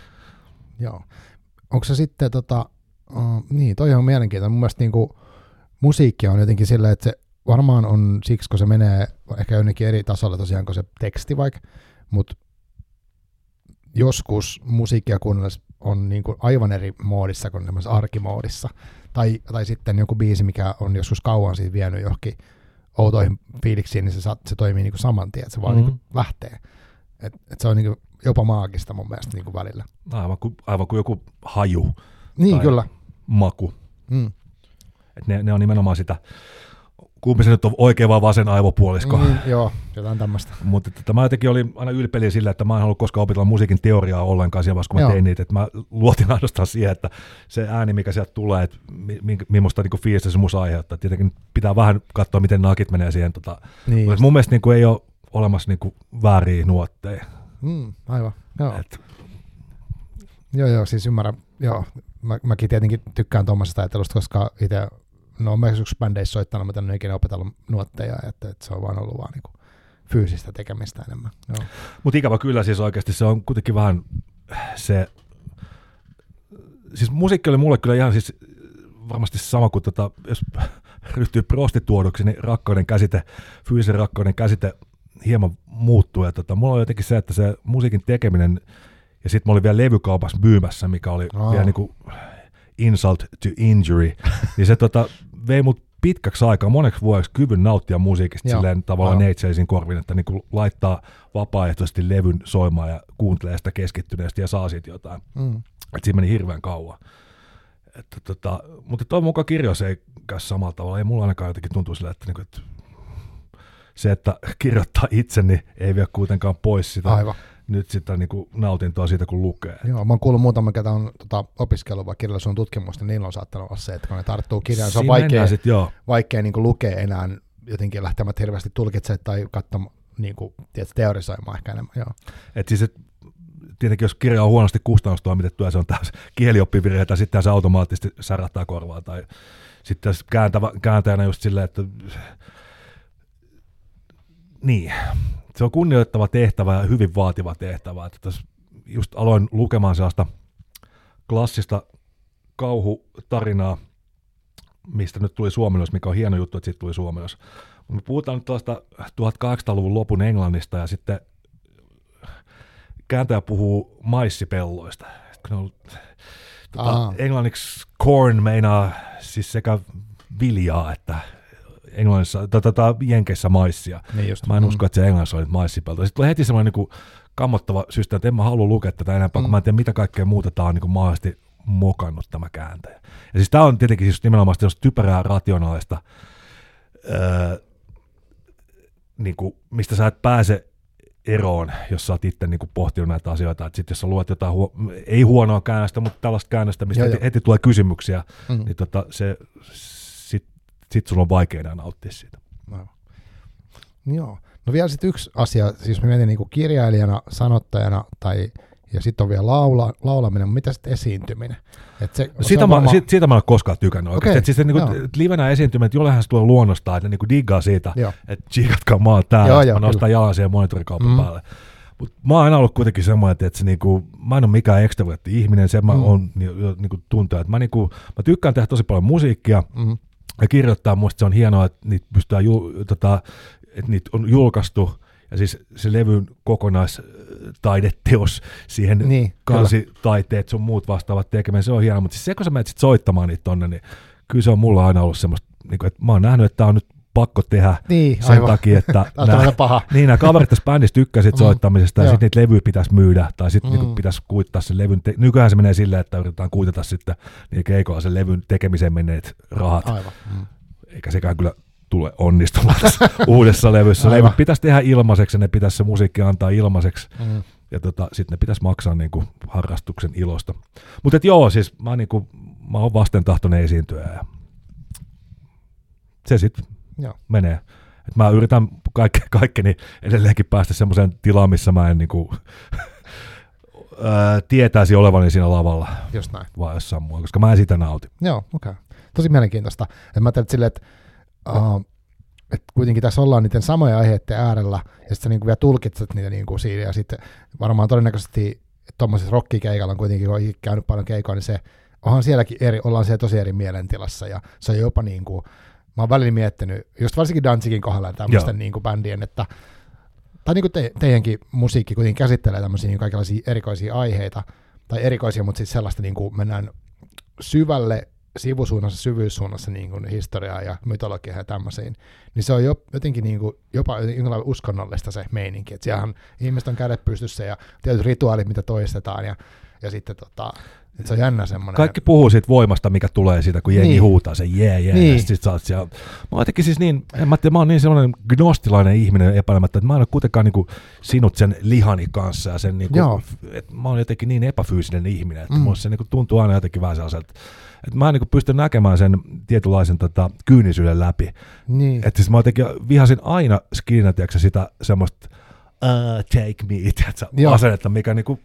Joo. Onko se sitten, tota, uh, niin, toi on mielenkiintoinen. Mun mielestä niinku, musiikki on jotenkin silleen, että se varmaan on siksi, kun se menee ehkä jonnekin eri tasolle tosiaan kuin se teksti vaikka, mutta joskus musiikkia kuunnellessa on niinku aivan eri moodissa kuin semmoisessa arkimoodissa. Tai, tai sitten joku biisi, mikä on joskus kauan siitä vienyt johonkin outoihin fiiliksiin, niin se, se toimii niinku saman tien, että se vaan niinku lähtee. Et, et se on niinku jopa maagista mun mielestä niinku välillä. Aivan kuin, aivan kuin joku haju, Niin, Tai- kyllä. maku. Mm. Et ne, ne on nimenomaan sitä, kumpi se nyt on oikea vai vasen aivopuolisko. Mm. Joo, jotain tämmöistä. Mutta että mä jotenkin olin aina ylpeliä sillä, että mä en halua koskaan opetella musiikin teoriaa ollenkaan siinä vaiheessa, kun mä Joo. tein niitä. Että mä luotin [LAUGHS] ainoastaan siihen, että se ääni, mikä sieltä tulee, että mi, mi, millaista niin fiilistä se musa aiheuttaa. Tietenkin pitää vähän katsoa, miten nakit menee siihen. Tota. Niin, Mutta mun mielestä niin kuin ei ole olemassa niin kuin vääriä nuotteja. mm, aivan. Joo. Et, joo, joo, siis ymmärrän. Joo, mä, mäkin tietenkin tykkään tuommoisesta ajattelusta, koska itse, no mä yksi bändeissä soittanut, mutta en ikinä opetellut nuotteja, että, että se on vaan ollut vaan niin fyysistä tekemistä enemmän. Mutta ikävä kyllä siis oikeasti se on kuitenkin vähän se, siis musiikki oli mulle kyllä ihan siis varmasti sama kuin tota, jos ryhtyy prostituoduksi, niin rakkauden käsite, fyysisen rakkauden käsite hieman muuttuu. Ja tota, mulla on jotenkin se, että se musiikin tekeminen, ja sitten mä olin vielä levykaupassa myymässä, mikä oli Aa. vielä niin kuin insult to injury, [LAUGHS] niin se tota, vei mut pitkäksi aikaa, moneksi vuodeksi kyvyn nauttia musiikista Joo. silleen tavallaan Joo. neitseisin korvin, että niin kuin laittaa vapaaehtoisesti levyn soimaan ja kuuntelee sitä keskittyneesti ja saa siitä jotain. Mm. Et siinä meni hirveän kauan. Että tota, mutta toivon mukaan kirjoissa ei käy samalla tavalla. Ei mulla ainakaan jotenkin tuntuu sillä, että, niinku, että se, että kirjoittaa itse, niin ei vie kuitenkaan pois sitä, Aivan. nyt sitä niinku nautintoa siitä, kun lukee. Joo, mä oon kuullut muutama, ketä on tota, opiskellut vai kirjallisuuden tutkimusta, niin niillä on saattanut olla se, että kun ne tarttuu kirjaan, se on vaikea, Sit, joo. vaikea niin lukea enää jotenkin lähtemättä hirveästi tulkitsemaan tai katsomaan, niin kuin, tiedätkö, teorisoimaan ehkä enemmän. Joo. Et siis, et, tietenkin jos kirja on huonosti kustannustoimitettu ja se on taas [LAUGHS] kielioppivirheitä, sitten se automaattisesti särähtää korvaa. Tai sitten kääntävä, kääntäjänä just silleen, että niin, se on kunnioittava tehtävä ja hyvin vaativa tehtävä. Että tässä just aloin lukemaan sellaista klassista kauhutarinaa, mistä nyt tuli suomennos, mikä on hieno juttu, että siitä tuli suomennos. Me puhutaan nyt tuosta 1800-luvun lopun Englannista ja sitten kääntäjä puhuu maissipelloista. Kun on, tota, Aa. englanniksi corn meinaa siis sekä viljaa että Englannissa, tota, Jenkeissä maissia. Niin just. Mä en usko, että se Englannissa oli maissipelto. Sitten tulee heti semmoinen niin kammottava systeemi, että en mä halua lukea tätä enempää, mm. kun mä en tiedä, mitä kaikkea muuta tämä on niin mahdollisesti mokannut tämä kääntäjä. Ja siis tämä on tietenkin siis nimenomaan sitä jos typerää rationaalista, öö, niin kuin, mistä sä et pääse eroon, jos sä oot itse niin kuin pohtinut näitä asioita. Että sit jos sä luet jotain, huo- ei huonoa käännöstä, mutta tällaista käännöstä, mistä Joo, heti, joo. heti tulee kysymyksiä, Mm. niin tota, se, sit, sit sulla on vaikea enää nauttia siitä. Aivan. Joo. No vielä sitten yksi asia, siis mä mietin niinku kirjailijana, sanottajana tai ja sitten on vielä laula, laulaminen, mutta mitä sitten esiintyminen? Et se, se Siitä on mä, varmaan- siitä, siitä mä en ole koskaan tykännyt oikeasti. Okay, siis se, niin joo. kuin, livenä esiintymät, että jollehan se tulee luonnostaan, että ne niin diggaa siitä, että tsiikatkaa mä oon täällä, Joo, joo, mä nostan jalan siihen monitorikaupan Mm. mm. päälle. Mutta mä oon aina ollut kuitenkin semmoinen, että se niinku, mä en ole mikään ekstrovertti ihminen, se mä Mm. mm. on jo, jo, niinku tuntuu, että mä, niinku, mä tykkään tehdä tosi paljon musiikkia Mm. Ja kirjoittaa, musta se on hienoa, että niitä pystytään, jul, tota, että niitä on julkaistu ja siis se levyn kokonaistaideteos siihen Niin, kansitaiteet, sun muut vastaavat tekemään, se on hienoa, mutta siis se kun sä menet sit soittamaan niitä tonne, niin kyllä se on mulla aina ollut semmoista, niin kuin, että mä oon nähnyt, että tää on nyt pakko tehdä Niin, sen aivan. takia, että [LAUGHS] tämmöinen paha. [LAUGHS] niin, nämä kaverit tässä bändissä tykkäsit Mm, soittamisesta ja sitten niitä levyjä pitäisi myydä tai sitten Mm. niinku pitäisi kuittaa sen levyn. Te- Nykyään se menee silleen, että yritetään kuitata sitten niin keikolla sen levyn tekemiseen menneet rahat, Aivan. Mm. eikä sekään kyllä tule onnistumaan tässä [LAUGHS] uudessa levyssä. Aivan. Levyt pitäisi tehdä ilmaiseksi ja ne pitäisi se musiikki antaa ilmaiseksi Mm. ja tota, sitten ne pitäisi maksaa niinku harrastuksen ilosta. Mutta joo, siis mä, niinku, mä oon vastentahtoinen esiintyjä ja se sitten Joo. menee. Et mä yritän kaikke, kaikkeni edelleenkin päästä semmoiseen tilaan, missä mä en niinku, [LAUGHS] ää, tietäisi olevani siinä lavalla Just näin. vai jossain muualla, koska mä en sitä nauti. Joo, okei. Okay. Tosi mielenkiintoista. Et mä ajattelen että silleen, että uh, et kuitenkin tässä ollaan niiden samojen aiheiden äärellä, ja sitten sä niinku vielä tulkitset niitä niinku siinä, ja sitten varmaan todennäköisesti tuommoisessa rockikeikalla on kuitenkin, kun on käynyt paljon keikoa, niin se onhan sielläkin eri, ollaan siellä tosi eri mielentilassa, ja se on jopa niinku, mä oon välillä miettinyt, just varsinkin Danzigin kohdalla tämmöisten Joo. niinku bändien, että tai niin kuin te, teidänkin musiikki kuitenkin käsittelee tämmöisiä niin kaikenlaisia erikoisia aiheita, tai erikoisia, mutta siis sellaista niin kuin mennään syvälle sivusuunnassa, syvyyssuunnassa niin kuin historiaa ja mytologiaa ja tämmöisiin, niin se on jo, jotenkin niin kuin, jopa jonkinlainen uskonnollista se meininki, että siellähän ihmiset on kädet pystyssä ja tietyt rituaalit, mitä toistetaan ja, ja sitten tota, että se on jännä semmoinen. Kaikki puhuu siitä voimasta, mikä tulee siitä, kun jengi Niin. niin. huutaa sen jee, jee, Niin. niin. ja sit sä oot siellä. Mä oon siis niin, en mä, tiedä, mä oon niin sellainen gnostilainen ihminen epäilemättä, että mä en ole kuitenkaan niinku sinut sen lihani kanssa ja sen niinku, Joo. että mä oon jotenkin niin epäfyysinen ihminen, että Mm. mulla se niinku tuntuu aina jotenkin vähän sellaiselta, että mä en niinku pysty näkemään sen tietynlaisen tota, kyynisyyden läpi. niin. Että siis mä jotenkin vihasin aina tiedätkö, sitä semmoista uh, take me, [LAUGHS] tiedätkö, asennetta, mikä niinku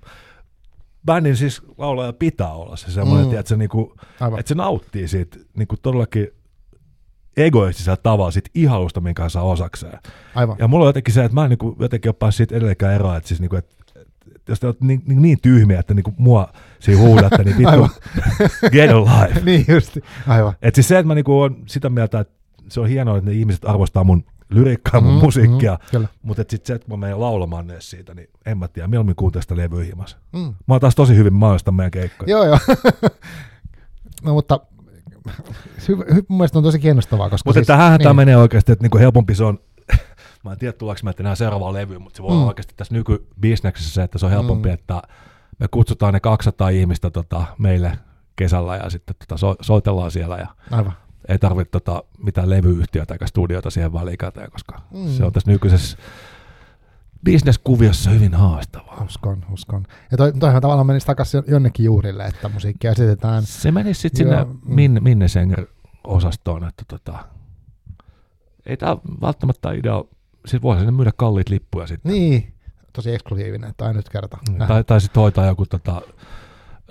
bändin siis laulaja pitää olla se semmoinen, Mm. mm. tiedätkö, niinku, että se nauttii siitä niinku todellakin egoistisella tavalla siitä ihalusta, minkä hän saa osakseen. Aivan. Ja mulla on jotenkin se, että mä en niinku jotenkin ole päässyt siitä edelleenkään eroon, että siis niinku, että että jos te olette niin, niin, niin tyhmiä, että niinku mua siinä huudatte, niin vittu, [LAUGHS] get alive. [LAUGHS] niin justi. Aivan. Et siis se, että mä niinku on sitä mieltä, että se on hienoa, että ne ihmiset arvostaa mun lyriikkaa, mun Mm, musiikkia, mm, mutta sitten se, että mä menen laulamaan edes siitä, niin en mä tiedä, mieluummin kuuntelen sitä levyä. Mm. Mä oon taas tosi hyvin mainostaa meidän keikkoja. Joo, joo. [LAUGHS] no mutta hy, hy, mun mielestä on tosi kiinnostavaa, koska Mutta siis, tähän niin. tämä menee oikeasti, että niinku helpompi se on, [LAUGHS] mä en tiedä tuleeko mä enää seuraavaan levyyn, mutta se voi. Mm. olla oikeasti tässä nykybisneksessä se, että se on helpompi, Mm. että me kutsutaan ne 200 ihmistä tota, meille kesällä ja sitten tota, so, soitellaan siellä ja Aivan. Ei tarvitse tota, mitään levyyhtiötä eikä studiota siihen väliin käteen, koska Mm. se on tässä nykyisessä bisneskuviossa hyvin haastavaa. Uskon, uskon. Ja toi, toihan tavallaan menisi takaisin jonnekin juurille, että musiikkia esitetään. Se menisi sitten sinne mm. min, minne osastoon että tota, ei tämä välttämättä idea, siis voihan sinne myydä kalliit lippuja sitten. Niin, tosi eksklusiivinen, että ainut kerta. Mm. Tai, tai sitten hoitaa joku tota,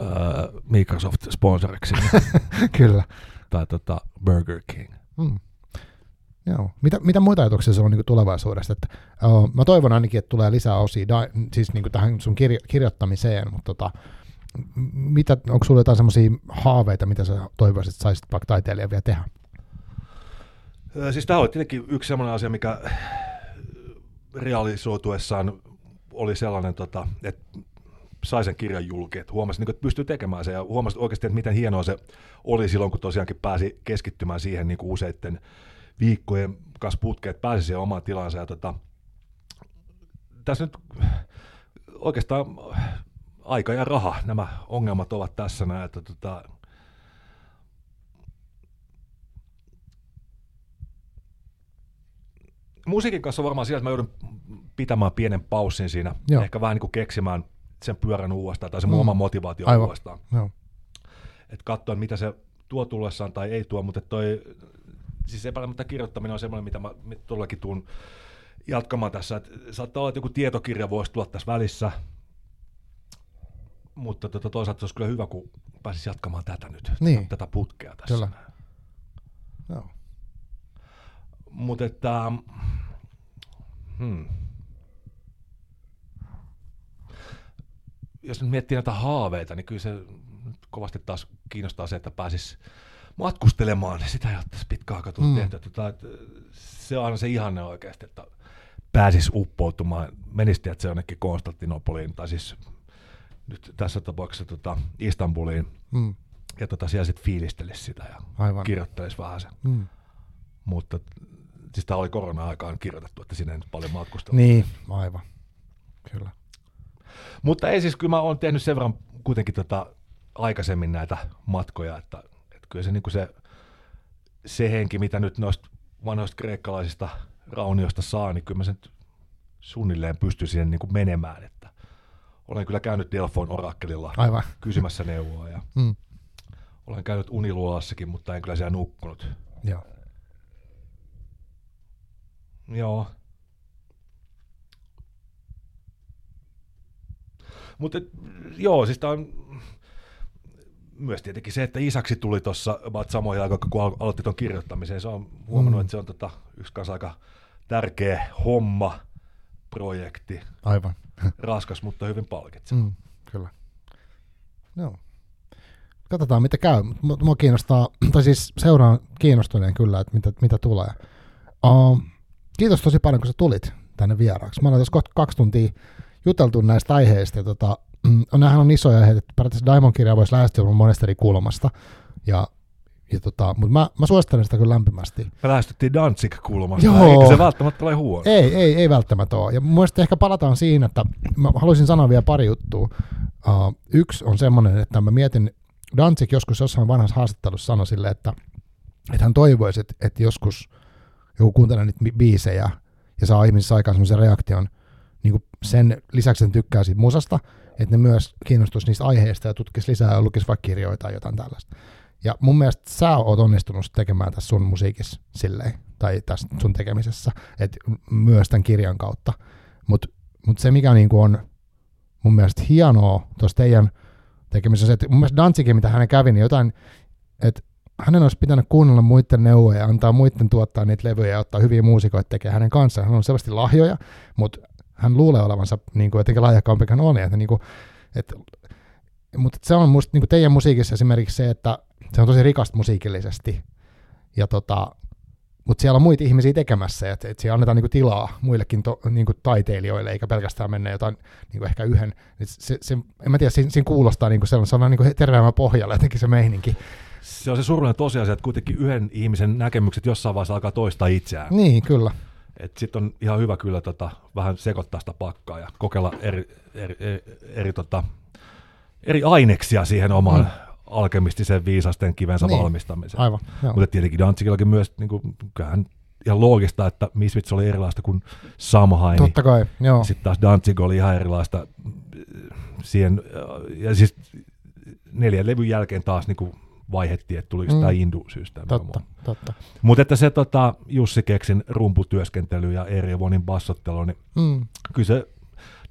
uh, Microsoft sponsoriksi [LAUGHS] Kyllä. Tai tota Burger King. Mm. Joo. Mitä, mitä muita ajatuksia sulla on niin tulevaisuudesta? Että, uh, mä toivon ainakin, että tulee lisää osia da, siis niin tähän sun kirjo, kirjoittamiseen, mutta tota, mitä, onko sulla jotain semmoisia haaveita, mitä sä toivoisit, että saisit vaikka taiteilija vielä tehdä? Siis tämä oli tietenkin yksi sellainen asia, mikä realisoituessaan oli sellainen, tota, että sai sen kirjan julki, että huomasin, niin kuin, että pystyy tekemään sen ja huomasin oikeasti, että miten hienoa se oli silloin, kun tosiaankin pääsi keskittymään siihen niin kuin useiden viikkojen kanssa putkeen, että pääsi siihen omaan tilansa. Ja tota, tässä nyt oikeastaan aika ja raha, nämä ongelmat ovat tässä näin, että tota, musiikin kanssa on varmaan siellä, että mä joudun pitämään pienen paussin siinä. Joo. ehkä vähän niin kuin keksimään sen pyörän uudestaan tai se mun Mm. oma motivaatio Aivan. uudestaan. Joo. Että katsoa, mitä se tuo tullessaan tai ei tuo, mutta toi, siis epäilemättä kirjoittaminen on semmoinen, mitä mä todellakin tuun jatkamaan tässä. Et saattaa olla, että joku tietokirja voisi tulla tässä välissä, mutta tota, toisaalta se olisi kyllä hyvä, kun pääsisi jatkamaan tätä nyt, Niin. tätä putkea tässä. Kyllä. Joo. Mutta että, hmm. Jos nyt miettii näitä haaveita, niin kyllä se nyt kovasti taas kiinnostaa se, että pääsis matkustelemaan, niin sitä ei ole tässä pitkä aika tullut Mm. tehtyä. Tota, että se on aina se ihanne oikeasti, että pääsis uppoutumaan, menisi se jonnekin Konstantinopoliin, tai siis nyt tässä tapauksessa tota Istanbuliin, Mm. ja tota siellä sitten fiilistelisi sitä ja Aivan. kirjoittelisi vähän sen. Mm. Mutta siis tämä oli korona-aikaan kirjoitettu, että siinä ei nyt paljon matkustella. Niin, aivan. Kyllä. Mutta ei siis, kyllä mä oon tehnyt sen verran kuitenkin tota aikaisemmin näitä matkoja, että, että kyllä se, niin se, se henki, mitä nyt noista vanhoista kreikkalaisista raunioista saa, niin kyllä mä sen suunnilleen pystyn siihen niin menemään, että olen kyllä käynyt Delfon orakkelilla Aivan. kysymässä neuvoa ja Mm. olen käynyt uniluolassakin, mutta en kyllä siellä nukkunut. Joo. Joo. Mutta joo, siis tää on myös tietenkin se, että isäksi tuli tuossa samoihin aikoihin, kun al- aloitti tuon kirjoittamisen. Se on huomannut, Mm. että se on tota, yksi kanssa aika tärkeä homma, projekti, Aivan. [LAUGHS] raskas, mutta hyvin palkitseva. Mm. Kyllä. Joo. Katsotaan, mitä käy. Mua kiinnostaa, [CLEARS THROAT] tai siis seuraan kiinnostuneen kyllä, että mitä, mitä tulee. Uh, kiitos tosi paljon, kun sä tulit tänne vieraaksi. Mä ollaan tässä kohta kaksi tuntia juteltu näistä aiheista. Ja tota, mm, nämähän on isoja aiheita, että periaatteessa Diamond-kirjaa voisi lähestyä monesta eri kulmasta. Ja, ja tota, mutta mä, mä suosittelen sitä kyllä lämpimästi. Me lähestyttiin Danzig-kulmasta, Joo. eikä se välttämättä ole huono. Ei, ei, ei välttämättä ole. Ja mun mielestä ehkä palataan siinä, että mä haluaisin sanoa vielä pari juttua. Uh, yksi on semmoinen, että mä mietin, Danzig joskus jossain vanhassa haastattelussa sanoi sille, että, että hän toivoisi, että, että joskus joku kuuntelee niitä bi- biisejä ja saa ihmisissä aikaan semmoisen reaktion, niin sen lisäksi sen tykkää siitä musasta, että ne myös kiinnostuisi niistä aiheista ja tutkisi lisää ja lukisi vaikka kirjoja tai jotain tällaista. Ja mun mielestä sä oot onnistunut tekemään tässä sun musiikissa silleen, tai tässä sun tekemisessä, että myös tämän kirjan kautta. Mutta mut se, mikä niinku on mun mielestä hienoa tuossa teidän tekemisessä, että mun mielestä Danzigin, mitä hänen kävi, niin jotain, että hänen olisi pitänyt kuunnella muiden neuvoja ja antaa muiden tuottaa niitä levyjä ja ottaa hyviä muusikoita tekemään hänen kanssaan. Hän on selvästi lahjoja, mutta hän luulee olevansa niin kuin, jotenkin lahjakkaampi kuin on. Että, niin kuin, että, mutta se on musta niin kuin teidän musiikissa esimerkiksi se, että se on tosi rikasta musiikillisesti. Ja tota, mutta siellä on muita ihmisiä tekemässä, että et siellä annetaan niinku tilaa muillekin to, niinku taiteilijoille, eikä pelkästään mennä jotain niinku ehkä yhden. Se, se, en mä tiedä, siinä, siinä kuulostaa niinku sellainen, se on niinku terveemmän pohjalla jotenkin se meininki. Se on se surullinen tosiasia, että kuitenkin yhden ihmisen näkemykset jossain vaiheessa alkaa toistaa itseään. Niin, kyllä. Sitten on ihan hyvä kyllä tota, vähän sekoittaa sitä pakkaa ja kokeilla eri, eri, eri, eri, tota, eri aineksia siihen omaan mm. alkemistiseen viisasten kivensä niin. valmistamiseen. Aivan, Mutta tietenkin Danzigillakin myös, niin kuin, kyllähän ihan loogista, että Misfits oli erilaista kuin Samhain. Totta kai, joo. Sitten taas Danzig oli ihan erilaista siihen, ja siis neljän levyn jälkeen taas niin kuin vaihettiin, että tuliko mm. tämä Indu-systeemi. Totta, totta. Mutta että se tota, Jussi Keksin rumputyöskentely ja Eri Vonin bassottelu, niin mm. kyllä se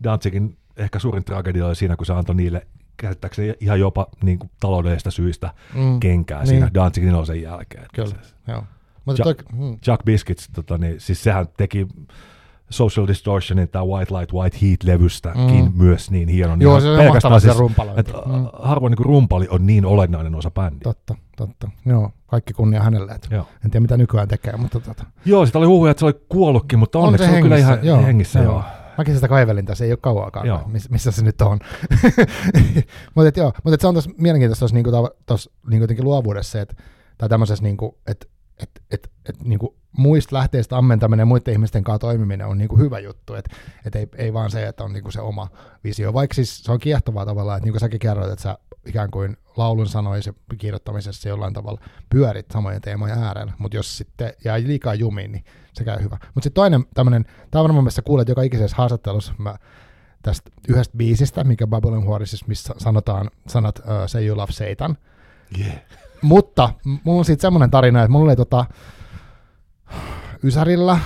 Danzigin ehkä suurin tragedia oli siinä, kun se antoi niille käsittääkseni ihan jopa niin kuin taloudellisista syistä mm. kenkää niin. siinä Danzigin sen jälkeen. Kyllä, se, joo. Mutta Jack, toi, mm. Jack Biscuits, tota, niin, siis sehän teki Social Distortionin tai White Light, White Heat-levystäkin mm. myös niin hieno. Joo, se on mahtava siis, rumpalo. Että, mm. Harvoin niin rumpali on niin olennainen osa bändiä. Totta, totta. Joo, kaikki kunnia hänelle. Että Joo. En tiedä, mitä nykyään tekee, mutta tota. Joo, sitä oli huhuja, että se oli kuollutkin, mutta on onneksi se, on kyllä ihan joo, hengissä. Joo. joo. Mäkin sitä kaivelin tässä, ei ole kauaakaan, joo. missä se nyt on. [LAUGHS] mutta joo, mutta se on tuossa mielenkiintoista tuossa niinku, tos, niinku luovuudessa, että, tai tämmöisessä, niinku, että et, et, et, niinku, muista lähteistä ammentaminen ja muiden ihmisten kanssa toimiminen on niinku hyvä juttu, että et ei, ei vaan se, että on niinku se oma visio, vaikka siis se on kiehtovaa tavallaan, että niin kuin säkin kerroit, että sä ikään kuin laulun sanoisi kirjoittamisessa jollain tavalla pyörit samojen teemojen äärellä, mutta jos sitten jää liikaa jumiin, niin se käy hyvä. Mutta sitten toinen tämmöinen, tämä on varmaan missä kuulet joka ikisessä haastattelussa, mä tästä yhdestä biisistä, mikä Babylon Horses, missä sanotaan sanat uh, Say You Love Satan. Yeah. Mutta mulla on siitä semmoinen tarina, että mulla oli tota, Ysärillä,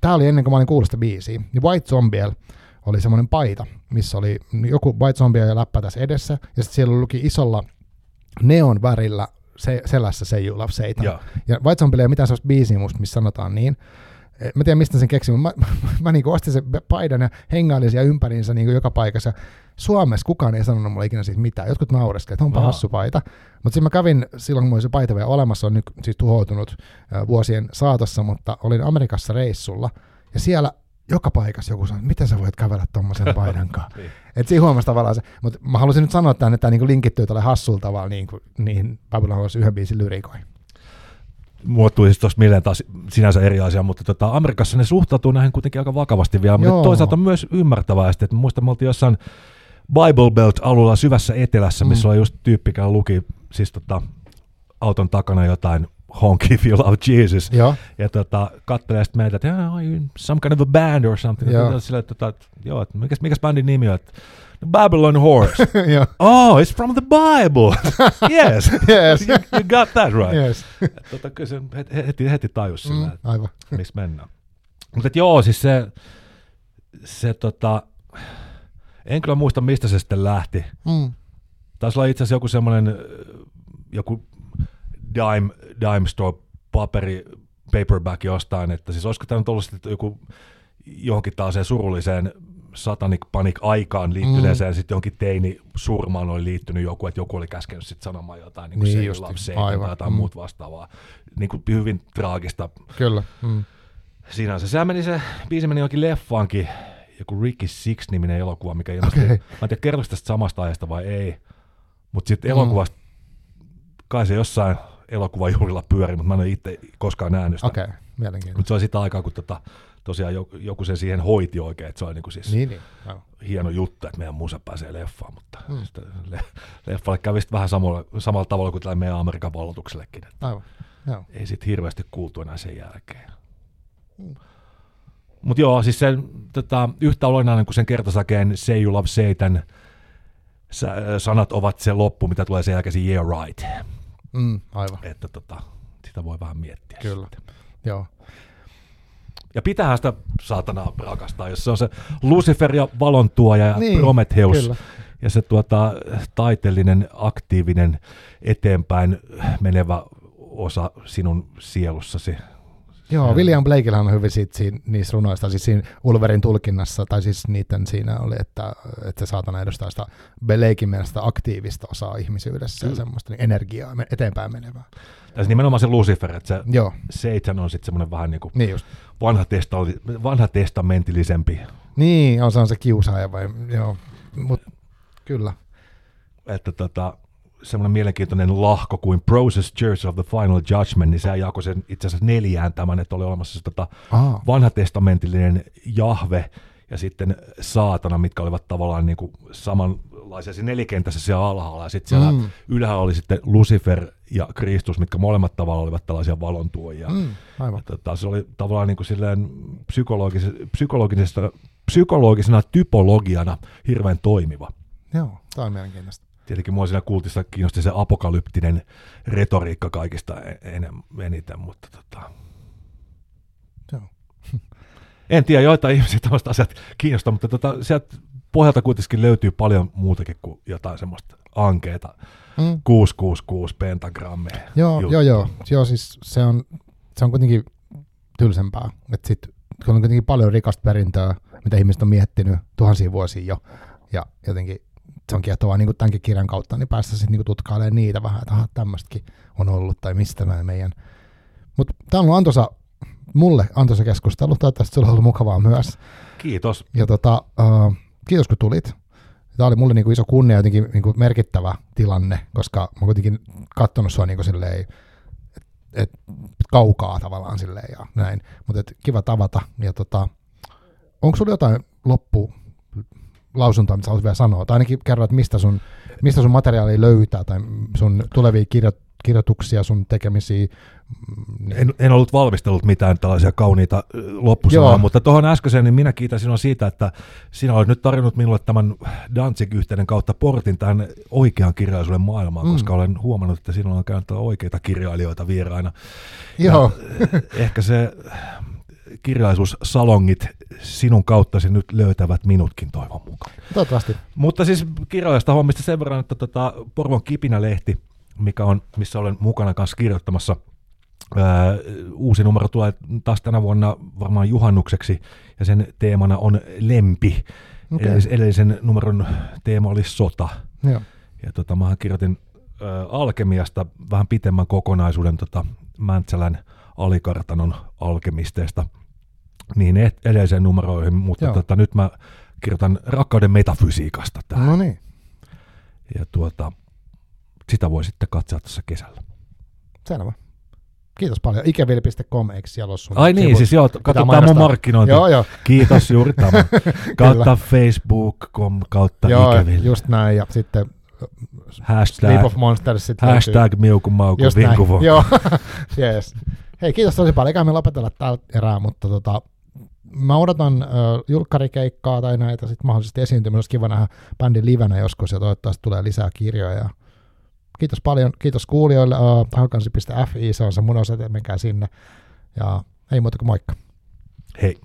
tämä oli ennen kuin mä olin kuullut sitä biisiä, niin White Zombie oli semmoinen paita, missä oli joku White Zombie ja läppä tässä edessä, ja sitten siellä luki isolla neon värillä se, selässä Say You Love Satan. Ja, ja White Zombie ei ole mitään sellaista biisiä musta, missä sanotaan niin. Eh, mä tiedän, mistä sen keksin, mutta mä, [LAUGHS] mä, mä niin ostin sen paidan ja hengailin siellä ympäriinsä niin joka paikassa. Suomessa kukaan ei sanonut mulle ikinä siitä mitään. Jotkut naureskelivat, että onpa hassu paita. Mutta sitten mä kävin silloin, kun se paita vielä olemassa, on nyt siis tuhoutunut vuosien saatossa, mutta olin Amerikassa reissulla. Ja siellä joka paikassa joku sanoi, miten sä voit kävellä tuommoisen [LAUGHS] paidan kanssa. niin. Et siinä huomasi tavallaan se. Mutta mä haluaisin nyt sanoa tämän, että tämä niinku linkittyy tälle hassulla tavalla niin kuin, niihin Babylon yhden biisin lyrikoihin muottui siis tuossa mieleen taas sinänsä eri asia, mutta tota, Amerikassa ne suhtautuu näihin kuitenkin aika vakavasti vielä, mutta toisaalta myös ymmärtävästi, että muistan, me oltiin jossain Bible Belt-alueella syvässä etelässä, missä mm. oli just tyyppikään luki siis tota, auton takana jotain honky if you love Jesus. Joo. Ja tota, kattelee sitten meitä, että you some kind of a band or something. Joo. Sille, että, tota, joo, että mikäs, mikäs bändin nimi on? Että, The Babylon Horse. [LAUGHS] yeah. Oh, it's from the Bible. [LAUGHS] yes. yes. [LAUGHS] you, you, got that right. Yes. tota, kyllä se heti, heti tajus sillä, mm, aivan. missä mennään. Mutta joo, siis se, se tota, en kyllä muista, mistä se sitten lähti. Mm. Taisi olla itse asiassa joku semmoinen, joku dime, dime store paperi, paperback jostain, että siis olisiko tämä nyt ollut sitten joku johonkin taas surulliseen Satanic Panic aikaan liittyneeseen, mm. sitten johonkin teini surmaan oli liittynyt joku, että joku oli käskenyt sitten sanomaan jotain, niin kuin niin se lapsi tai jotain mm. muut vastaavaa. Niin kuin hyvin traagista. Kyllä. Mm. Siinä se, sehän meni se, biisi meni jokin leffaankin, joku Ricky Six-niminen elokuva, mikä ilmestyi. Okay. Mä en tiedä, kertoiko tästä samasta ajasta vai ei, mutta sitten mm. elokuvasta, kai se jossain elokuvajuhlilla pyöri, mutta mä en ole itse koskaan nähnyt sitä. Okei, okay. mielenkiintoista. Mutta se oli sitä aikaa, kun tota, tosiaan joku, joku sen siihen hoiti oikein, että se oli niin kuin siis niin, niin. No. hieno juttu, että meidän musa pääsee leffaan, mutta hmm. le, leffalle kävi vähän samalla, samalla tavalla kuin tällä meidän Amerikan vallotuksellekin. Aivan. Joo. Ei sitten hirveästi kuultu enää sen jälkeen. Hmm. Mutta joo, siis se tota, yhtä olennainen kuin sen kertosäkeen Say You Love Satan, sanat ovat se loppu, mitä tulee sen jälkeen Yeah Right. Mm, aivan. Että tota, sitä voi vähän miettiä. Kyllä, sitten. joo. Ja pitää sitä saatana rakastaa, jos se on se Lucifer ja valontuoja ja niin, Prometheus. Kyllä. Ja se tuota, taiteellinen, aktiivinen, eteenpäin menevä osa sinun sielussasi. Joo, Ja- William Blakella on hyvin siitä, siinä, niissä runoista, siis siinä Ulverin tulkinnassa, tai siis niiden siinä oli, että, että se saatana edustaa sitä Blakein mielestä aktiivista osaa ihmisyydessä ja Kyllä. semmoista niin energiaa eteenpäin menevää. Tässä nimenomaan se Lucifer, että se Joo, Satan on sitten semmoinen vähän niin kuin niin just. vanha, testali, vanha testamentillisempi. Niin, on se on se kiusaaja vai, joo, mut kyllä. Että tota, semmoinen mielenkiintoinen lahko kuin Process Church of the Final Judgment, niin se jakoi sen itse asiassa neljään tämän, että oli olemassa se tota, Aa, vanhatestamentillinen Jahve ja sitten saatana, mitkä olivat tavallaan niin kuin samanlaisia siinä nelikentässä siellä alhaalla. Ja sitten siellä Mm. ylhäällä oli sitten Lucifer ja Kristus, mitkä molemmat tavalla olivat tällaisia valontuojia. Mm. aivan. Tota, se oli tavallaan niin kuin silleen psykologis- psykologisesta, psykologisena typologiana hirveän toimiva. Joo, tämä on mielenkiintoista. Tietenkin mua siinä kultissa kiinnosti se apokalyptinen retoriikka kaikista e- enem, eniten, mutta tota, Joo. [LAUGHS] en tiedä, joitain ihmisiä tämmöiset asiat kiinnostaa, mutta tota, sieltä pohjalta kuitenkin löytyy paljon muutakin kuin jotain semmoista ankeeta Mm. 666 pentagrammeja. Joo, juttu. joo, joo, joo, siis se on, se on kuitenkin tylsempää. Että sit, kun on kuitenkin paljon rikasta perintöä, mitä ihmiset on miettinyt tuhansia vuosia jo, ja jotenkin se on kiehtovaa niin kuin tämänkin kirjan kautta, niin päästä sitten niin tutkailemaan niitä vähän, että aha, tämmöistäkin on ollut, tai mistä mä meidän. Mutta tämä on ollut antoisa, mulle antoisa keskustelu, toivottavasti sulla on ollut mukavaa myös. Kiitos. Ja tota, uh, kiitos kun tulit. Tämä oli mulle niinku iso kunnia jotenkin niinku merkittävä tilanne, koska mä oon kuitenkin katsonut sua niinku silleen, et, et, kaukaa tavallaan silleen ja näin. Mutta kiva tavata. Ja tota, onko sulla jotain loppu lausuntoa, mitä haluat vielä sanoa? Tai ainakin kerro, että mistä sun, mistä sun materiaalia löytää tai sun tulevia kirjo, kirjoituksia, sun tekemisiä. En, en ollut valmistellut mitään tällaisia kauniita loppusanoja, mutta tuohon äskeiseen, niin minä kiitän sinua siitä, että sinä olet nyt tarjonnut minulle tämän Danzig-yhteyden kautta portin tähän oikean kirjallisuuden maailmaan, Mm. koska olen huomannut, että sinulla on käynyt oikeita kirjailijoita vieraina. Joo, [LAUGHS] Ehkä se kirjallisuussalongit sinun kauttasi nyt löytävät minutkin toivon mukaan. toivottavasti. Mutta siis kirjallisesta hommista sen verran, että tota, Porvon Kipinä-lehti, mikä on, missä olen mukana kanssa kirjoittamassa, ää, uusi numero tulee taas tänä vuonna varmaan juhannukseksi, ja sen teemana on lempi. Okay. Edellisen numeron teema oli sota. Joo. Ja tota, mä kirjoitin ää, Alkemiasta vähän pitemmän kokonaisuuden tota, Mäntsälän alikartanon alkemisteista niin edelliseen numeroihin, mutta Joo. tota, nyt mä kirjoitan rakkauden metafysiikasta tähän. No niin, Ja tuota, sitä voi sitten katsoa tässä kesällä. selvä. Kiitos paljon. Ikevili.com, eikö siellä ole sun Ai niin, siis joo, katsotaan mun markkinointi. Joo, joo. Kiitos juuri tämä. [LAUGHS] kautta Facebook.com kautta Joo, ikäville. just näin. Ja sitten Hashtag, Sleep of Monsters sit hashtag miuku mauku Just näin. vinkuvo. Joo, [LAUGHS] yes. Hei, kiitos tosi paljon. Eikä me lopetella tällä erää, mutta tota, mä odotan äh, julkkarikeikkaa tai näitä sitten mahdollisesti esiintymistä. Olisi kiva nähdä bändin livenä joskus ja toivottavasti tulee lisää kirjoja. Ja kiitos paljon. Kiitos kuulijoille. Uh, haukansi.fi, se on se mun osoite, menkää sinne. Ja ei muuta kuin moikka. Hei.